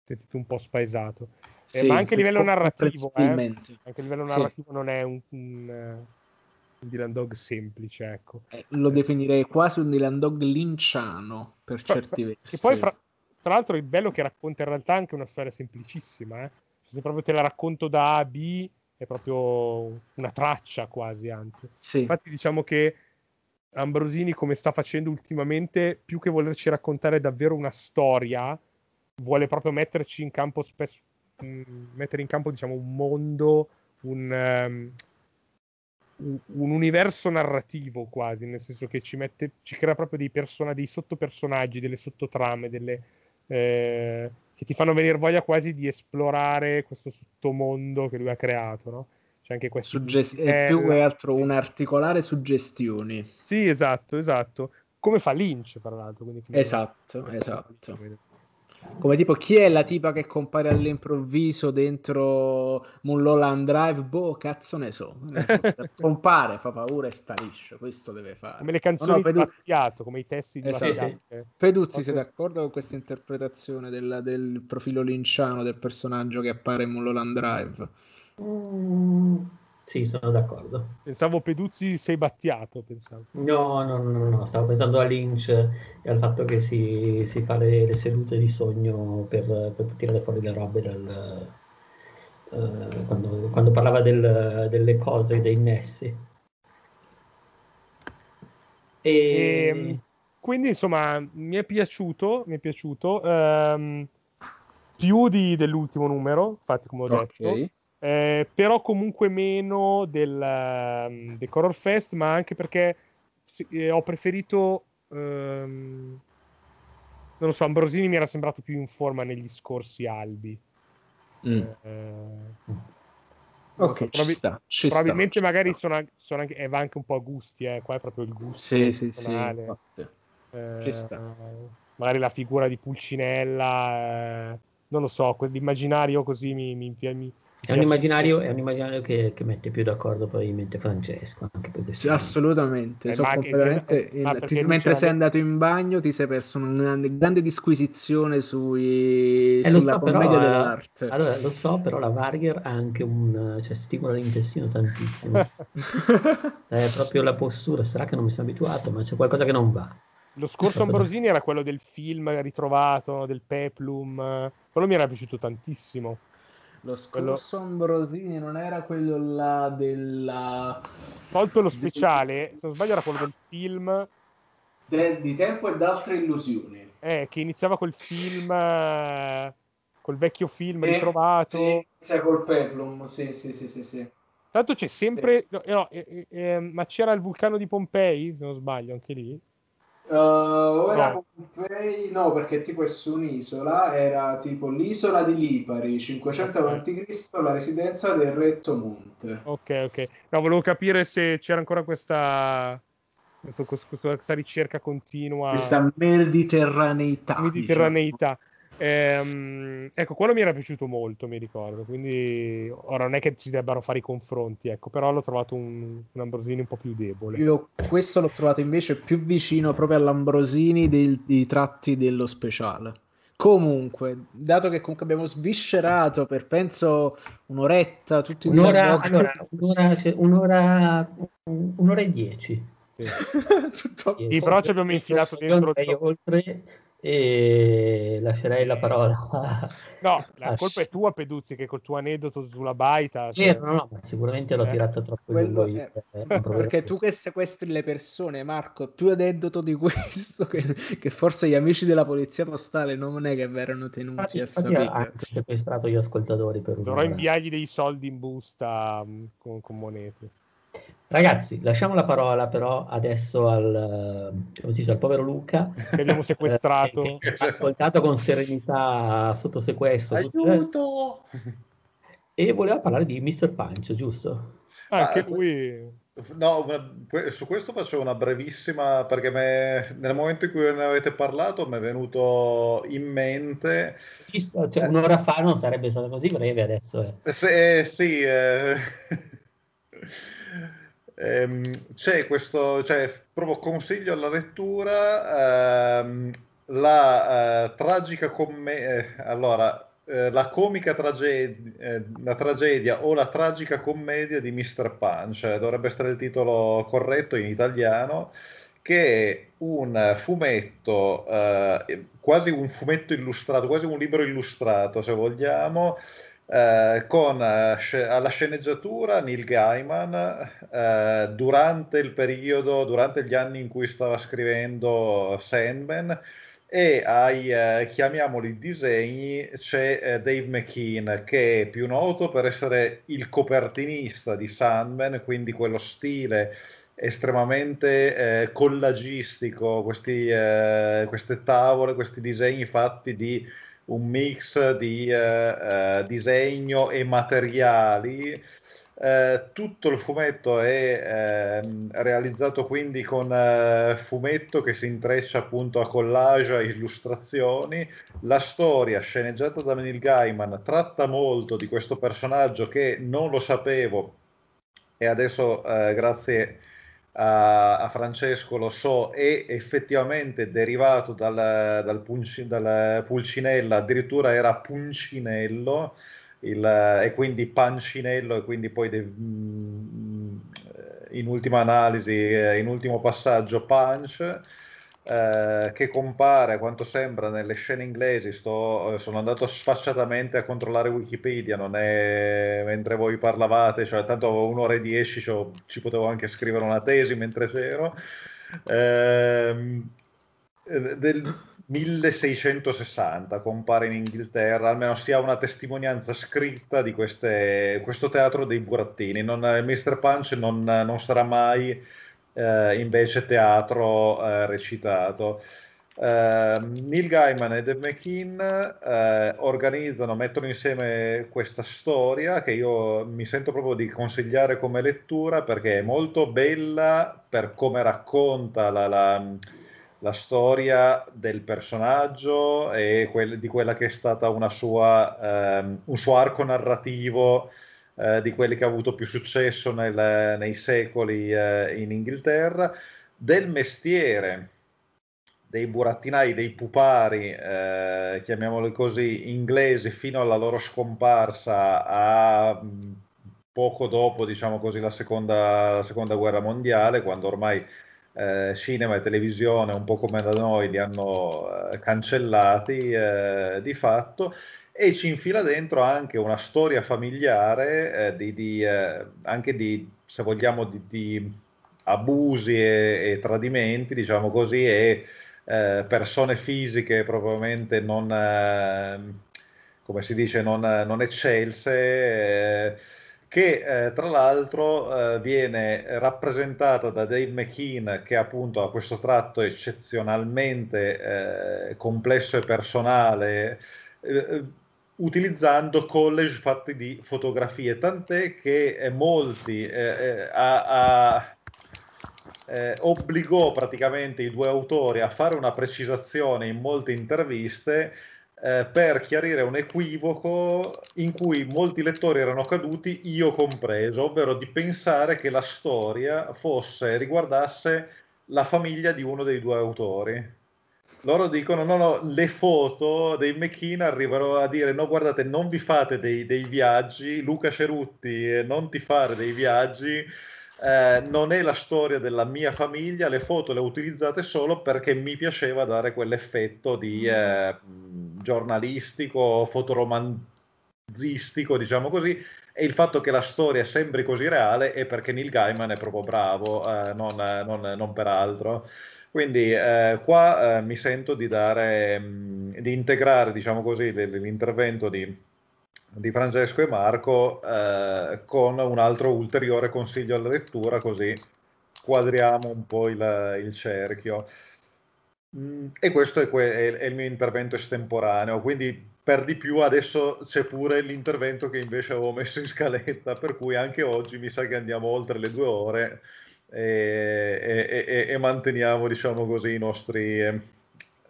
sentito un po' spaesato. Eh, sì, eh, ma anche a livello narrativo, eh, anche a livello narrativo sì. non è un, un, un, Dylan Dog semplice, ecco. Eh, lo definirei quasi un Dylan Dog linciano per fra, certi versi. E poi, fra, tra l'altro, il bello che racconta in realtà anche una storia semplicissima, eh? cioè, se proprio te la racconto da A a B è proprio una traccia quasi, anzi. Sì. Infatti diciamo che Ambrosini, come sta facendo ultimamente, più che volerci raccontare davvero una storia, vuole proprio metterci in campo spesso, mm, mettere in campo diciamo un mondo, un, um, un, universo narrativo quasi, nel senso che ci, mette, ci crea proprio dei, persona, dei sottopersonaggi, delle sottotrame, delle... Eh, che ti fanno venire voglia quasi di esplorare questo sottomondo che lui ha creato, no? C'è anche questo. Suggest- è più che altro un articolare suggestioni. Sì, esatto, esatto. Come fa Lynch, tra l'altro. Esatto, esatto. Come tipo, chi è la tipa che compare all'improvviso dentro Mulholland Drive? Boh, cazzo ne so. Compare, fa paura e sparisce. Questo deve fare. Come le canzoni no, no, Pedu... di Battiato, come i testi di esatto. Battiato. Peduzzi, okay. sei d'accordo con questa interpretazione del, del, profilo linciano del personaggio che appare in Mulholland Drive? Mm. Sì, sono d'accordo. Pensavo Peduzzi sei battiato, pensavo. No, no, no, no, stavo pensando a Lynch e al fatto che si, si fa le, le, sedute di sogno per, per tirare fuori le robe dal, uh, quando, quando, parlava del, delle cose, dei nessi. E... E, ehm, quindi, insomma, mi è piaciuto, mi è piaciuto um, più di, dell'ultimo numero, infatti, come ho detto. Okay eh, però comunque meno del, um, del Horror Fest, ma anche perché eh, ho preferito... Um, non lo so, Ambrosini mi era sembrato più in forma negli scorsi albi. Mm. Eh, Ok, so, ci probabi- sta, ci sta, probabilmente ci magari sta. sono, anche- sono anche, e va anche un po' a gusti, eh. qua è proprio il gusto Sì, sì, sì. Eh, Ci sta. magari la figura di Pulcinella, eh, non lo so, quell'immaginario così mi, mi, mi- mi È un immaginario, è un immaginario che, che mette più d'accordo probabilmente Francesco. Anche per Sì, questo. assolutamente. Eh, ma anche- completamente ma in- perché ti- mentre sei andato in bagno, ti sei perso una grande, disquisizione sui, Eh, lo sulla so, però, commedia eh, dell'arte. Allora, lo so, però la Varger ha anche un... cioè stimola l'intestino tantissimo. È proprio la postura, sarà che non mi sono abituato, ma c'è qualcosa che non va. Lo scorso Proprio- Ambrosini era quello del film ritrovato, del Peplum, quello mi era piaciuto tantissimo. Lo Quello- scorso Ambrosini non era quello là della... Tolto lo speciale, se non sbaglio era quello del film de- di tempo e d'altre illusioni. eh, che iniziava col film, eh, col vecchio film Eh, ritrovato. Sì, inizia col Peplum, sì, sì, sì, sì, sì. Tanto c'è sempre, no, no, eh, eh, eh, ma c'era il vulcano di Pompei, se non sbaglio, anche lì. Uh, ora No. Pompei, no, perché tipo è su un'isola, era tipo l'isola di Lipari, 500 Ok. a.C., la residenza del re Tomonte. Ok, ok. No, volevo capire se c'era ancora questa, questo- questa ricerca continua. Questa mediterraneità. mediterraneità. Ehm, ecco, quello mi era piaciuto molto, mi ricordo. Quindi ora non è che ci debbano fare i confronti, ecco, però l'ho trovato un, un Ambrosini un po' più debole. Io questo l'ho trovato invece più vicino proprio all'Ambrosini del- dei tratti dello speciale. Comunque, dato che comunque abbiamo sviscerato per penso un'oretta, tutti Un'ora, dialogo- allora, un'ora, cioè, un'ora, un'ora e dieci. Sì. Tutto- Sì, però ci abbiamo infilato dentro- oltre e lascerei la parola. No, la Ah, colpa è tua, Peduzzi, che col tuo aneddoto sulla baita. Sì, cioè- no, no, ma sicuramente l'ho Eh, tirata troppo in quello è- eh. Perché tu che sequestri le persone, Marco, più aneddoto di questo che, che forse gli amici della polizia postale non è che verranno tenuti Infatti, a sapere. anche sequestrato gli ascoltatori per Dovrò inviargli dei soldi in busta mh, con, con monete. Ragazzi, lasciamo la parola però adesso al, eh, come si dice, al povero Luca. Che abbiamo sequestrato. eh, che ha ascoltato con serenità sotto sequestro. Aiuto! E voleva parlare di Mr. Punch, giusto? Anche Ah, lui. No, su questo faccio una brevissima, perché me- nel momento in cui ne avete parlato mi è venuto in mente... Cioè, un'ora fa non sarebbe stato così breve, adesso è. Se- eh, sì, eh, ehm, c'è questo, cioè, proprio consiglio alla lettura, ehm, la eh, tragica commedia, allora, eh, la comica tragedia, la tragedia o la tragica commedia di Mr. Punch, eh, dovrebbe essere il titolo corretto in italiano, che è un fumetto, eh, quasi un fumetto illustrato, quasi un libro illustrato, se vogliamo, eh, con eh, alla sceneggiatura Neil Gaiman eh, durante il periodo, durante gli anni in cui stava scrivendo Sandman e ai, eh, chiamiamoli disegni, c'è eh, Dave McKean che è più noto per essere il copertinista di Sandman, quindi quello stile estremamente eh, collagistico, questi, eh, queste tavole, questi disegni fatti di un mix di eh, eh, disegno e materiali. Eh, tutto il fumetto è ehm, realizzato quindi con eh, fumetto che si intreccia appunto a collage, a illustrazioni. La storia sceneggiata da Neil Gaiman tratta molto di questo personaggio che non lo sapevo e adesso eh, grazie a, a Francesco lo so, è effettivamente derivato dal, dal, punci- dal Pulcinella, addirittura era Puncinello, il, e quindi Pancinello, e quindi poi de- mm, in ultima analisi, eh, in ultimo passaggio, Punch. Eh, che compare quanto sembra nelle scene inglesi. Sto, eh, sono andato sfacciatamente a controllare Wikipedia, non è mentre voi parlavate, cioè tanto un'ora e dieci, cioè, ci potevo anche scrivere una tesi mentre c'ero. Ehm, eh, del 1660 compare in Inghilterra, almeno si ha una testimonianza scritta di queste, questo teatro dei burattini. Non, il Mr. Punch non, non sarà mai eh, invece teatro eh, recitato. Uh, Neil Gaiman e Dave McKean uh, organizzano, mettono insieme questa storia che io mi sento proprio di consigliare come lettura perché è molto bella per come racconta la, la, la storia del personaggio e quel, di quella che è stata una sua, um, un suo arco narrativo uh, di quelli che ha avuto più successo nel, nei secoli in Inghilterra, del mestiere dei burattinai, dei pupari, eh, chiamiamoli così, inglesi fino alla loro scomparsa a poco dopo, diciamo così, la seconda, la seconda guerra mondiale, quando ormai eh, cinema e televisione, un po' come da noi, li hanno eh, cancellati eh, di fatto e ci infila dentro anche una storia familiare eh, di, di, eh, anche di, se vogliamo, di, di abusi e, e, tradimenti, diciamo così, e eh, persone fisiche probabilmente non, eh, come si dice, non, non eccelse, eh, che eh, tra l'altro viene rappresentata da Dave McKean che appunto ha questo tratto eccezionalmente complesso e personale utilizzando college fatti di fotografie, tant'è che molti eh, ha, ha, eh, obbligò praticamente i due autori a fare una precisazione in molte interviste eh, per chiarire un equivoco in cui molti lettori erano caduti, io compreso, ovvero di pensare che la storia fosse, riguardasse la famiglia di uno dei due autori. Loro dicono: no, no, le foto dei McKean arrivano a dire: no, guardate, non vi fate dei, dei viaggi. Luca Cerutti, eh, non ti fare dei viaggi eh, non è la storia della mia famiglia, le foto le ho utilizzate solo perché mi piaceva dare quell'effetto di eh, giornalistico, fotoromanzistico, diciamo così, e il fatto che la storia sembri così reale è perché Neil Gaiman è proprio bravo, eh, non, non, non, per altro. Quindi eh, qua eh, mi sento di dare, mh, di integrare, diciamo così, l'intervento di di Francesco e Marco eh, con un altro ulteriore consiglio alla lettura, così quadriamo un po' il, il cerchio. Mm, e questo è, que- è, il mio intervento estemporaneo, quindi per di più adesso c'è pure l'intervento che invece avevo messo in scaletta, per cui anche oggi mi sa che andiamo oltre le due ore e, e, e manteniamo, diciamo così, i nostri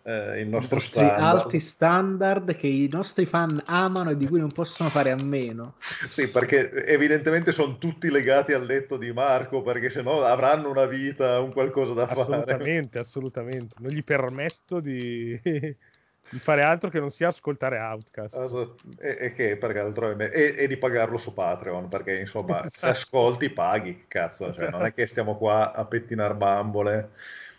eh, il nostro I standard. alti standard che i nostri fan amano e di cui non possono fare a meno. Sì, perché evidentemente sono tutti legati al letto di Marco, perché sennò avranno una vita, un qualcosa da assolutamente, fare. Assolutamente, assolutamente. Non gli permetto di... di fare altro che non sia ascoltare Outcast. Allora, e, e, che è, e, e, di pagarlo su Patreon perché insomma esatto. se ascolti paghi cazzo cioè, esatto. non è che stiamo qua a pettinare bambole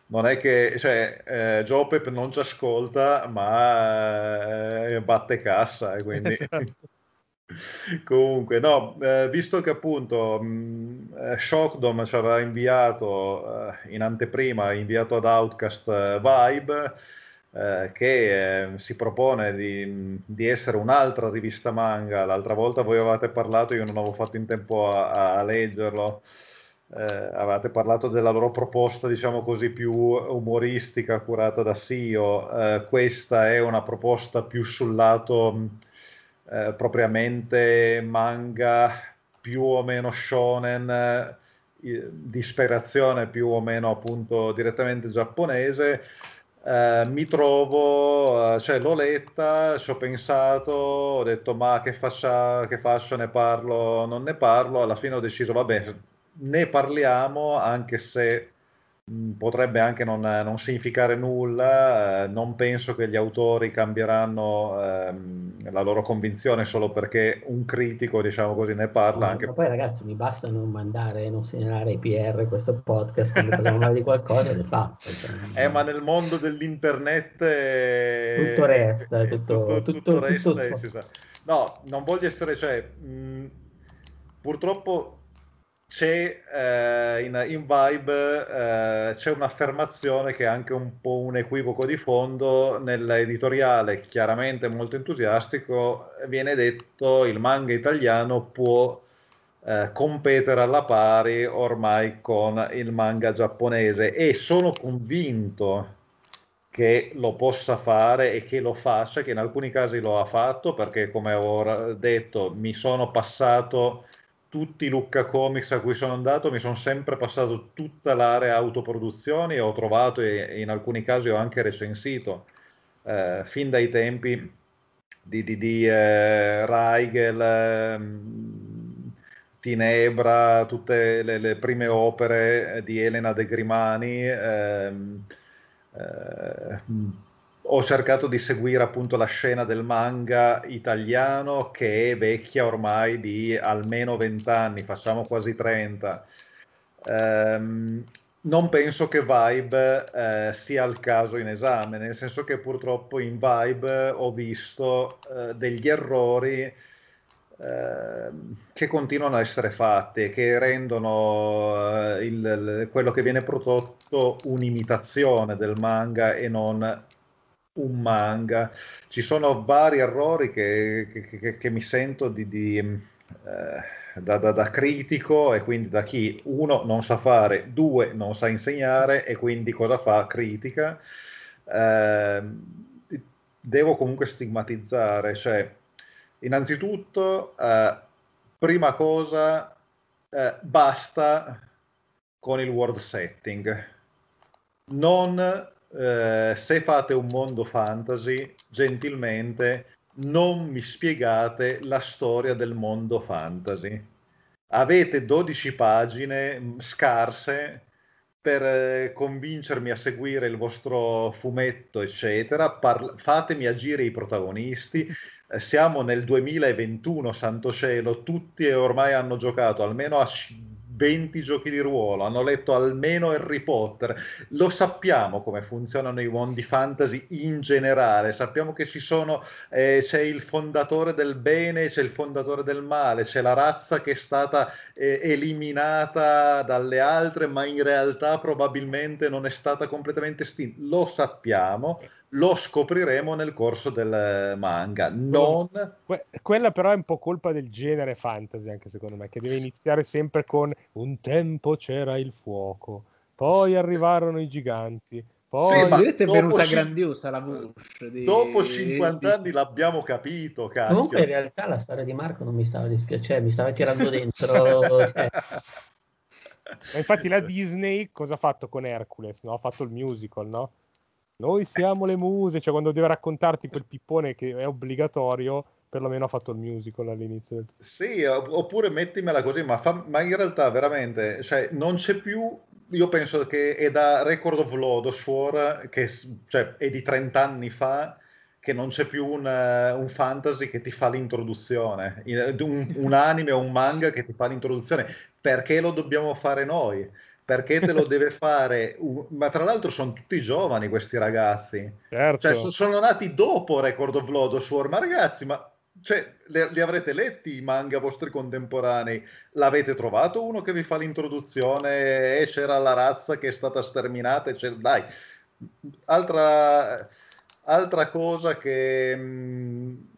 non è che cioè, eh, Jopep non ci ascolta, ma eh, batte cassa quindi. Esatto. Comunque, no, eh, visto che appunto mh, eh, Shockdom ci aveva inviato eh, in anteprima, inviato ad Outcast eh, Vibe, eh, che si propone di, di, essere un'altra rivista manga. L'altra volta voi avevate parlato, io non avevo fatto in tempo a, a leggerlo eh, avevate parlato della loro proposta, diciamo così, più umoristica, curata da CEO. Eh, questa è una proposta più sul lato eh, propriamente manga, più o meno shonen, eh, di ispirazione più o meno appunto direttamente giapponese. Uh, mi trovo, uh, cioè l'ho letta, ci ho pensato, ho detto ma che, faccia, che faccio, ne parlo, non ne parlo, alla fine ho deciso, vabbè, ne parliamo anche se potrebbe anche non, non, significare nulla, eh, non penso che gli autori cambieranno ehm, la loro convinzione solo perché un critico, diciamo così, ne parla. No, anche... Ma poi ragazzi mi basta non mandare, non segnalare ai PR questo podcast quando parliamo male di qualcosa, le fa. Cioè, eh, ma nel mondo dell'internet... È... Tutto resta, tutto, tutto, tutto, tutto resta tutto... No, non voglio essere, cioè, mh, purtroppo c'è eh, in, in, Vibe eh, c'è un'affermazione che è anche un po' un equivoco di fondo. Nell'editoriale chiaramente molto entusiastico viene detto il manga italiano può eh, competere alla pari ormai con il manga giapponese. E sono convinto che lo possa fare e che lo faccia, che in alcuni casi lo ha fatto, perché come ho detto mi sono passato tutti i Lucca Comics a cui sono andato, mi sono sempre passato tutta l'area autoproduzioni e ho trovato e in alcuni casi ho anche recensito, eh, fin dai tempi di, di, di eh, Raigel, eh, Tinebra, tutte le, le, prime opere di Elena De Grimani. Ehm, ho cercato di seguire appunto la scena del manga italiano che è vecchia ormai di almeno 20 anni, facciamo quasi 30. Um, non penso che Vibe eh, sia il caso in esame, nel senso che purtroppo in Vibe ho visto eh, degli errori eh, che continuano a essere fatti e che rendono eh, il, quello che viene prodotto un'imitazione del manga e non un manga. Ci sono vari errori che, che, che, che mi sento di, di eh, da, da, da, critico e quindi da chi uno non sa fare, due non sa insegnare e quindi cosa fa? Critica. Eh, devo comunque stigmatizzare, cioè innanzitutto, eh, prima cosa, eh, basta con il world setting. Non eh, se fate un mondo fantasy, gentilmente non mi spiegate la storia del mondo fantasy. Avete 12 pagine mm, scarse per eh, convincermi a seguire il vostro fumetto, eccetera. Parla- fatemi agire i protagonisti. Eh, siamo nel 2021, santo cielo, tutti ormai hanno giocato almeno a 20 giochi di ruolo, hanno letto almeno Harry Potter, lo sappiamo come funzionano i mondi fantasy in generale, sappiamo che ci sono, eh, c'è il fondatore del bene, c'è il fondatore del male, c'è la razza che è stata eh, eliminata dalle altre, ma in realtà probabilmente non è stata completamente estinta, lo sappiamo lo scopriremo nel corso del manga. Non... Que- quella però è un po' colpa del genere fantasy, anche secondo me, che deve iniziare sempre con un tempo c'era il fuoco, poi arrivarono i giganti. Poi sì, è venuta c- grandiosa la voce. Di... Dopo 50 di... anni l'abbiamo capito. Cacchio. Comunque, in realtà, la storia di Marco non mi stava dispiacendo, mi stava tirando dentro. cioè... Infatti, la Disney cosa ha fatto con Hercules? No? Ha fatto il musical, no? Noi siamo le muse, cioè quando deve raccontarti quel pippone che è obbligatorio, perlomeno ha fatto il musical all'inizio. Sì, oppure mettimela così, ma, fa, ma in realtà veramente, cioè, non c'è più, io penso che è da Record of Lodoswar, che cioè, è di 30 anni fa, che non c'è più un, un, fantasy che ti fa l'introduzione, un, un anime o un manga che ti fa l'introduzione, perché lo dobbiamo fare noi? Perché te lo deve fare, ma tra l'altro sono tutti giovani questi ragazzi, certo. cioè, sono nati dopo Record of Lodoswar, ma ragazzi, ma cioè, li, li avrete letti i manga vostri contemporanei? L'avete trovato uno che vi fa l'introduzione e c'era la razza che è stata sterminata? Dai, altra, altra cosa che... Mh, mm, eh,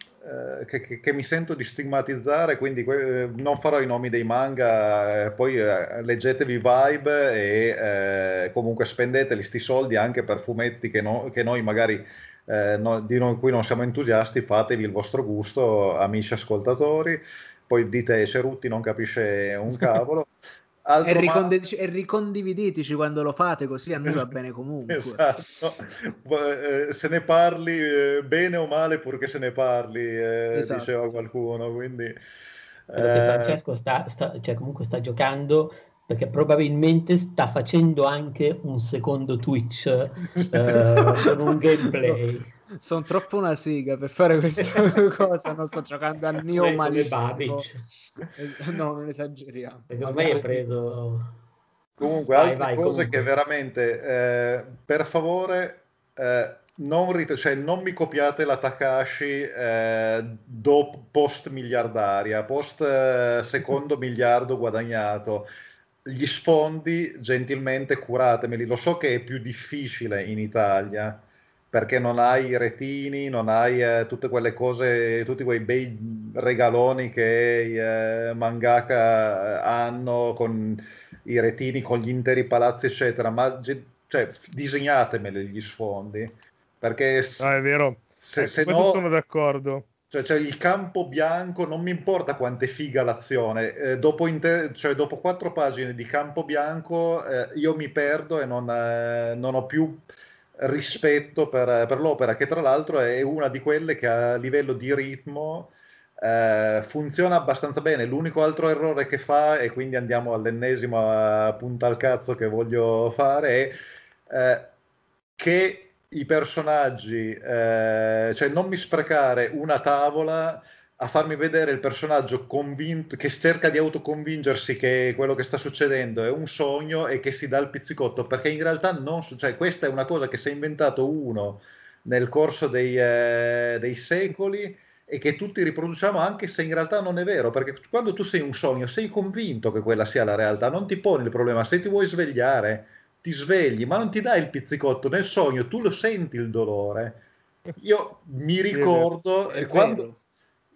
che, che, che, mi sento di stigmatizzare, quindi que- non farò i nomi dei manga, eh, poi eh, leggetevi Vibe e eh, comunque spendeteli sti soldi anche per fumetti che, no- che noi magari eh, no- di noi, cui non siamo entusiasti, fatevi il vostro gusto, amici ascoltatori. Poi dite Cerutti non capisce un cavolo. E, ricondiv- e, ricondivideteci quando lo fate, così a noi va bene comunque. esatto. Eh, se ne parli eh, bene o male, purché se ne parli, eh, esatto. diceva qualcuno. Quindi, Francesco sta, sta, cioè comunque sta giocando perché probabilmente sta facendo anche un secondo Twitch con un gameplay. Sono troppo una siga per fare questa cosa. Non sto giocando al mio malissimo. No, non esageriamo. Ormai è preso. Comunque, vai, altre vai, cose comunque. che veramente, eh, per favore, eh, non, rit- cioè, non, mi copiate la Takashi eh, dopo, post miliardaria, post eh, secondo miliardo guadagnato. Gli sfondi, gentilmente curatemeli. Lo so che è più difficile in Italia perché non hai i retini, non hai eh, tutte quelle cose, tutti quei bei regaloni che i eh, mangaka eh, hanno con i retini, con gli interi palazzi, eccetera. Ma cioè, disegnatemeli gli sfondi, perché... No, è vero, se, eh, se no, sono d'accordo. Cioè, cioè, il campo bianco, non mi importa quanto è figa l'azione, eh, dopo, inter- cioè, dopo, quattro pagine di campo bianco eh, io mi perdo e non, eh, non ho più rispetto per, per, l'opera, che tra l'altro è una di quelle che a livello di ritmo eh, funziona abbastanza bene. L'unico altro errore che fa, e quindi andiamo all'ennesima punta al cazzo che voglio fare, è eh, che i personaggi, eh, cioè non mi sprecare una tavola a farmi vedere il personaggio convinto che cerca di autoconvincersi che quello che sta succedendo è un sogno e che si dà il pizzicotto perché in realtà non cioè questa è una cosa che si è inventato uno nel corso dei, eh, dei secoli e che tutti riproduciamo anche se in realtà non è vero perché quando tu sei un sogno sei convinto che quella sia la realtà non ti poni il problema se ti vuoi svegliare ti svegli, ma non ti dai il pizzicotto nel sogno, tu lo senti il dolore. Io mi ricordo è quando,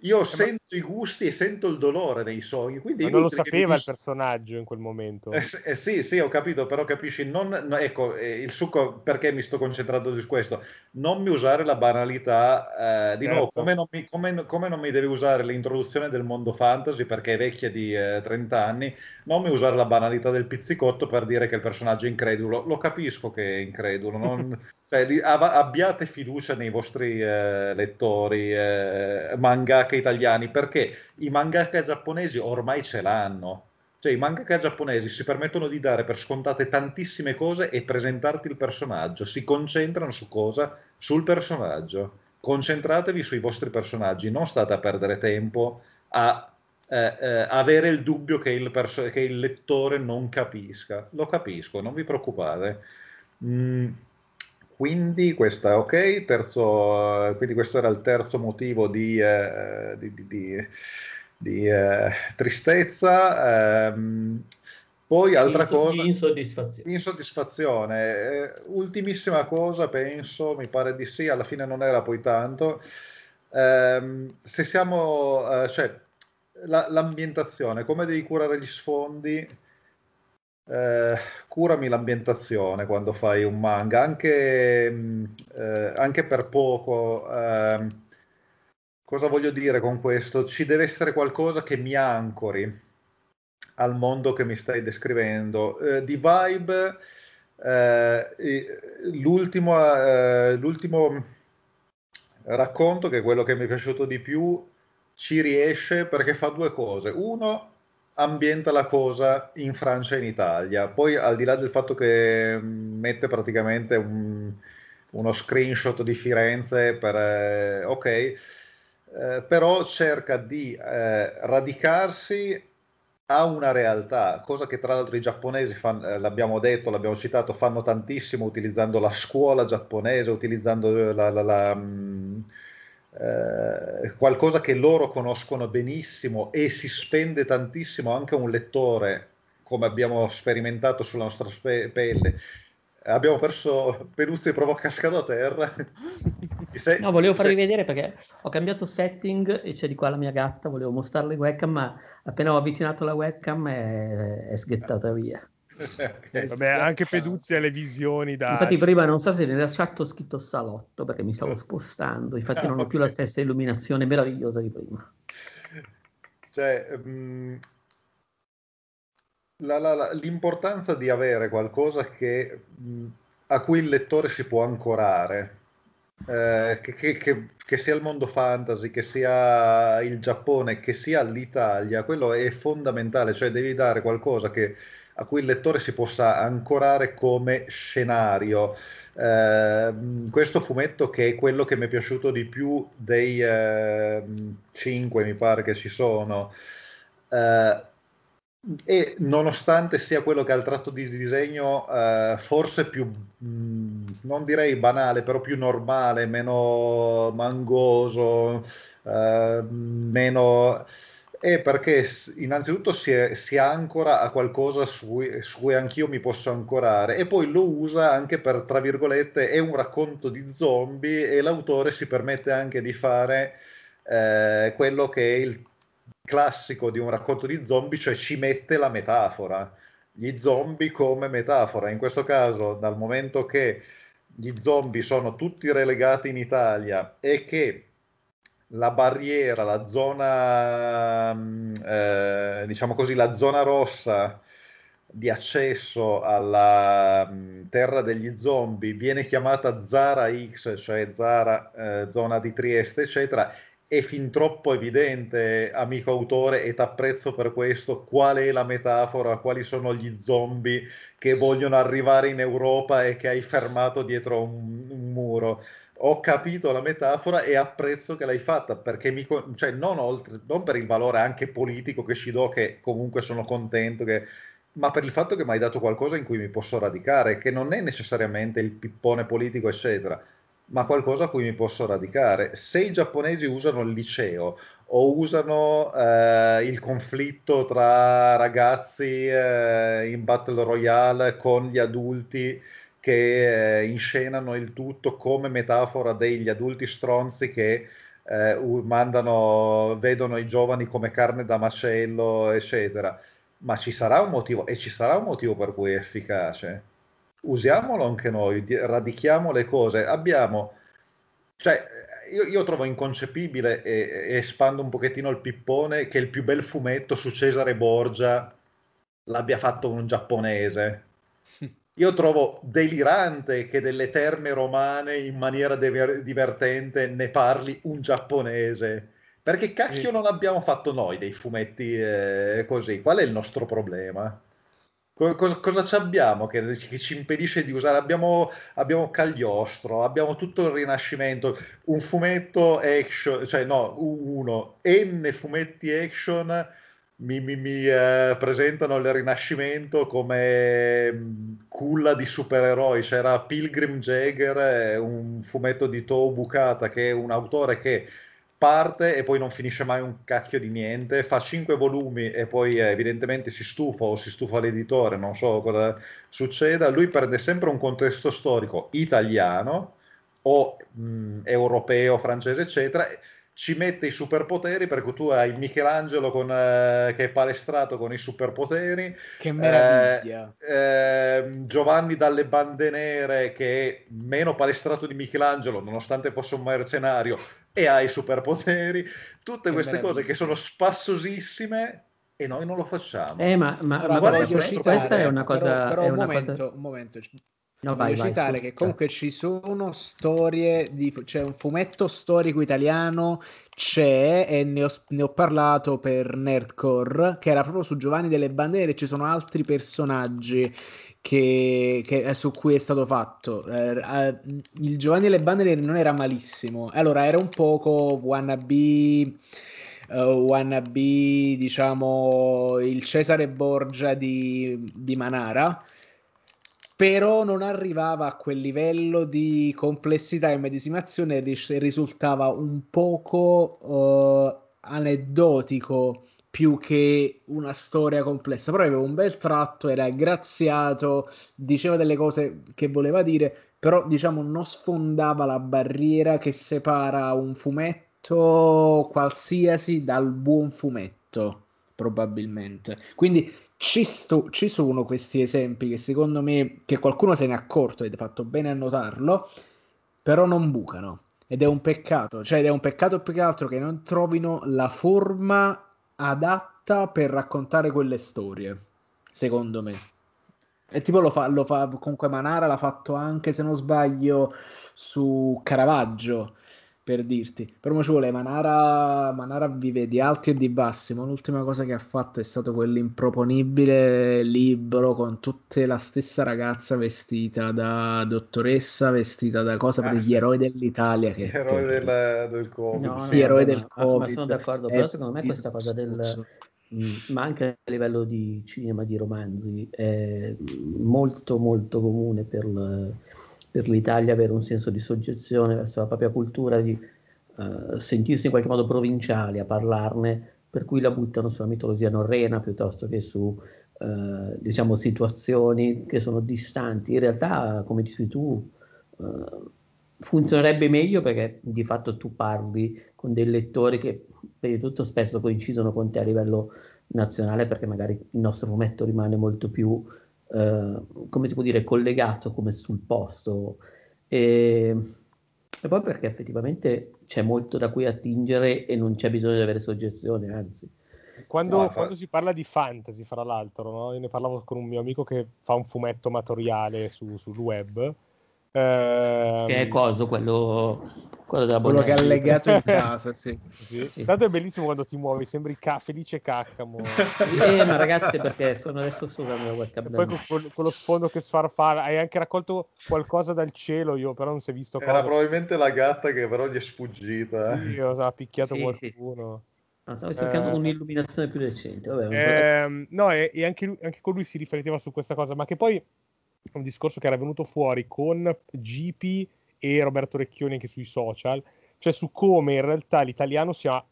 io eh, sento ma... i gusti e sento il dolore nei sogni. Quindi ma non lo sapeva il personaggio in quel momento. Eh, eh, sì, sì, ho capito, però capisci, non, no, ecco, eh, il succo, perché mi sto concentrando su questo? Non mi usare la banalità, eh, di certo. nuovo, come non, mi, come, come non, mi, devi usare l'introduzione del mondo fantasy, perché è vecchia di 30 eh, anni, non mi usare la banalità del pizzicotto per dire che il personaggio è incredulo. Lo capisco che è incredulo, non... Cioè, abbiate fiducia nei vostri eh, lettori eh, mangaka italiani perché i mangaka giapponesi ormai ce l'hanno. Cioè, i mangaka giapponesi si permettono di dare per scontate tantissime cose e presentarti il personaggio. Si concentrano su cosa? Sul personaggio. Concentratevi sui vostri personaggi, non state a perdere tempo a eh, eh, avere il dubbio che il, perso- che il, lettore non capisca. Lo capisco, non vi preoccupate. Mm quindi questa ok, terzo, quindi questo era il terzo motivo di, eh, di, di, di eh, tristezza. Um, poi altra Inso- cosa... Insoddisfazione. Insoddisfazione. Eh, ultimissima cosa, penso, mi pare di sì, alla fine non era poi tanto. Um, se siamo... Eh, cioè, la, l'ambientazione, come devi curare gli sfondi eh, curami l'ambientazione quando fai un manga, anche, mm, eh, anche per poco. Eh, cosa voglio dire con questo? Ci deve essere qualcosa che mi ancori al mondo che mi stai descrivendo. Eh, di vibe, eh, l'ultimo, eh, l'ultimo racconto, che è quello che mi è piaciuto di più, ci riesce perché fa due cose. Uno, ambienta la cosa in Francia e in Italia. Poi al di là del fatto che mette praticamente un, uno screenshot di Firenze per... Eh, ok, eh, però cerca di eh, radicarsi a una realtà, cosa che tra l'altro i giapponesi, fan, eh, l'abbiamo detto, l'abbiamo citato, fanno tantissimo utilizzando la scuola giapponese, utilizzando la, la, la mm, eh, qualcosa che loro conoscono benissimo e si spende tantissimo anche un lettore, come abbiamo sperimentato sulla nostra spe- pelle. Abbiamo perso Peruzzi e provo cascato a terra. Sei... No, volevo farvi sei... vedere perché ho cambiato setting e c'è di qua la mia gatta, volevo mostrarle webcam, ma appena ho avvicinato la webcam è, è sghettata via. Okay. Vabbè, anche Peduzzi ha le visioni da... Infatti prima non so se nella chat ho scritto salotto perché mi stavo spostando, infatti ah, non ho più la stessa illuminazione meravigliosa di prima. Cioè, mh, mm, la, la, la, l'importanza di avere qualcosa che, mh, mm, a cui il lettore si può ancorare, eh, che, che, che, che, sia il mondo fantasy, che sia il Giappone, che sia l'Italia, quello è fondamentale, cioè devi dare qualcosa che a cui il lettore si possa ancorare come scenario. Eh, questo fumetto che è quello che mi è piaciuto di più dei eh, cinque, mi pare che ci sono, eh, e nonostante sia quello che ha il tratto di disegno eh, forse più, mh, non direi banale, però più normale, meno mangoso, eh, meno è perché innanzitutto si, è, si ancora a qualcosa su, su, cui anch'io mi posso ancorare e poi lo usa anche per, tra virgolette, è un racconto di zombie e l'autore si permette anche di fare eh, quello che è il classico di un racconto di zombie, cioè ci mette la metafora. gli zombie come metafora. In questo caso, dal momento che gli zombie sono tutti relegati in Italia e che la barriera, la zona, mm, eh, diciamo così, la zona rossa di accesso alla mm, terra degli zombie viene chiamata Zara X, cioè Zara, eh, zona di Trieste, eccetera, è fin troppo evidente, amico autore, e t'apprezzo per questo, qual è la metafora, quali sono gli zombie che vogliono arrivare in Europa e che hai fermato dietro un, un muro. Ho capito la metafora e apprezzo che l'hai fatta, perché mi, cioè non, oltre, non per il valore anche politico che ci do, che comunque sono contento, che, ma per il fatto che mi hai dato qualcosa in cui mi posso radicare, che non è necessariamente il pippone politico, eccetera ma qualcosa a cui mi posso radicare. Se i giapponesi usano il liceo o usano eh, il conflitto tra ragazzi eh, in Battle Royale con gli adulti che eh, inscenano il tutto come metafora degli adulti stronzi che eh, mandano, vedono i giovani come carne da macello, eccetera. Ma ci sarà un motivo, e ci sarà un motivo per cui è efficace usiamolo anche noi, radichiamo le cose. Abbiamo, cioè, io, io trovo inconcepibile e, e, espando un pochettino il pippone che il più bel fumetto su Cesare Borgia l'abbia fatto un giapponese. Io trovo delirante che delle terme romane in maniera de- divertente ne parli un giapponese. Perché cacchio non abbiamo fatto noi dei fumetti eh, così? Qual è il nostro problema? Cosa, cosa abbiamo che, che, ci impedisce di usare? Abbiamo, abbiamo, Cagliostro, abbiamo tutto il Rinascimento, un fumetto action, cioè no, uno, N fumetti action mi, mi, mi eh, presentano il Rinascimento come mm, culla di supereroi. C'era Pilgrim Jagger, eh, un fumetto di Toho Bukata, che è un autore che parte e poi non finisce mai un cacchio di niente, fa cinque volumi e poi eh, evidentemente si stufa o si stufa l'editore, non so cosa succeda, lui perde sempre un contesto storico italiano o mh, europeo, francese, eccetera, ci mette i superpoteri perché tu hai Michelangelo con, eh, che è palestrato con i superpoteri. Che meraviglia! Eh, eh, Giovanni dalle bande nere che è meno palestrato di Michelangelo nonostante fosse un mercenario e ha i superpoteri. Tutte che queste meraviglia. cose che sono spassosissime e noi non lo facciamo. Eh, ma, ma, ma questa è una cosa... Però, però è un, una momento, cosa... un momento, No, vai, vai, citare vai. che comunque ci sono storie, di, c'è un fumetto storico italiano, c'è e ne ho, ne ho, parlato per Nerdcore, che era proprio su Giovanni delle Bandere, ci sono altri personaggi che, che su cui è stato fatto. Eh, il Giovanni delle Bandere non era malissimo, allora era un poco wannabe... Uh, wannabe, diciamo, il Cesare Borgia di, di Manara, però non arrivava a quel livello di complessità e medesimazione e risultava un poco uh, aneddotico più che una storia complessa. Però aveva un bel tratto, era graziato, diceva delle cose che voleva dire, però diciamo non sfondava la barriera che separa un fumetto qualsiasi dal buon fumetto, probabilmente. Quindi ci, sto, ci sono questi esempi che secondo me che qualcuno se ne è accorto ed è fatto bene a notarlo, però non bucano. Ed è un peccato, cioè è un peccato più che altro che non trovino la forma adatta per raccontare quelle storie, secondo me. E tipo lo fa, lo fa comunque Manara l'ha fatto anche se non sbaglio su Caravaggio per dirti. Però ci vuole Manara, Manara vive di alti e di bassi, ma l'ultima cosa che ha fatto è stato quell'improponibile libro con tutta la stessa ragazza vestita da dottoressa, vestita da cosa per gli eroi dell'Italia. Che gli eroi del, del Covid. No, sì, gli eroi del Covid. Ma sono d'accordo, però secondo me questa cosa del... Ma anche a livello di cinema, di romanzi, è molto molto comune per... Per l'Italia avere un senso di soggezione verso la propria cultura, di uh, sentirsi in qualche modo provinciali a parlarne, per cui la buttano sulla mitologia norrena piuttosto che su uh, diciamo, situazioni che sono distanti. In realtà, come dici tu, uh, funzionerebbe meglio perché di fatto tu parli con dei lettori che per di tutto spesso coincidono con te a livello nazionale perché magari il nostro fumetto rimane molto più, eh, come si può dire, collegato come sul posto. E, e poi perché effettivamente c'è molto da cui attingere e non c'è bisogno di avere soggezione, anzi. Quando, no, quando, si parla di fantasy, fra l'altro, no? io ne parlavo con un mio amico che fa un fumetto amatoriale su, sul web che è coso quello, quello, della quello che ha legato in casa sì. sì. sì. tanto è bellissimo quando ti muovi sembri ca- felice caccamo eh, ma ragazzi perché sono adesso usando la webcam e poi con, con, con, lo sfondo che sfarfalla hai anche raccolto qualcosa dal cielo io però non si è visto era cosa. probabilmente la gatta che però gli è sfuggita eh. io ha picchiato sì, qualcuno No, stavo cercando eh, un'illuminazione più decente. Vabbè, eh, no, e, e anche, anche, con lui si rifletteva su questa cosa, ma che poi un discorso che era venuto fuori con GP e Roberto Recchioni anche sui social, cioè su come in realtà l'italiano sia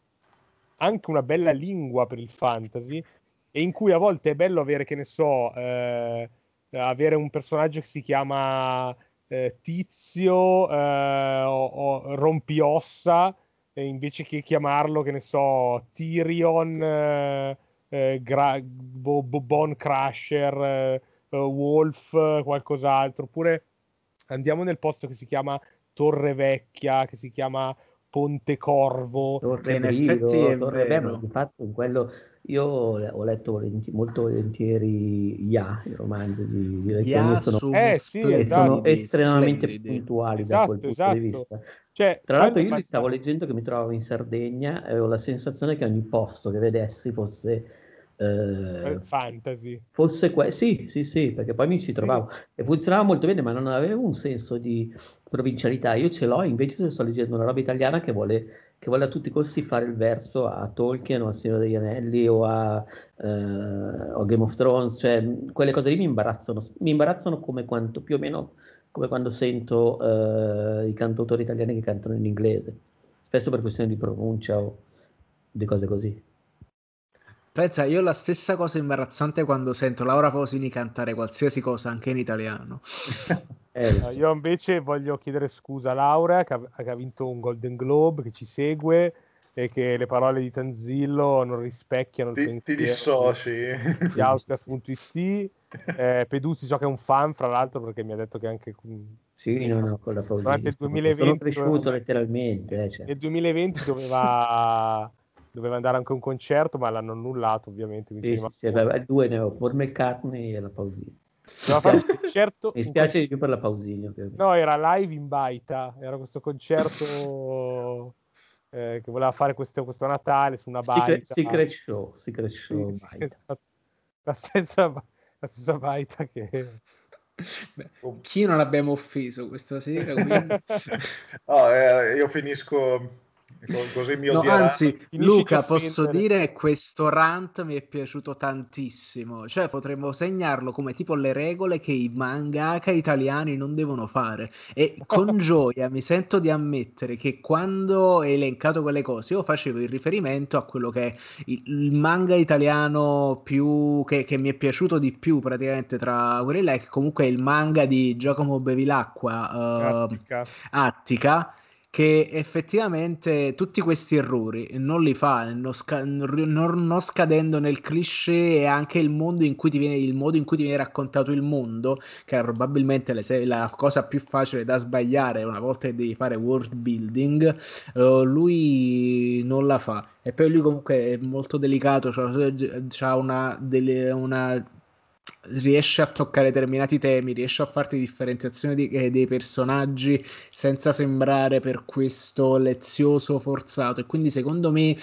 anche una bella lingua per il fantasy e in cui a volte è bello avere, che ne so, eh, avere un personaggio che si chiama eh, Tizio eh, o, o Rompiossa invece che chiamarlo, che ne so, Tyrion, eh, eh, Gra- Bo- Bo- Bone Crusher eh, uh, Wolf, qualcos'altro, oppure andiamo nel posto che si chiama Torre Vecchia, che si chiama Ponte Corvo. Torre in effetti Torre di fatto in quello io ho letto volenti, molto volentieri Ya, i romanzi di, di Recchioni sono, eh, sì, esatto. sono estremamente splendidi. puntuali esatto, da quel punto esatto. di vista. Cioè, Tra l'altro io li stavo leggendo che mi trovavo in Sardegna e avevo la sensazione che ogni posto che vedessi fosse eh, fantasy. Fosse que- sì, sì, sì, perché poi mi ci trovavo sì. e funzionava molto bene, ma non avevo un senso di provincialità. Io ce l'ho, invece sto leggendo una roba italiana che vuole, che vuole a tutti i costi fare il verso a Tolkien o a Signore degli Anelli o a, eh, o Game of Thrones, cioè quelle cose lì mi imbarazzano, mi imbarazzano come quanto più o meno come quando sento eh, i cantautori italiani che cantano in inglese, spesso per questioni di pronuncia o di cose così. Pensa, io ho la stessa cosa imbarazzante quando sento Laura Posini cantare qualsiasi cosa anche in italiano. eh, io invece voglio chiedere scusa a Laura che ha, che ha, vinto un Golden Globe, che ci segue e che le parole di Tanzillo non rispecchiano il ti, ti dissoci di Auscast.it eh, Peduzzi so che è un fan fra l'altro perché mi ha detto che anche sì, no, no, con la durante il 2020 sono cresciuto doveva, letteralmente eh, cioè. nel 2020 doveva doveva andare anche a un concerto, ma l'hanno annullato ovviamente. Sì, sì, sì, aveva due ne ho, Paul McCartney e la Pausini. Doveva fare un concerto... Mi spiace di più per la Pausini. Ovviamente. No, era live in baita, era questo concerto eh, che voleva fare questo, questo, Natale su una baita. Secret, secret show, secret show sì, esatto. la, stessa, la stessa baita che... Beh, chi non abbiamo offeso questa sera? Quindi... oh, eh, io finisco Così mi no, anzi, Luca, posso dire che questo rant mi è piaciuto tantissimo. Cioè, potremmo segnarlo come tipo le regole che i mangaka italiani non devono fare. E con gioia mi sento di ammettere che quando hai elencato quelle cose, io facevo il riferimento a quello che è il, manga italiano più che, che, mi è piaciuto di più praticamente tra quelli là, che comunque è il manga di Giacomo Bevilacqua, uh, Attica. Attica che effettivamente tutti questi errori non li fa, non, sca- non, non, scadendo nel cliché e anche il mondo in cui ti viene, il modo in cui ti viene raccontato il mondo, che era probabilmente le, la cosa più facile da sbagliare una volta che devi fare world building, uh, lui non la fa. E poi lui comunque è molto delicato, ha una, delle, una riesce a toccare determinati temi, riesce a farti differenziazione di, eh, dei personaggi senza sembrare per questo lezioso forzato. E quindi secondo me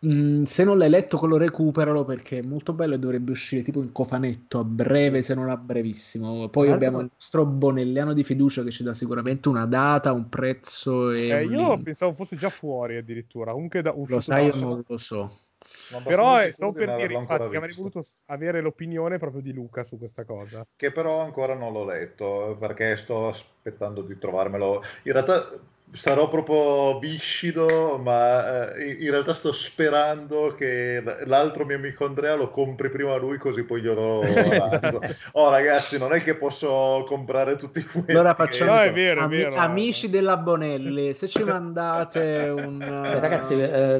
mh, mm, se non l'hai letto quello recuperalo perché è molto bello e dovrebbe uscire tipo in cofanetto a breve se non a brevissimo. Poi Altro... abbiamo il nostro Bonelliano di fiducia che ci dà sicuramente una data, un prezzo e eh, io pensavo fosse già fuori addirittura. Comunque da, lo sai io non lo so però stavo per dire infatti che avrei voluto avere l'opinione proprio di Luca su questa cosa. Che però ancora non l'ho letto perché sto aspettando di trovarmelo. In realtà sarò proprio viscido, ma eh, in realtà sto sperando che l'altro mio amico Andrea lo compri prima lui, così poi glielo avanzo. oh, ragazzi, non è che posso comprare tutti i fumetti. Allora facciamo no, è vero, Am- è vero, amici della Bonelli. Se ci mandate un eh, ragazzi, eh,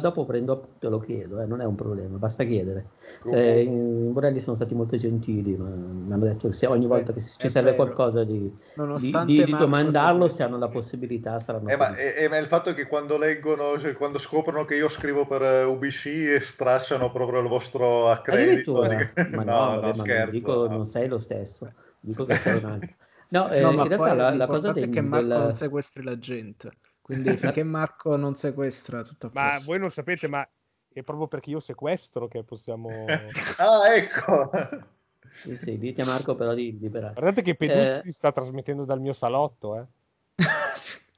dopo prendo appunto lo chiedo, eh, non è un problema, basta chiedere. Eh, I Bonelli sono stati molto gentili, ma mi hanno detto che se ogni volta che ci serve qualcosa di, di, di, di domandarlo, se hanno la possibilità possibilità saranno eh, ma, eh, ma, il fatto è che quando leggono, cioè, quando scoprono che io scrivo per eh, UBC stracciano proprio il vostro accredito. ma no, no, vabbè, no scherzo. Non, dico, non sei lo stesso, dico che sei un altro. No, eh, no in realtà la, la cosa del, è che Marco del... non sequestri la gente. Quindi finché Marco non sequestra tutto Ma posto. voi non sapete, ma è proprio perché io sequestro che possiamo... ah, ecco! Sì, sì, dite a Marco però di liberare. Guardate che Peduti eh... sta trasmettendo dal mio salotto, eh.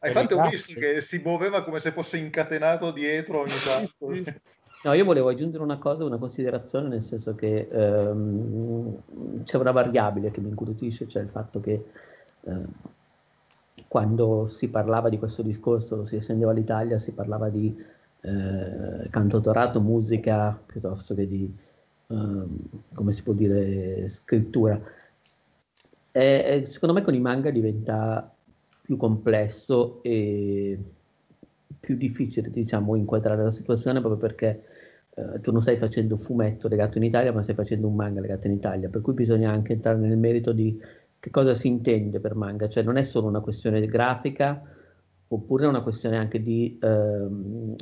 Infatti ho visto che si muoveva come se fosse incatenato dietro ogni tanto. No, io volevo aggiungere una cosa, una considerazione, nel senso che ehm, c'è una variabile che mi incuriosisce, cioè il fatto che eh, quando si parlava di questo discorso, si estendeva all'Italia, si parlava di eh, cantautorato, musica, piuttosto che di, ehm, come si può dire, scrittura. E, secondo me con i manga diventa più complesso e più difficile, diciamo, inquadrare la situazione proprio perché eh, tu non stai facendo un fumetto legato in Italia, ma stai facendo un manga legato in Italia, per cui bisogna anche entrare nel merito di che cosa si intende per manga, cioè non è solo una questione grafica, oppure è una questione anche di eh,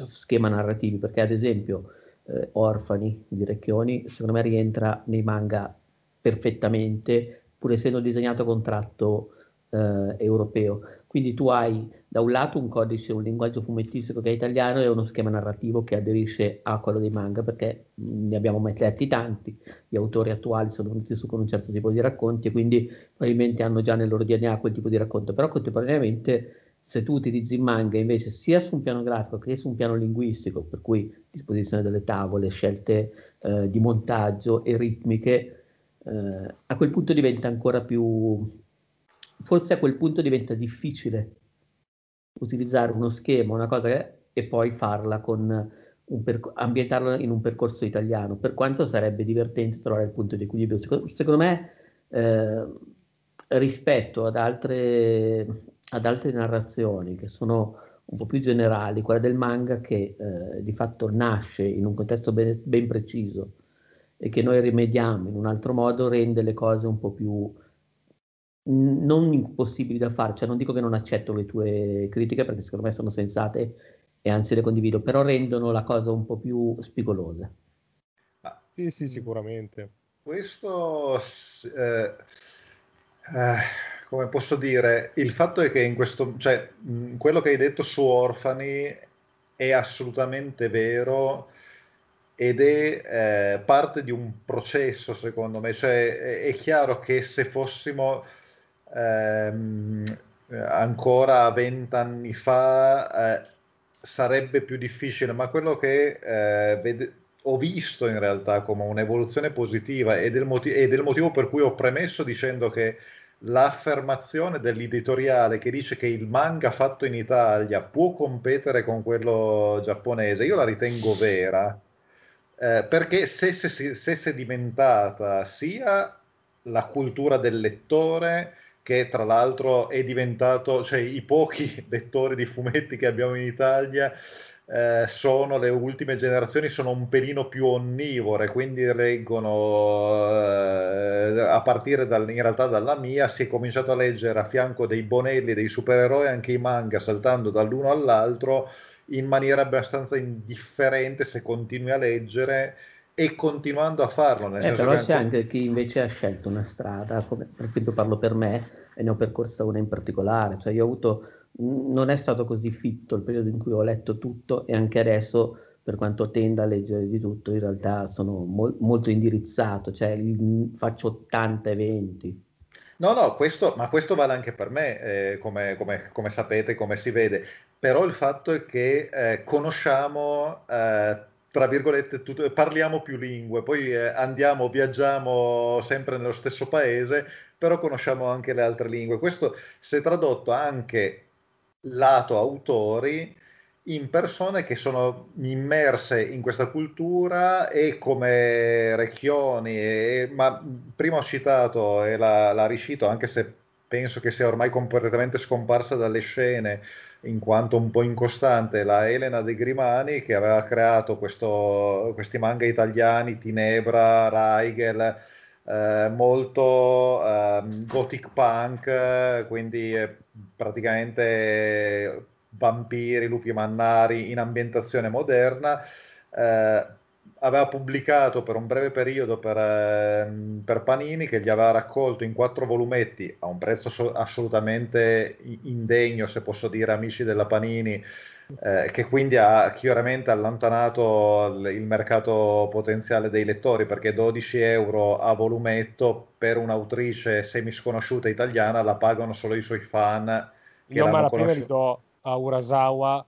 schema narrativi, perché ad esempio eh, Orfani di Recchioni secondo me rientra nei manga perfettamente, pur essendo disegnato con tratto eh, europeo. Quindi tu hai da un lato un codice, un linguaggio fumettistico che è italiano e uno schema narrativo che aderisce a quello dei manga, perché ne abbiamo mai letti tanti, gli autori attuali sono venuti su con un certo tipo di racconti e quindi probabilmente hanno già nel loro DNA quel tipo di racconto, però contemporaneamente se tu utilizzi manga invece sia su un piano grafico che su un piano linguistico, per cui disposizione delle tavole, scelte eh, di montaggio e ritmiche, eh, a quel punto diventa ancora più forse a quel punto diventa difficile utilizzare uno schema, una cosa che, e poi farla con un perc- ambientarla in un percorso italiano, per quanto sarebbe divertente trovare il punto di equilibrio. Secondo, secondo me, eh, rispetto ad altre, ad altre narrazioni che sono un po' più generali, quella del manga che eh, di fatto nasce in un contesto ben, ben, preciso e che noi rimediamo in un altro modo, rende le cose un po' più non impossibili da fare, cioè non dico che non accetto le tue critiche perché secondo me sono sensate e anzi le condivido, però rendono la cosa un po' più spigolosa. Ah, sì, sì, sicuramente. Questo, eh, eh, come posso dire, il fatto è che in questo, cioè, mh, quello che hai detto su Orfani è assolutamente vero ed è eh, parte di un processo, secondo me. Cioè, è, è chiaro che se fossimo ehm, ancora vent'anni fa eh, sarebbe più difficile, ma quello che eh, vede, ho visto in realtà come un'evoluzione positiva ed è, il è il motivo per cui ho premesso dicendo che l'affermazione dell'editoriale che dice che il manga fatto in Italia può competere con quello giapponese, io la ritengo vera, eh, perché se, se, se, se è diventata sia la cultura del lettore, che tra l'altro è diventato, cioè i pochi lettori di fumetti che abbiamo in Italia eh, sono le ultime generazioni, sono un pelino più onnivore, quindi leggono eh, a partire dal, in realtà dalla mia, si è cominciato a leggere a fianco dei bonelli, dei supereroi, anche i manga, saltando dall'uno all'altro in maniera abbastanza indifferente se continui a leggere e continuando a farlo. Nel eh, però c'è anche... anche chi invece ha scelto una strada, come per esempio parlo per me e ne ho percorsa una in particolare, cioè io ho avuto, non è stato così fitto il periodo in cui ho letto tutto e anche adesso per quanto tenda a leggere di tutto in realtà sono mol- molto indirizzato, cioè faccio 80 eventi. No, no, questo, ma questo vale anche per me, eh, come, come, come, sapete, come si vede, però il fatto è che eh, conosciamo eh, tra virgolette, tutto, parliamo più lingue, poi eh, andiamo, viaggiamo sempre nello stesso paese, però conosciamo anche le altre lingue. Questo si è tradotto anche lato autori in persone che sono immerse in questa cultura e come Recchioni, e, ma prima ho citato e l'ha, l'ha riuscito anche se penso che sia ormai completamente scomparsa dalle scene in quanto un po' incostante, la Elena De Grimani che aveva creato questo, questi manga italiani, Tinebra, Raigel, eh, molto eh, gothic punk, quindi eh, praticamente vampiri, lupi mannari in ambientazione moderna. Aveva pubblicato per un breve periodo per, eh, per, Panini che gli aveva raccolto in quattro volumetti a un prezzo so- assolutamente indegno, se posso dire, amici della Panini, eh, che quindi ha chiaramente allontanato il, mercato potenziale dei lettori perché 12 euro a volumetto per un'autrice semisconosciuta italiana la pagano solo i suoi fan. Che Io la prima li do a Urasawa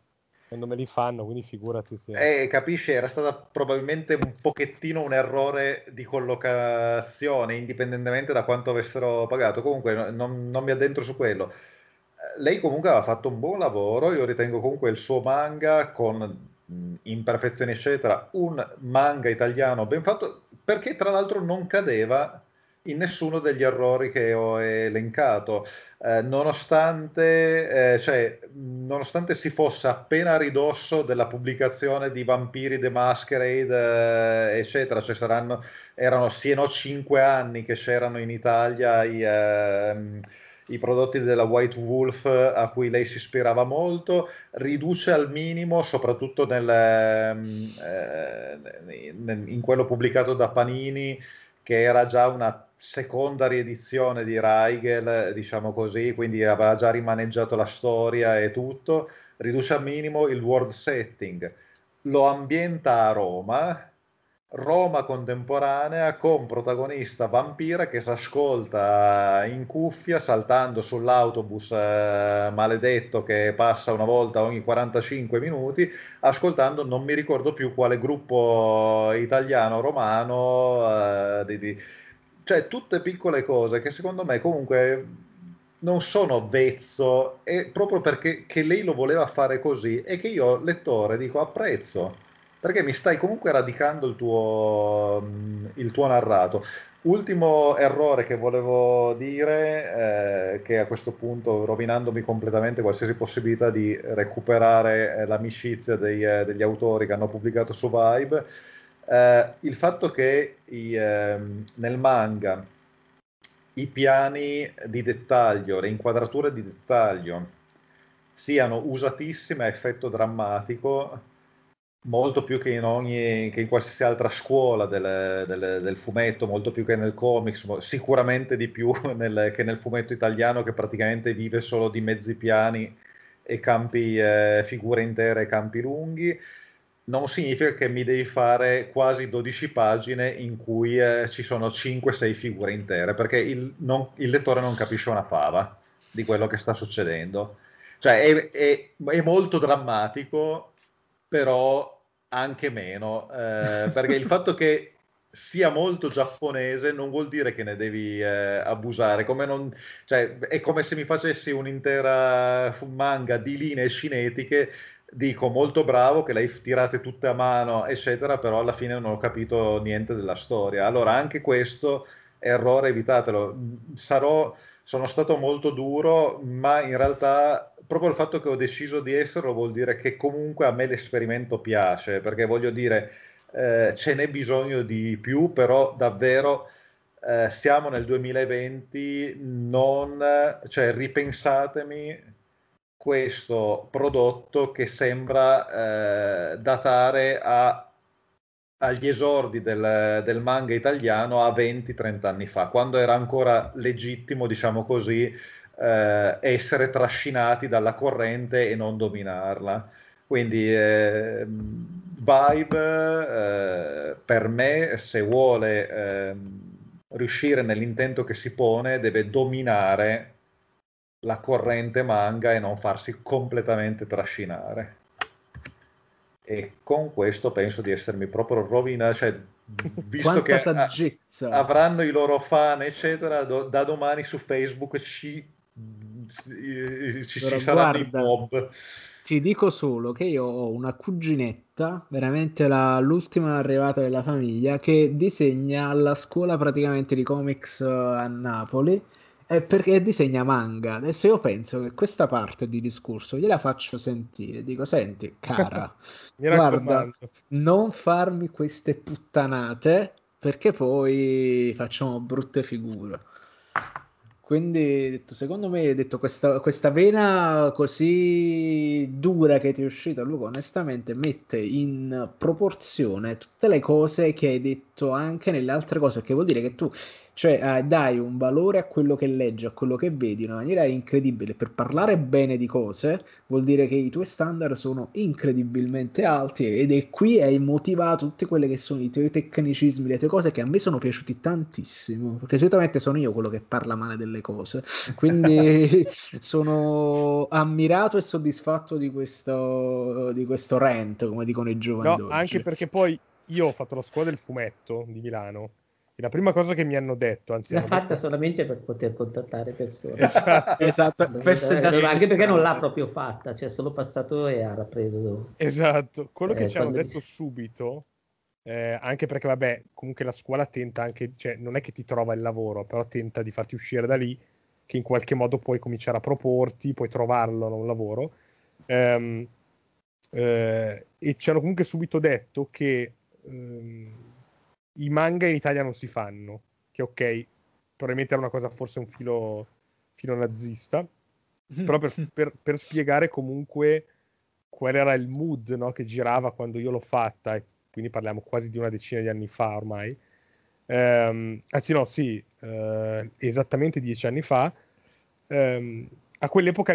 quando me li fanno, quindi figurati. Sì. Eh, capisci, era stata probabilmente un pochettino un errore di collocazione, indipendentemente da quanto avessero pagato. Comunque non, non mi addentro su quello. Eh, lei comunque aveva fatto un buon lavoro, io ritengo comunque il suo manga con imperfezioni eccetera, un manga italiano ben fatto, perché tra l'altro non cadeva in nessuno degli errori che ho elencato, eh, nonostante, eh, cioè, nonostante si fosse appena a ridosso della pubblicazione di Vampiri The Masquerade, eh, eccetera, cioè saranno, erano sì e no cinque anni che c'erano in Italia i, ehm, i prodotti della White Wolf a cui lei si ispirava molto, riduce al minimo, soprattutto nel, ehm, eh, in quello pubblicato da Panini, che era già una seconda riedizione di Raigel, diciamo così, quindi aveva già rimaneggiato la storia e tutto, riduce al minimo il world setting, lo ambienta a Roma, Roma contemporanea con protagonista vampira che si ascolta in cuffia saltando sull'autobus eh, maledetto che passa una volta ogni 45 minuti, ascoltando non mi ricordo più quale gruppo italiano romano eh, di, di cioè tutte piccole cose che secondo me comunque non sono vezzo, è proprio perché lei lo voleva fare così e che io, lettore, dico apprezzo, perché mi stai comunque radicando il tuo, mm, il tuo narrato. Ultimo errore che volevo dire, eh, che a questo punto rovinandomi completamente qualsiasi possibilità di recuperare eh, l'amicizia dei, eh, degli autori che hanno pubblicato su Vibe, eh, il fatto che i, ehm, nel manga i piani di dettaglio, le inquadrature di dettaglio siano usatissime a effetto drammatico, molto più che in, ogni, che in qualsiasi altra scuola del, del, del, fumetto, molto più che nel comics, sicuramente di più nel, che nel fumetto italiano che praticamente vive solo di mezzi piani e campi, eh, figure intere e campi lunghi non significa che mi devi fare quasi 12 pagine in cui eh, ci sono 5-6 figure intere, perché il, non, il, lettore non capisce una fava di quello che sta succedendo. Cioè è, è, è molto drammatico, però anche meno, eh, perché il fatto che sia molto giapponese non vuol dire che ne devi eh, abusare, come non, cioè, è come se mi facessi un'intera manga di linee cinetiche dico molto bravo che l'hai tirate tutte a mano, eccetera, però alla fine non ho capito niente della storia. Allora anche questo errore evitatelo. Sarò, sono stato molto duro, ma in realtà proprio il fatto che ho deciso di esserlo vuol dire che comunque a me l'esperimento piace, perché voglio dire, eh, ce n'è bisogno di più, però davvero eh, siamo nel 2020, non, cioè ripensatemi questo prodotto che sembra eh, datare a, agli esordi del, del, manga italiano a 20-30 anni fa, quando era ancora legittimo, diciamo così, eh, essere trascinati dalla corrente e non dominarla. Quindi eh, Vibe per me, se vuole ehm, riuscire nell'intento che si pone, deve dominare la corrente manga e non farsi completamente trascinare. E con questo penso di essermi proprio rovinato, cioè, visto che a- avranno i loro fan, eccetera, do- da domani su Facebook ci ci, ci saranno i mob. Ti dico solo che io ho una cuginetta, veramente la, l'ultima arrivata della famiglia, che disegna alla scuola praticamente di comics eh, a Napoli è perché disegna manga. Adesso io penso che questa parte di discorso gliela faccio sentire. Dico, senti, cara, guarda, non farmi queste puttanate perché poi facciamo brutte figure. Quindi, detto, secondo me, detto, questa, questa vena così dura che ti è uscita, Luca, onestamente mette in proporzione tutte le cose che hai detto anche nelle altre cose, che vuol dire che tu cioè eh, dai un valore a quello che leggi, a quello che vedi in una maniera incredibile. Per parlare bene di cose vuol dire che i tuoi standard sono incredibilmente alti ed è qui hai motivato tutti quelli che sono i tuoi tecnicismi, le tue cose che a me sono piaciuti tantissimo, perché solitamente sono io quello che parla male delle cose. Quindi sono ammirato e soddisfatto di questo, di questo rant, come dicono i giovani. No, anche perché poi io ho fatto la scuola del fumetto di Milano la prima cosa che mi hanno detto, anzi... L'ha fatta detto... solamente per poter contattare persone. Esatto. esatto. Per anche perché non l'ha proprio fatta, cioè solo passato e ha rappreso. Esatto. Quello eh, che ci hanno detto subito, eh, anche perché vabbè, comunque la scuola tenta anche, cioè non è che ti trova il lavoro, però tenta di farti uscire da lì, che in qualche modo puoi cominciare a proporti, puoi trovarlo un lavoro. Um, eh, e ci hanno comunque subito detto che... Um, i manga in Italia non si fanno, che ok, probabilmente era una cosa forse un filo, filo nazista, però per, per, per, spiegare comunque qual era il mood no, che girava quando io l'ho fatta, quindi parliamo quasi di una decina di anni fa ormai, ehm, anzi no, sì, eh, esattamente dieci anni fa, ehm, a quell'epoca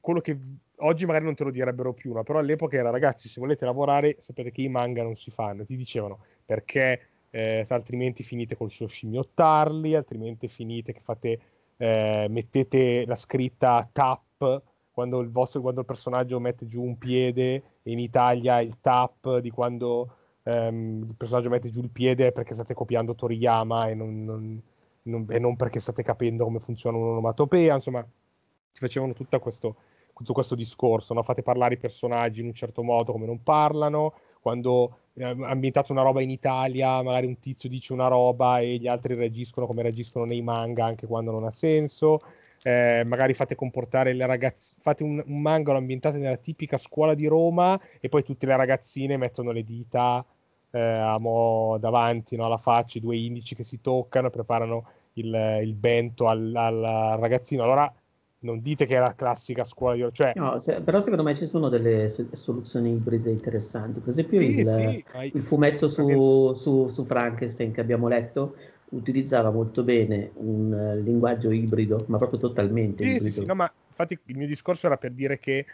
quello che oggi magari non te lo direbbero più, no? però all'epoca era ragazzi se volete lavorare sapete che i manga non si fanno, ti dicevano perché eh, altrimenti finite col suo scimmiottarli, altrimenti finite che fate, eh, mettete la scritta tap quando il, vostro, quando il personaggio mette giù un piede in Italia il tap di quando ehm, il personaggio mette giù il piede perché state copiando Toriyama e non, non, non, e non perché state capendo come funziona un'onomatopea, insomma ti facevano tutto questo, tutto questo discorso, no? fate parlare i personaggi in un certo modo come non parlano, quando ambientato una roba in Italia, magari un tizio dice una roba e gli altri reagiscono come reagiscono nei manga anche quando non ha senso. Eh, magari fate comportare le ragazze, fate un, un manga ambientato nella tipica scuola di Roma e poi tutte le ragazzine mettono le dita eh, mo davanti no, alla faccia, i due indici che si toccano, preparano il, il bento al, al ragazzino. Allora non dite che è la classica scuola di... Cioè... No, se, però secondo me ci sono delle soluzioni ibride interessanti. Per esempio sì, il, sì, il, fumetto su, su, su, Frankenstein che abbiamo letto utilizzava molto bene un uh, linguaggio ibrido, ma proprio totalmente sì, ibrido. Sì, no, ma infatti il mio discorso era per dire che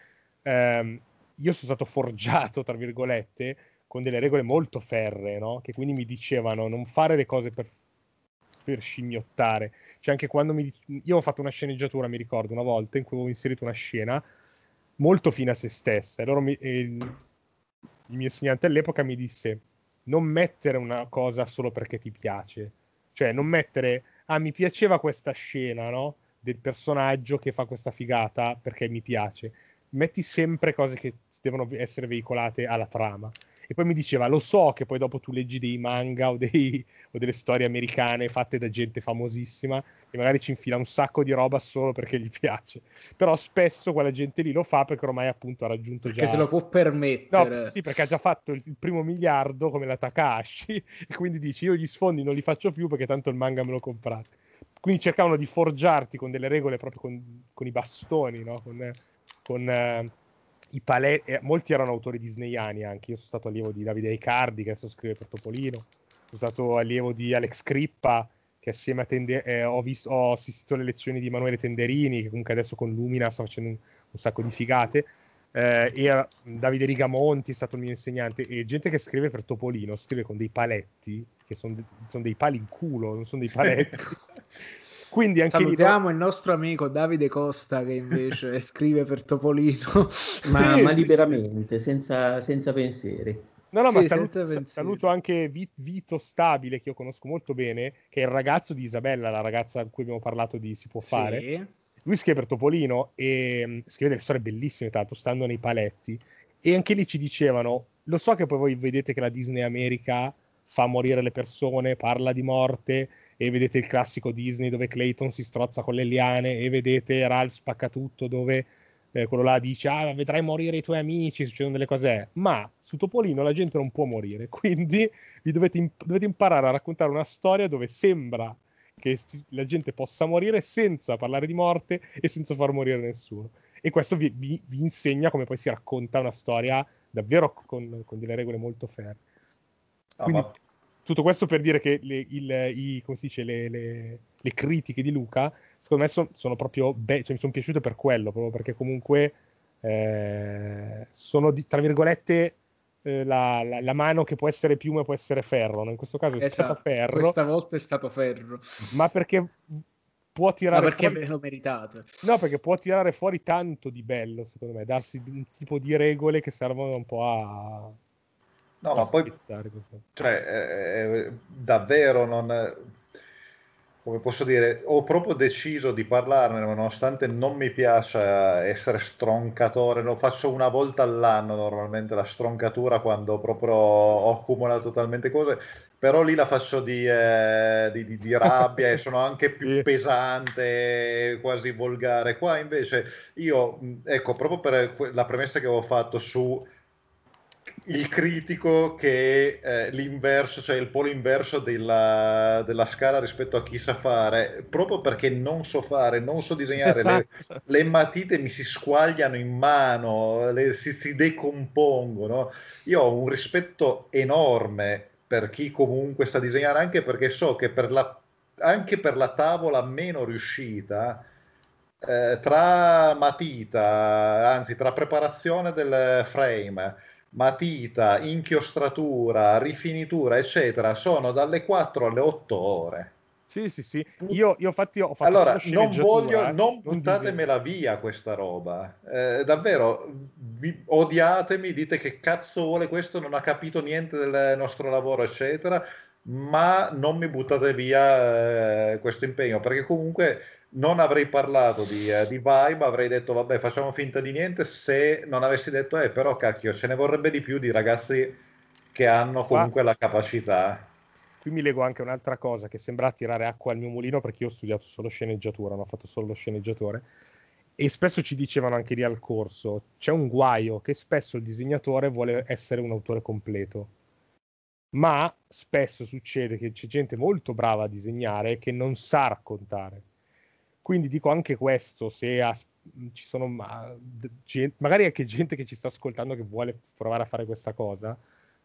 ehm, io sono stato forgiato, tra virgolette, con delle regole molto ferre, no? che quindi mi dicevano non fare le cose per, per scimmiottare cioè anche quando mi... Io ho fatto una sceneggiatura, mi ricordo, una volta in cui avevo inserito una scena molto fine a se stessa. E, loro mi... e il... il mio insegnante all'epoca mi disse non mettere una cosa solo perché ti piace. Cioè non mettere, ah mi piaceva questa scena, no? Del personaggio che fa questa figata perché mi piace. Metti sempre cose che devono essere veicolate alla trama. E poi mi diceva, lo so che poi dopo tu leggi dei manga o, dei, o delle storie americane fatte da gente famosissima che magari ci infila un sacco di roba solo perché gli piace. Però spesso quella gente lì lo fa perché ormai appunto ha raggiunto perché già... se lo può permettere. No, sì, perché ha già fatto il, primo miliardo come la Takahashi e quindi dici io gli sfondi non li faccio più perché tanto il manga me lo comprate. Quindi cercavano di forgiarti con delle regole proprio con, con i bastoni, no? Con... con eh, pale- eh, molti erano autori disneyani anche. Io sono stato allievo di Davide Aicardi, che adesso scrive per Topolino. Sono stato allievo di Alex Crippa, che assieme a Tende- eh, ho, visto, ho, assistito alle lezioni di Emanuele Tenderini, che comunque adesso con Lumina sta facendo un, un sacco di figate. Eh, e Davide Rigamonti è stato il mio insegnante. E gente che scrive per Topolino scrive con dei paletti, che sono son dei pali in culo, non sono dei paletti. Quindi anche Salutiamo lì... il nostro amico Davide Costa che invece scrive per Topolino. Ma, sì, ma liberamente, senza, senza, pensieri. No, no, sì, ma saluto, saluto, anche Vito Stabile, che io conosco molto bene, che è il ragazzo di Isabella, la ragazza a cui abbiamo parlato di Si può fare. Sì. lui scrive per Topolino e mm, scrive delle storie bellissime, tanto stando nei paletti. E anche lì ci dicevano: Lo so che poi voi vedete che la Disney America fa morire le persone, parla di morte, e vedete il classico Disney dove Clayton si strozza con le liane, e vedete Ralph spacca tutto, dove eh, quello là dice: Ah, vedrai morire i tuoi amici, succedono delle cose. Ma su Topolino la gente non può morire, quindi vi dovete, imp- dovete imparare a raccontare una storia dove sembra che la gente possa morire senza parlare di morte e senza far morire nessuno. E questo vi, vi, vi insegna come poi si racconta una storia davvero con, con delle regole molto ferme. Ah, Quindi, ma... tutto questo per dire che le, il, i, dice, le, le, le, critiche di Luca, secondo me, son, sono proprio be- cioè, mi sono piaciute per quello, proprio perché comunque eh, sono, di, tra virgolette, eh, la, la, la, mano che può essere piuma può essere ferro. No? In questo caso è esatto, stato ferro. Questa volta è stato ferro. Ma perché può tirare Ma perché fuori... lo meritato. No, perché può tirare fuori tanto di bello, secondo me, darsi un tipo di regole che servono un po' a... No, ma poi... Cioè, eh, davvero non come posso dire, ho proprio deciso di parlarne, nonostante non mi piaccia essere stroncatore, lo faccio una volta all'anno normalmente la stroncatura quando proprio ho accumulato talmente cose, però lì la faccio di, eh, di, di, di rabbia e sono anche più sì. pesante, quasi volgare. Qua invece io, ecco, proprio per la premessa che avevo fatto su il critico che è eh, l'inverso, cioè il polo inverso della, della, scala rispetto a chi sa fare, proprio perché non so fare, non so disegnare, esatto. le, le, matite mi si squagliano in mano, le, si, si decompongono. Io ho un rispetto enorme per chi comunque sa disegnare, anche perché so che per la, anche per la tavola meno riuscita, eh, tra matita, anzi tra preparazione del frame, matita, inchiostratura, rifinitura, eccetera, sono dalle 4 alle 8 ore. Sì, sì, sì. Io, io infatti ho fatto Allora, non voglio, eh? non buttatemela via questa roba. Eh, davvero, vi, odiatemi, dite che cazzo vuole questo, non ha capito niente del nostro lavoro, eccetera, ma non mi buttate via eh, questo impegno, perché comunque non avrei parlato di, uh, di, Vibe, avrei detto vabbè facciamo finta di niente se non avessi detto eh però cacchio ce ne vorrebbe di più di ragazzi che hanno comunque Qua, la capacità. Qui mi leggo anche un'altra cosa che sembra tirare acqua al mio mulino perché io ho studiato solo sceneggiatura, non ho fatto solo lo sceneggiatore e spesso ci dicevano anche lì al corso c'è un guaio che spesso il disegnatore vuole essere un autore completo ma spesso succede che c'è gente molto brava a disegnare che non sa raccontare. Quindi dico anche questo, se ha, ci sono ma, gente, magari anche gente che ci sta ascoltando che vuole provare a fare questa cosa,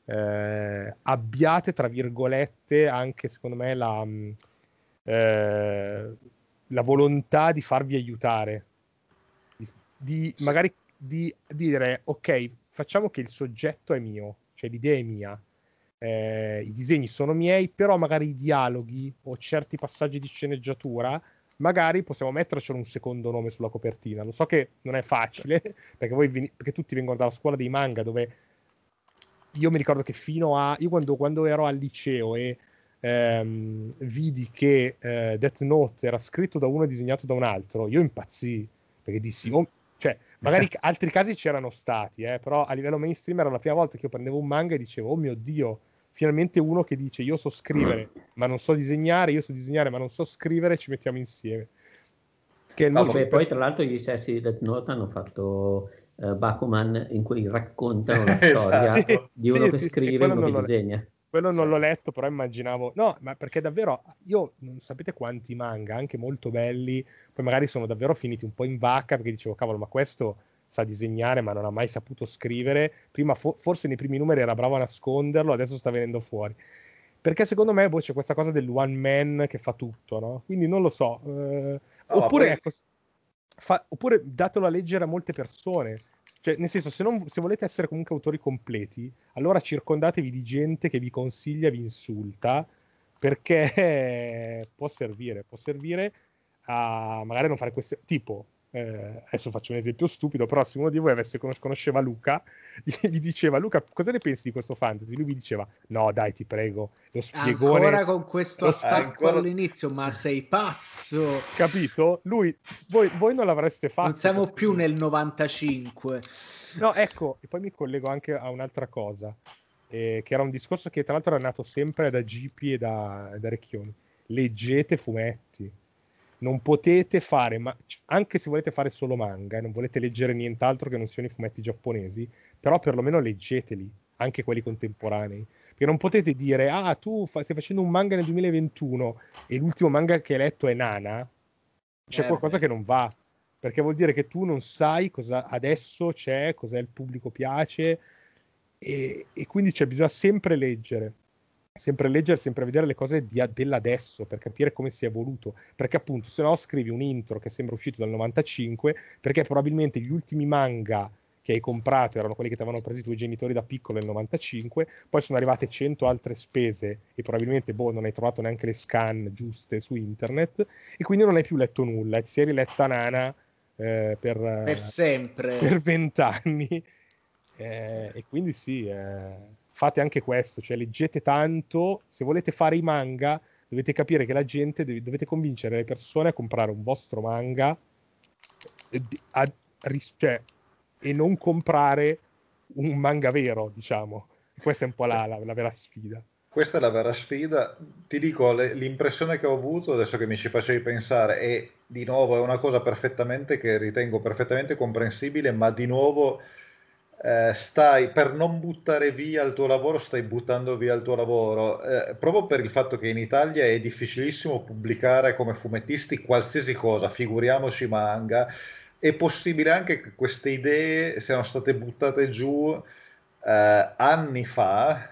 eh, abbiate, tra virgolette, anche secondo me la, eh, la volontà di farvi aiutare, di, di magari di dire, ok, facciamo che il soggetto è mio, cioè l'idea è mia, eh, i disegni sono miei, però magari i dialoghi o certi passaggi di sceneggiatura magari possiamo mettercelo un secondo nome sulla copertina. Lo so che non è facile, perché, voi, perché tutti vengono dalla scuola dei manga, dove io mi ricordo che fino a... Io quando, quando ero al liceo e ehm, vidi che eh, Death Note era scritto da uno e disegnato da un altro, io impazzii, perché dissi... Oh, cioè, magari altri casi c'erano stati, eh, però a livello mainstream era la prima volta che io prendevo un manga e dicevo, oh mio Dio, finalmente uno che dice io so scrivere ma non so disegnare, io so disegnare ma non so scrivere, ci mettiamo insieme. Che no, beh, poi tra l'altro gli stessi di Death Note hanno fatto uh, Bakuman in cui raccontano la storia esatto. di uno sì, che sì, scrive e uno che disegna. Quello non l'ho letto, però immaginavo... No, ma perché davvero... Io non sapete quanti manga, anche molto belli, poi magari sono davvero finiti un po' in vacca perché dicevo, cavolo, ma questo sa disegnare ma non ha mai saputo scrivere. Prima fo- forse nei primi numeri era bravo a nasconderlo, adesso sta venendo fuori. Perché secondo me boh, c'è questa cosa del one man che fa tutto, no? Quindi non lo so. Eh, oh, oppure, poi... ecco, fa, oppure datelo a leggere a molte persone. Cioè, nel senso, se, non, se volete essere comunque autori completi, allora circondatevi di gente che vi consiglia, vi insulta, perché può servire, può servire a magari non fare queste... Tipo, eh, adesso faccio un esempio stupido, però se uno di voi avesse conos- conosceva Luca, gli diceva Luca cosa ne pensi di questo fantasy? Lui mi diceva no dai ti prego, lo spiegone... Ancora con questo attacco ancora... all'inizio, ma sei pazzo! Capito? Lui, voi, voi non l'avreste fatto. Non siamo più nel 95. No, ecco, e poi mi collego anche a un'altra cosa, eh, che era un discorso che tra l'altro era nato sempre da Gipi e da, da Recchioni. Leggete fumetti non potete fare, ma anche se volete fare solo manga e non volete leggere nient'altro che non siano i fumetti giapponesi, però perlomeno leggeteli, anche quelli contemporanei. Perché non potete dire, ah, tu fa- stai facendo un manga nel 2021 e l'ultimo manga che hai letto è Nana, c'è eh, qualcosa beh. che non va. Perché vuol dire che tu non sai cosa adesso c'è, cosa il pubblico piace, e, e quindi c'è bisogna sempre leggere sempre leggere, sempre vedere le cose di, dell'adesso per capire come si è evoluto. Perché appunto, se no scrivi un intro che sembra uscito dal 95, perché probabilmente gli ultimi manga che hai comprato erano quelli che ti avevano preso i tuoi genitori da piccolo nel 95, poi sono arrivate 100 altre spese e probabilmente boh, non hai trovato neanche le scan giuste su internet e quindi non hai più letto nulla e ti sei riletta Nana eh, per, per sempre per vent'anni eh, e quindi sì eh, fate anche questo, cioè leggete tanto, se volete fare i manga dovete capire che la gente, dovete convincere le persone a comprare un vostro manga eh, a, a, cioè, e non comprare un manga vero, diciamo. Questa è un po' la, la, la vera sfida. Questa è la vera sfida. Ti dico, le, l'impressione che ho avuto adesso che mi ci facevi pensare è di nuovo è una cosa perfettamente che ritengo perfettamente comprensibile, ma di nuovo eh, stai per non buttare via il tuo lavoro, stai buttando via il tuo lavoro, eh, proprio per il fatto che in Italia è difficilissimo pubblicare come fumettisti qualsiasi cosa, figuriamoci manga. È possibile anche che queste idee siano state buttate giù eh, anni fa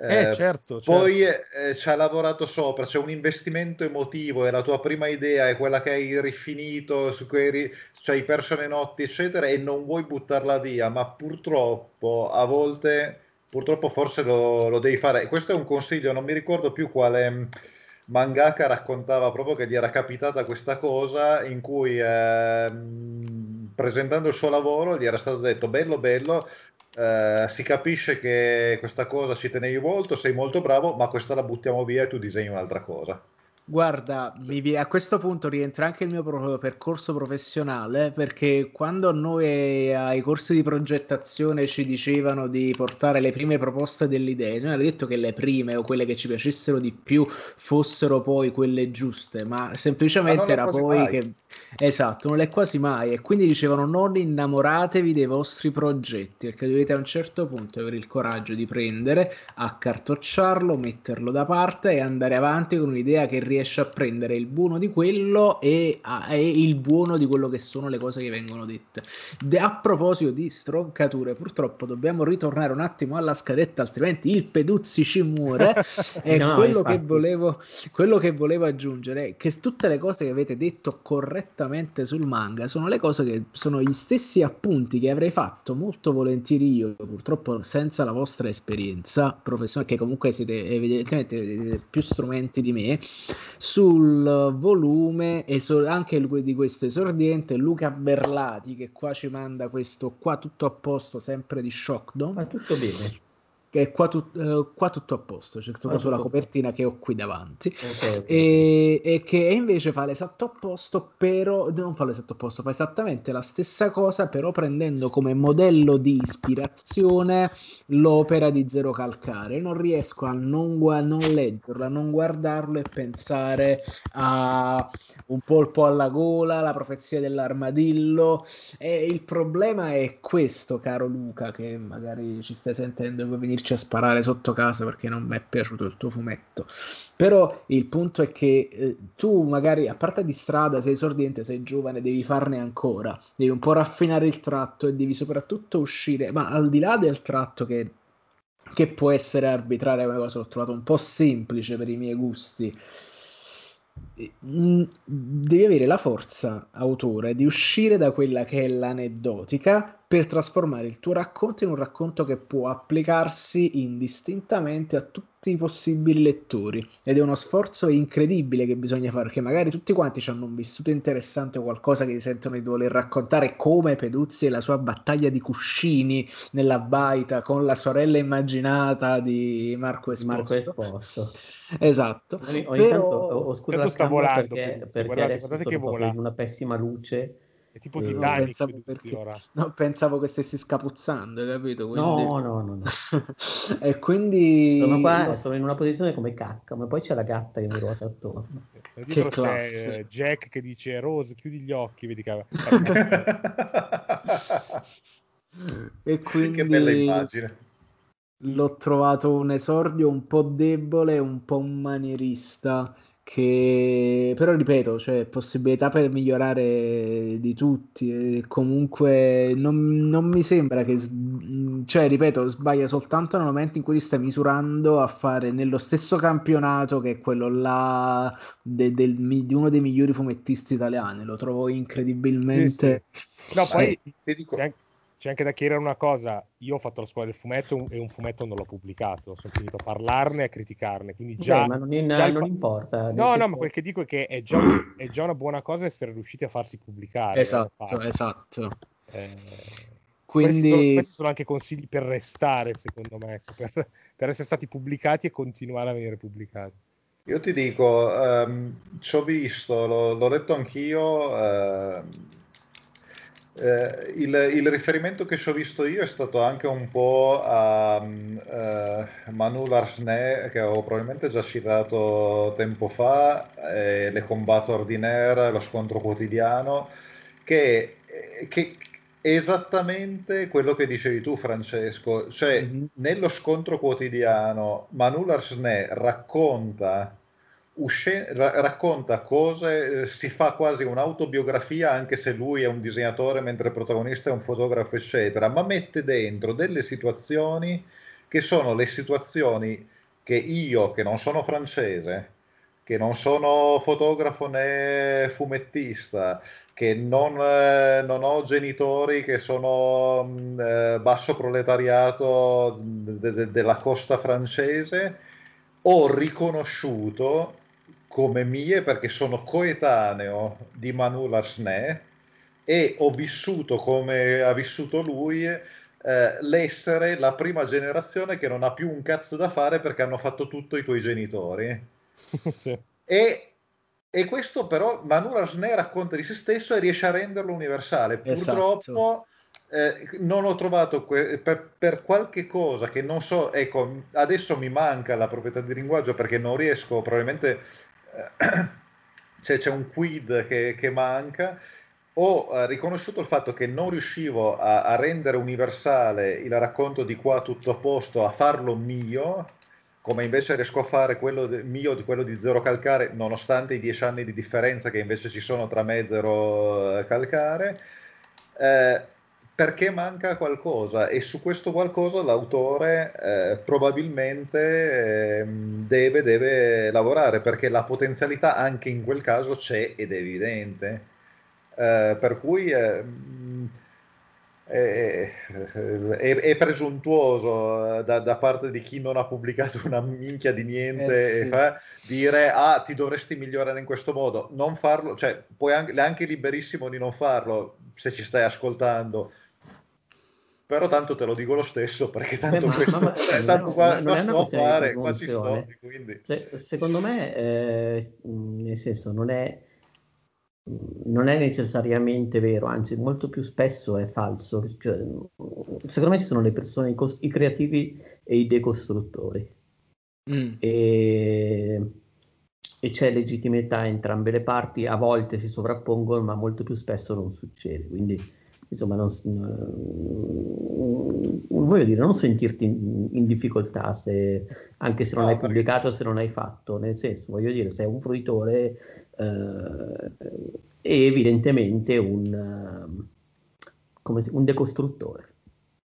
eh, eh, certo, poi certo. Eh, ci ha lavorato sopra, c'è un investimento emotivo e la tua prima idea è quella che hai rifinito, su cui hai, cioè hai perso le notti, eccetera, e non vuoi buttarla via, ma purtroppo a volte, purtroppo forse lo, lo devi fare. Questo è un consiglio, non mi ricordo più quale mm, mangaka raccontava proprio che gli era capitata questa cosa in cui eh, presentando il suo lavoro gli era stato detto bello bello Uh, si capisce che questa cosa ci tenevi molto, sei molto bravo, ma questa la buttiamo via e tu disegni un'altra cosa. Guarda, a questo punto rientra anche il mio percorso professionale perché quando noi ai corsi di progettazione ci dicevano di portare le prime proposte delle idee, non era detto che le prime o quelle che ci piacessero di più fossero poi quelle giuste, ma semplicemente ma era poi mai. che Esatto, non è quasi mai. E quindi dicevano: non innamoratevi dei vostri progetti, perché dovete a un certo punto avere il coraggio di prendere, accartocciarlo, metterlo da parte e andare avanti con un'idea che riesce a prendere il buono di quello e, a, e il buono di quello che sono le cose che vengono dette. De, a proposito di stroncature, purtroppo dobbiamo ritornare un attimo alla scadetta, altrimenti il Peduzzi ci muore. e no, quello, che volevo, quello che volevo aggiungere è che tutte le cose che avete detto correttamente correttamente sul manga sono le cose che sono gli stessi appunti che avrei fatto molto volentieri io, purtroppo senza la vostra esperienza professionale, che comunque siete evidentemente più strumenti di me, sul volume e so- anche di questo esordiente Luca Berlati che qua ci manda questo qua tutto a posto sempre di Shockdom. Ma tutto bene che è qua, tu, uh, qua, tutto a posto, c'è tutto sulla copertina che ho qui davanti, okay, okay. E, e, che invece fa l'esatto opposto, però non fa l'esatto opposto, fa esattamente la stessa cosa, però prendendo come modello di ispirazione l'opera di Zero Calcare. Non riesco a non, gu- non leggerlo, a non guardarlo e pensare a un polpo alla gola, la profezia dell'armadillo. E il problema è questo, caro Luca, che magari ci stai sentendo e vuoi venire venirci a sparare sotto casa perché non mi è piaciuto il tuo fumetto. Però il punto è che eh, tu magari, a parte di strada, sei sordiente, sei giovane, devi farne ancora, devi un po' raffinare il tratto e devi soprattutto uscire, ma al di là del tratto che, che può essere arbitrario, una cosa l'ho trovato un po' semplice per i miei gusti, mm, devi avere la forza, autore, di uscire da quella che è l'aneddotica per trasformare il tuo racconto in un racconto che può applicarsi indistintamente a tutti i possibili lettori. Ed è uno sforzo incredibile che bisogna fare, perché magari tutti quanti hanno un vissuto interessante o qualcosa che sentono di voler raccontare come Peduzzi e la sua battaglia di cuscini nella baita con la sorella immaginata di Marco Esposto. Marco Esposto. Esatto. Ogni, ogni Però... tanto, oh, scusa, sta volando, perché, perché guardate, guardate che vola. in una pessima luce è tipo Titanic. Pensavo, perché, no, pensavo che stessi scapuzzando, capito? Quindi... No, no, no. no. e quindi... Sono qua, sono in una posizione come cacca, ma poi c'è la gatta che mi ruota attorno. E che c'è Jack che dice Rose, chiudi gli occhi, vedi che... e quindi... Che bella immagine. L'ho trovato un esordio un po' debole, un po' manierista che però ripeto, cioè possibilità per migliorare di tutti e comunque non, non mi sembra che cioè ripeto, sbaglia soltanto nel momento in cui stai misurando a fare nello stesso campionato che è quello là de, del, di uno dei migliori fumettisti italiani, lo trovo incredibilmente sì, sì. No, poi ti dico c'è anche da chiedere una cosa, io ho fatto la scuola del fumetto e un fumetto non l'ho pubblicato, sono finito a parlarne e a criticarne, quindi già... Beh, ma non, in, non fa... importa. No, no, ma quel che dico è che è già, è già, una buona cosa essere riusciti a farsi pubblicare. Esatto, esatto. Eh, quindi... Questi sono, questi sono, anche consigli per restare, secondo me, ecco, per, per, essere stati pubblicati e continuare a venire pubblicati. Io ti dico, um, ci ho visto, l'ho, l'ho letto anch'io... Uh eh, il, il, riferimento che ci ho visto io è stato anche un po' a uh, Manu Larsne, che avevo probabilmente già citato tempo fa, eh, Le combatto ordinaire, lo scontro quotidiano, che, che, è esattamente quello che dicevi tu, Francesco. Cioè, mm-hmm. nello scontro quotidiano, Manu Larsne racconta usce- racconta cose, eh, si fa quasi un'autobiografia anche se lui è un disegnatore mentre il protagonista è un fotografo eccetera, ma mette dentro delle situazioni che sono le situazioni che io che non sono francese, che non sono fotografo né fumettista, che non, eh, non ho genitori che sono mm, eh, basso proletariato de- de- della costa francese, ho riconosciuto come mie perché sono coetaneo di Manu Lasne e ho vissuto come ha vissuto lui eh, l'essere la prima generazione che non ha più un cazzo da fare perché hanno fatto tutto i tuoi genitori. sì. e, e, questo però Manu Lasne racconta di se stesso e riesce a renderlo universale. Purtroppo... Esatto. Eh, non ho trovato que- per, per, qualche cosa che non so, ecco, adesso mi manca la proprietà di linguaggio perché non riesco, probabilmente cioè, c'è un quid che, che manca. Ho eh, riconosciuto il fatto che non riuscivo a, a, rendere universale il racconto di qua tutto a posto, a farlo mio, come invece riesco a fare quello de, mio di quello di Zero Calcare, nonostante i dieci anni di differenza che invece ci sono tra me e Zero Calcare. Eh, perché manca qualcosa e su questo qualcosa l'autore eh, probabilmente eh, deve, deve, lavorare perché la potenzialità anche in quel caso c'è ed è evidente. Eh, per cui eh, è, è, è, presuntuoso eh, da, da, parte di chi non ha pubblicato una minchia di niente eh sì. fa, dire ah ti dovresti migliorare in questo modo non farlo cioè puoi anche, anche liberissimo di non farlo se ci stai ascoltando però tanto te lo dico lo stesso perché tanto, Beh, ma, questo, ma, ma, tanto qua, non qua sto fare, qua ci sto, quindi. Cioè, secondo me, eh, nel senso, non è, non è necessariamente vero, anzi molto più spesso è falso. Cioè, secondo me ci sono le persone, i, cost- i creativi e i decostruttori. Mm. E, e c'è legittimità in entrambe le parti, a volte si sovrappongono, ma molto più spesso non succede. Quindi insomma, non, non, voglio dire, non sentirti in, in difficoltà se, anche se non no, hai pubblicato, se non hai fatto, nel senso, voglio dire, sei un fruitore eh, e evidentemente un, come, un decostruttore.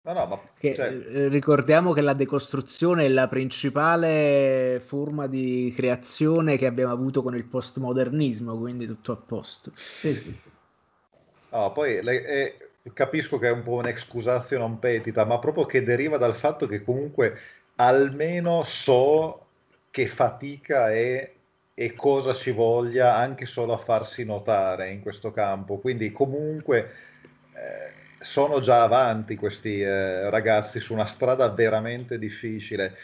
No, no, ma, che, cioè... Eh, ricordiamo che la decostruzione è la principale forma di creazione che abbiamo avuto con il postmodernismo, quindi tutto a posto. Sì, sì. No, poi le, è, capisco che è un po' un'excusatio non petita, ma proprio che deriva dal fatto che comunque almeno so che fatica è e cosa ci voglia anche solo a farsi notare in questo campo. Quindi comunque eh, sono già avanti questi eh, ragazzi su una strada veramente difficile.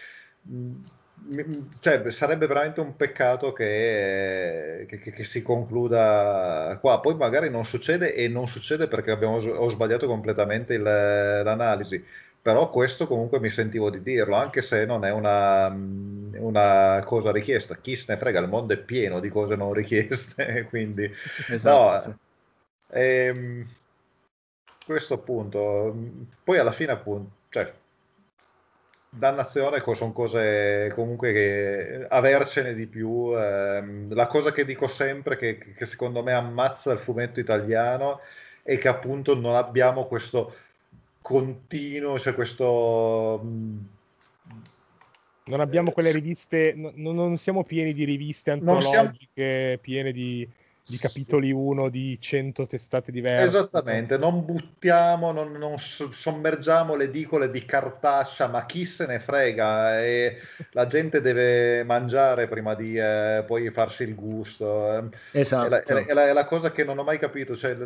Mm, cioè, sarebbe veramente un peccato che, che, che, si concluda qua. Poi magari non succede e non succede perché abbiamo, ho sbagliato completamente il, l'analisi però questo comunque mi sentivo di dirlo, anche se non è una, una, cosa richiesta. Chi se ne frega, il mondo è pieno di cose non richieste, quindi... Esatto, no, ehm, questo appunto, poi alla fine appunto, cioè, dannazione sono cose comunque che avercene di più. Ehm, la cosa che dico sempre che, che secondo me ammazza il fumetto italiano è che appunto non abbiamo questo continuo, cioè questo... Mm, non abbiamo quelle riviste, no, non siamo pieni di riviste antologiche, siamo... piene di, di capitoli 1 di 100 testate diverse. Esattamente, non buttiamo, non, non, sommergiamo le edicole di cartaccia, ma chi se ne frega? E la gente deve mangiare prima di eh, poi farsi il gusto. Esatto. È la, è, la, è la, cosa che non ho mai capito. Cioè,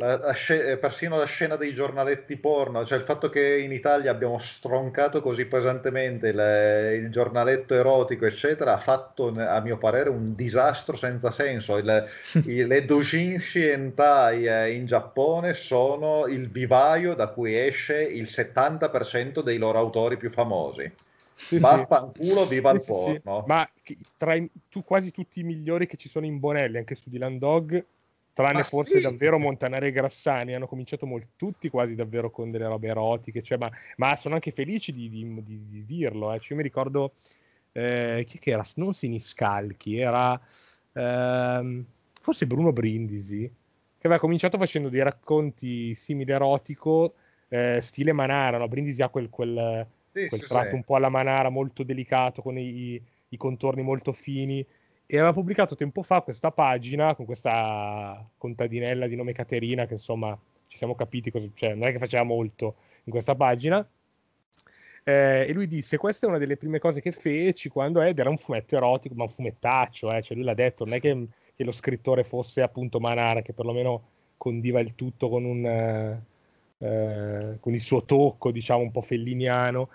la, la sc- persino la scena dei giornaletti porno, cioè il fatto che in Italia abbiamo stroncato così pesantemente il, il giornaletto erotico, eccetera, ha fatto, a mio parere, un disastro senza senso. Il, il, le doujinshi hentai eh, in Giappone sono il vivaio da cui esce il 70% dei loro autori più famosi. Sì, Vaffanculo, viva il porno. Ma tra i, tu, quasi tutti i migliori che ci sono in Bonelli, anche su Dylan Dog, tranne forse sì. davvero Montanari e Grassani, hanno cominciato molti, tutti quasi davvero con delle robe erotiche, cioè, ma, ma, sono anche felici di, di, di, di dirlo. Eh. Cioè, io mi ricordo eh, chi era, non Siniscalchi, era ehm, forse Bruno Brindisi, che aveva cominciato facendo dei racconti simili erotico, eh, stile Manara, no? Brindisi ha quel, quel, sì, quel tratto sì. un po' alla Manara, molto delicato, con i, i contorni molto fini e aveva pubblicato tempo fa questa pagina con questa contadinella di nome Caterina che insomma ci siamo capiti cosa, cioè non è che faceva molto in questa pagina. Eh, e lui disse questa è una delle prime cose che feci quando Ed era un fumetto erotico ma un fumettaccio eh, cioè lui l'ha detto non è che, che, lo scrittore fosse appunto Manara che perlomeno condiva il tutto con un eh, eh con il suo tocco diciamo un po' felliniano.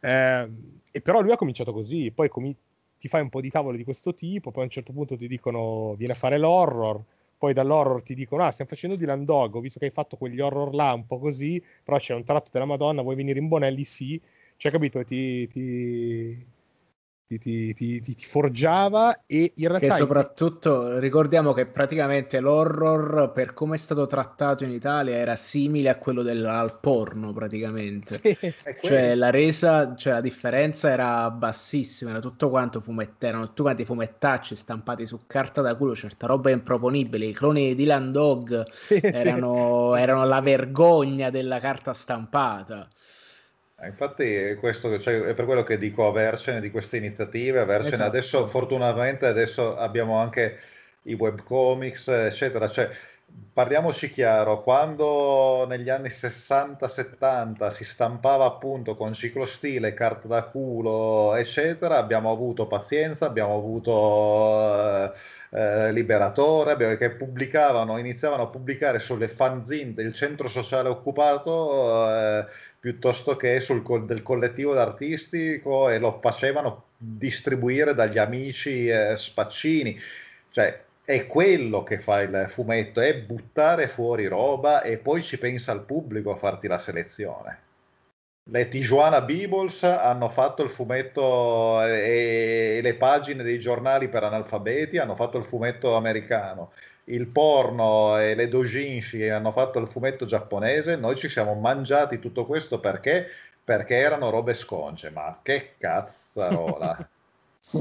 Eh, e però lui ha cominciato così poi com- ti fai un po' di tavole di questo tipo, poi a un certo punto ti dicono vieni a fare l'horror, poi dall'horror ti dicono ah stiamo facendo di Landog, ho visto che hai fatto quegli horror là un po' così, però c'è un tratto della Madonna, vuoi venire in Bonelli? Sì, cioè capito, ti, ti, ti, ti, ti, ti, forgiava e in realtà... Che soprattutto ricordiamo che praticamente l'horror per come è stato trattato in Italia era simile a quello del al porno praticamente. Sì, cioè la resa, cioè la differenza era bassissima, era tutto quanto fumettero, erano tutti quanti fumettacci stampati su carta da culo, certa roba improponibile. I cloni di Landog sì, erano, sì. erano la vergogna della carta stampata. Eh, infatti questo, cioè, è per quello che dico avercene di queste iniziative, avercene esatto. adesso fortunatamente adesso abbiamo anche i webcomics eccetera, cioè, parliamoci chiaro, quando negli anni 60-70 si stampava appunto con ciclostile, carta da culo eccetera, abbiamo avuto pazienza, abbiamo avuto... Eh, eh, Liberatore, che pubblicavano, iniziavano a pubblicare sulle fanzine del centro sociale occupato eh, piuttosto che sul del collettivo d'artistico e lo facevano distribuire dagli amici eh, spaccini. Cioè, è quello che fa il fumetto, è buttare fuori roba e poi ci pensa il pubblico a farti la selezione. Le Tijuana Beebles hanno fatto il fumetto e, le pagine dei giornali per analfabeti hanno fatto il fumetto americano. Il porno e le dojinshi hanno fatto il fumetto giapponese. Noi ci siamo mangiati tutto questo perché? Perché erano robe sconce. Ma che cazzarola!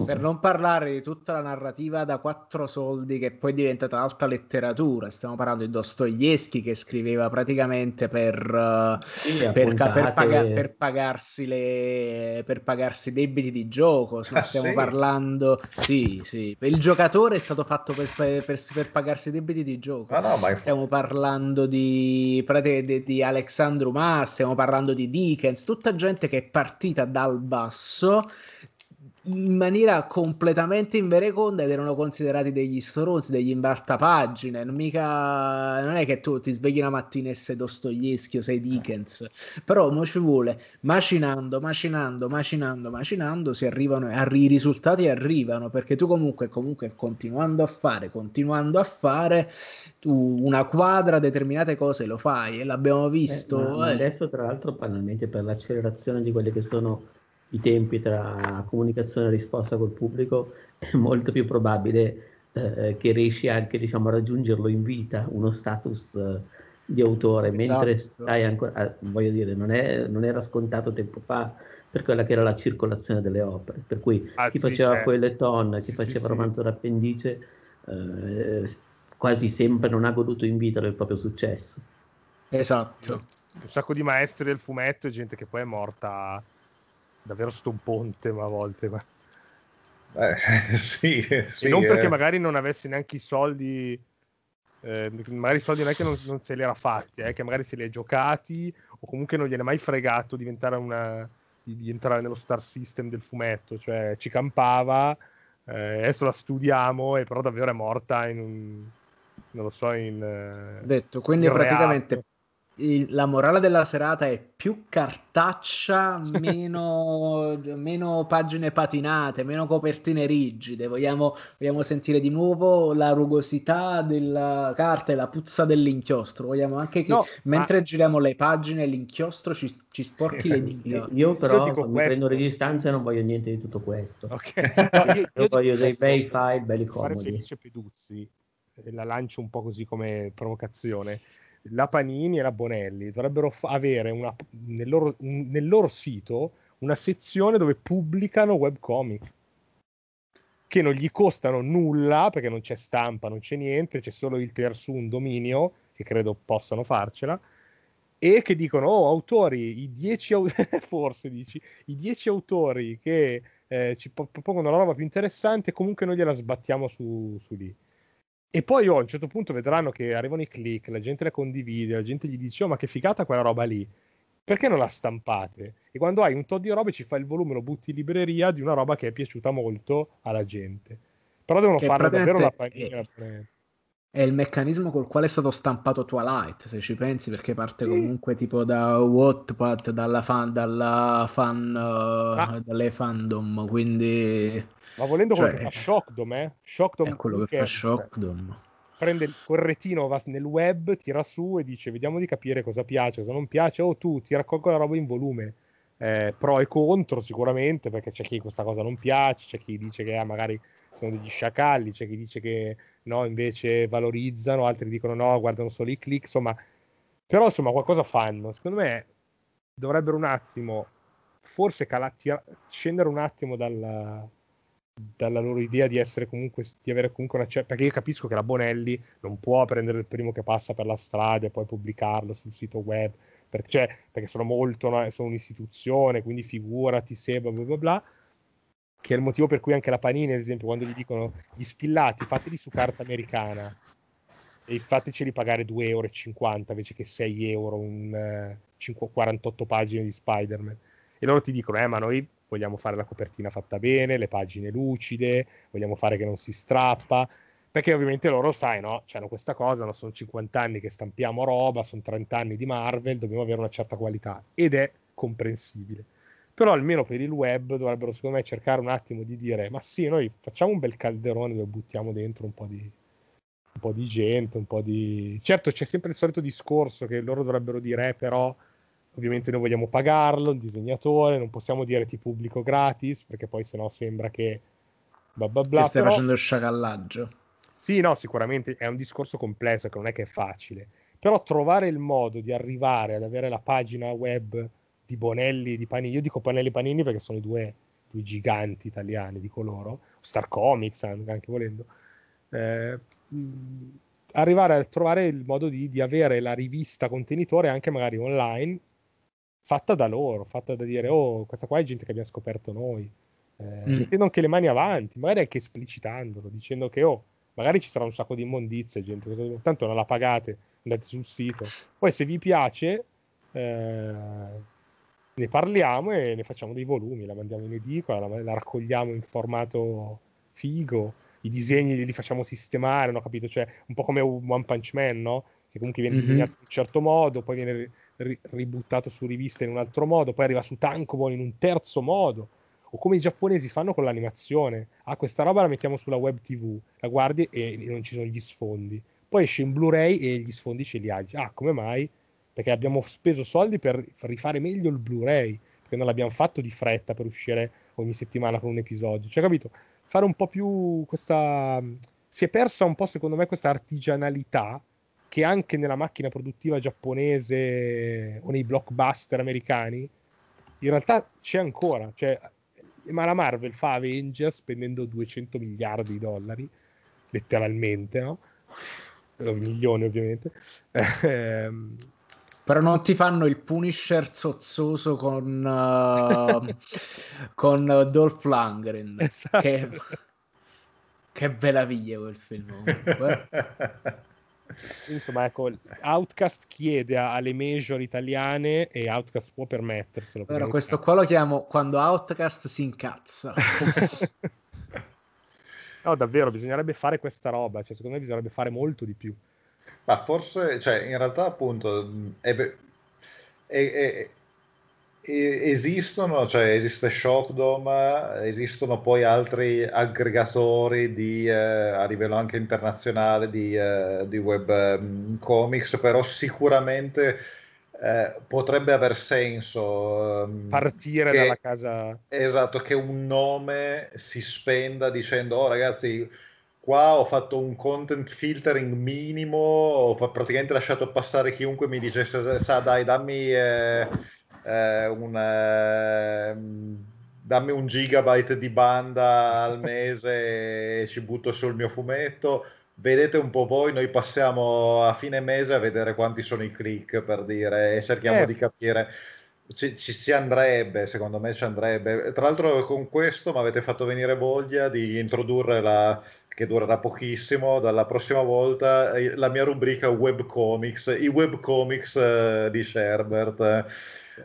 Per non parlare di tutta la narrativa da quattro soldi che poi è diventata alta letteratura, stiamo parlando di Dostoevsky che scriveva praticamente per, sì, per, per, paga- per, pagarsi le, per pagarsi i debiti di gioco. Ah, stiamo sì? parlando, sì, sì, il giocatore è stato fatto per, per pagarsi i debiti di gioco. Ah, no, ma... Stiamo parlando di, di, di Alexandru Mas, stiamo parlando di Dickens, tutta gente che è partita dal basso in maniera completamente invereconda ed erano considerati degli stronzi, degli imbartapagine. Non, mica... non è che tu ti svegli una mattina e sei Dostoevsky o sei Dickens, però mo ci vuole macinando, macinando, macinando, macinando, si arrivano i risultati arrivano perché tu comunque, comunque continuando a fare, continuando a fare, tu una quadra determinate cose lo fai e l'abbiamo visto. Eh, ma, ma adesso, tra l'altro, banalmente per l'accelerazione di quelli che sono i tempi tra comunicazione e risposta col pubblico, è molto più probabile eh, che riesci anche diciamo, a raggiungerlo in vita, uno status eh, di autore, esatto. mentre stai ancora, ah, voglio dire, non, è, non, era scontato tempo fa per quella che era la circolazione delle opere, per cui ah, chi sì, faceva certo. Feuilleton, chi sì, faceva sì, romanzo d'appendice, eh, quasi sempre non ha goduto in vita del proprio successo. Esatto. Un sacco di maestri del fumetto e gente che poi è morta davvero sto un ponte ma a volte. Ma... Eh, sì, sì, e non perché eh. magari non avessi neanche i soldi, eh, magari i soldi neanche non, non se li era fatti, eh, che magari se li ha giocati o comunque non gliene mai fregato diventare una, di, di, entrare nello star system del fumetto, cioè ci campava, eh, adesso la studiamo e però davvero è morta in un, non lo so, in... Eh, Detto, quindi praticamente reato la morale della serata è più cartaccia, meno, meno, pagine patinate, meno copertine rigide. Vogliamo, vogliamo, sentire di nuovo la rugosità della carta e la puzza dell'inchiostro. Vogliamo anche che no, mentre ma... giriamo le pagine l'inchiostro ci, ci sporchi le dita. Io però io mi prendo le distanze e non voglio niente di tutto questo. Okay. io, io voglio dei bei file belli comodi. Fare Felice Peduzzi, la lancio un po' così come provocazione la Panini e la Bonelli dovrebbero f- avere una, nel, loro, nel, loro, sito una sezione dove pubblicano webcomic che non gli costano nulla perché non c'è stampa, non c'è niente, c'è solo il tier su un dominio che credo possano farcela e che dicono oh autori, i 10 au- forse dici, i 10 autori che eh, ci propongono la roba più interessante comunque noi gliela sbattiamo su, su lì e poi oh, a un certo punto vedranno che arrivano i click, la gente la condivide, la gente gli dice: Oh, ma che figata quella roba lì. Perché non la stampate? E quando hai un tot di robe ci fai il volume, lo butti in libreria di una roba che è piaciuta molto alla gente. Però devono che farlo davvero la panina. È, è il meccanismo col quale è stato stampato Twilight, se ci pensi, perché parte sì. comunque tipo da Wattpad, dalla fan, dalla fan, uh, ah. dalle fandom, quindi ma volendo cioè, quello che fa Shockdom, eh? Shockdom è quello che fa Shockdom. Prende il corretino, va nel web, tira su e dice vediamo di capire cosa piace, cosa non piace. Oh tu, ti raccolgo la roba in volume. Eh, pro e contro sicuramente, perché c'è chi questa cosa non piace, c'è chi dice che ah, magari sono degli sciacalli, c'è chi dice che no, invece valorizzano, altri dicono no, guardano solo i click, insomma. Però insomma qualcosa fanno. Secondo me dovrebbero un attimo, forse calati, scendere un attimo dalla, dalla loro idea di essere comunque di avere comunque una certa perché io capisco che la Bonelli non può prendere il primo che passa per la strada e poi pubblicarlo sul sito web perché, cioè, perché sono molto sono un'istituzione quindi figurati se bla bla bla bla che è il motivo per cui anche la Panini ad esempio quando gli dicono gli spillati fateli su carta americana e fateceli pagare 2,50 euro invece che 6 euro un uh, 48 pagine di Spider-Man e loro ti dicono eh ma noi vogliamo fare la copertina fatta bene, le pagine lucide, vogliamo fare che non si strappa, perché ovviamente loro, sai, no, hanno questa cosa, no? sono 50 anni che stampiamo roba, sono 30 anni di Marvel, dobbiamo avere una certa qualità, ed è comprensibile. Però almeno per il web dovrebbero, secondo me, cercare un attimo di dire, ma sì, noi facciamo un bel calderone dove buttiamo dentro un po' di, un po' di gente, un po' di... Certo, c'è sempre il solito discorso che loro dovrebbero dire, eh, però Ovviamente noi vogliamo pagarlo, il disegnatore, non possiamo dire ti pubblico gratis, perché poi sennò sembra che... Bla bla bla, che stai però... facendo sciacallaggio. Sì, no, sicuramente è un discorso complesso che non è che è facile. Però trovare il modo di arrivare ad avere la pagina web di Bonelli di Panini, io dico Bonelli Panini perché sono i due due giganti italiani, dico loro, Star Comics anche volendo, eh, arrivare a trovare il modo di, di, avere la rivista contenitore anche magari online, fatta da loro, fatta da dire, oh, questa qua è gente che abbiamo scoperto noi, eh, mm. mettendo anche le mani avanti, magari anche esplicitandolo, dicendo che, oh, magari ci sarà un sacco di immondizie, gente, tanto non la pagate, andate sul sito. Poi se vi piace, eh, ne parliamo e ne facciamo dei volumi, la mandiamo in edicola, la, la raccogliamo in formato figo, i disegni li facciamo sistemare, no? capito? Cioè, un po' come One Punch Man, no? Che comunque viene mm-hmm. disegnato in un certo modo, poi viene ri- ributtato su riviste in un altro modo, poi arriva su Tankobon in un terzo modo. O come i giapponesi fanno con l'animazione. Ah, questa roba la mettiamo sulla web TV, la guardi e non ci sono gli sfondi. Poi esce in Blu-ray e gli sfondi ce li hai. Ah, come mai? Perché abbiamo speso soldi per rifare meglio il Blu-ray, perché non l'abbiamo fatto di fretta per uscire ogni settimana con un episodio. Cioè, capito? fare un po' più questa... Si è persa un po', secondo me, questa artigianalità che anche nella macchina produttiva giapponese o nei blockbuster americani in realtà c'è ancora. Cioè, ma la Marvel fa Avengers spendendo 200 miliardi di dollari, letteralmente, no? milioni ovviamente. Però non ti fanno il Punisher zozzoso con, uh, con Dolph Lundgren. Esatto. Che, che meraviglia quel film. Insomma, ecco, Outcast chiede alle major italiane e Outcast può permetterselo. Però questo qua lo chiamo quando Outcast si incazza. no, davvero, bisognerebbe fare questa roba. Cioè, secondo me bisognerebbe fare molto di più. Ma forse, cioè, in realtà appunto è, è, è, esistono, cioè esiste Shockdome, esistono poi altri aggregatori di, eh, a livello anche internazionale di, eh, di web um, comics, però sicuramente eh, potrebbe aver senso um, partire che, dalla casa. Esatto, che un nome si spenda dicendo, oh ragazzi Qua ho fatto un content filtering minimo, ho praticamente lasciato passare chiunque mi dicesse, sa dai dammi, eh, eh, un, eh, dammi un gigabyte di banda al mese e ci butto sul mio fumetto. Vedete un po' voi, noi passiamo a fine mese a vedere quanti sono i click per dire e cerchiamo di capire. Ci, ci, ci, andrebbe, secondo me ci andrebbe. Tra l'altro con questo mi avete fatto venire voglia di introdurre la, che durerà pochissimo, dalla prossima volta eh, la mia rubrica webcomics, i webcomics eh, di Sherbert.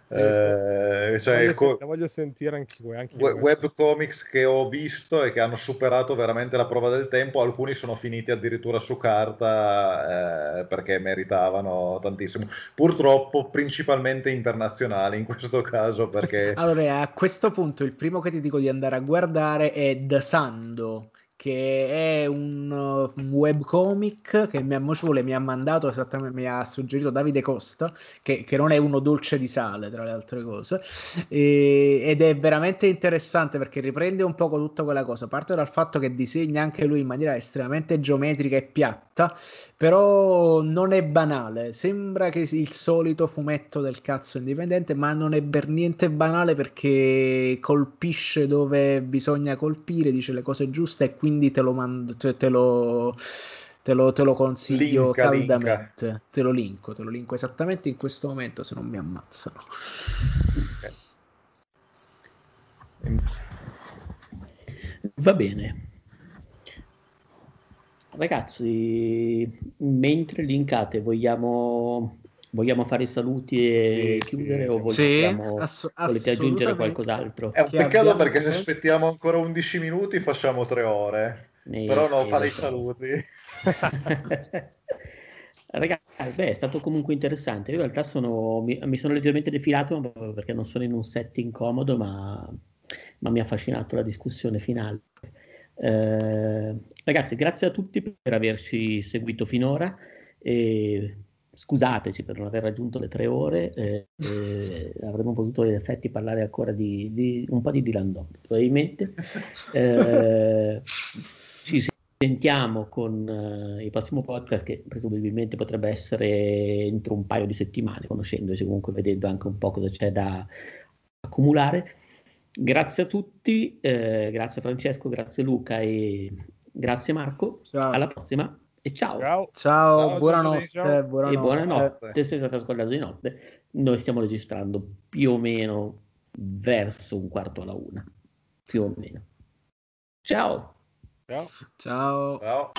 Sì, eh, cioè, voglio, co- voglio, sentire anche, anche web, webcomics che ho visto e che hanno superato veramente la prova del tempo. Alcuni sono finiti addirittura su carta eh, perché meritavano tantissimo. Purtroppo, principalmente internazionali in questo caso. Perché... allora, a questo punto, il primo che ti dico di andare a guardare è The Sando che è un, uh, webcomic che mia moglie mi ha mandato esattamente, mi ha suggerito Davide Costa, che, che, non è uno dolce di sale tra le altre cose, e, ed è veramente interessante perché riprende un po' tutta quella cosa, parte dal fatto che disegna anche lui in maniera estremamente geometrica e piatta, però non è banale, sembra che il solito fumetto del cazzo indipendente, ma non è per niente banale perché colpisce dove bisogna colpire, dice le cose giuste e quindi te lo mando, cioè te lo, te lo, te lo consiglio linka, caldamente. Linka. Te lo linko, te lo linko esattamente in questo momento se non mi ammazzano. Va bene. Ragazzi, mentre linkate, vogliamo, vogliamo fare i saluti e sì, chiudere sì. o vogliamo, sì, ass- volete aggiungere qualcos'altro? È un peccato perché se aspettiamo ancora 11 minuti facciamo tre ore, eh, però no, fare i saluti. Ragazzi, beh, è stato comunque interessante. Io in realtà sono, mi, mi, sono leggermente defilato perché non sono in un setting comodo, ma, ma mi ha affascinato la discussione finale. Eh, ragazzi, grazie a tutti per averci seguito finora. E scusateci per non aver raggiunto le tre ore, eh, eh, avremmo potuto in effetti parlare ancora di, di un po' di Dylan Dog, probabilmente. Eh, ci sentiamo con uh, il prossimo podcast che presumibilmente potrebbe essere entro un paio di settimane, conoscendoci comunque vedendo anche un po' cosa c'è da accumulare. Grazie a tutti, eh, grazie Francesco, grazie Luca e grazie Marco. Ciao. Alla prossima e ciao. Ciao. Ciao, Ciao, buonanotte, ciao. buonanotte. E buonanotte, se state ascoltando di notte, noi stiamo registrando più o meno verso un quarto alla una, più o meno. Ciao! Ciao. Ciao. Ciao.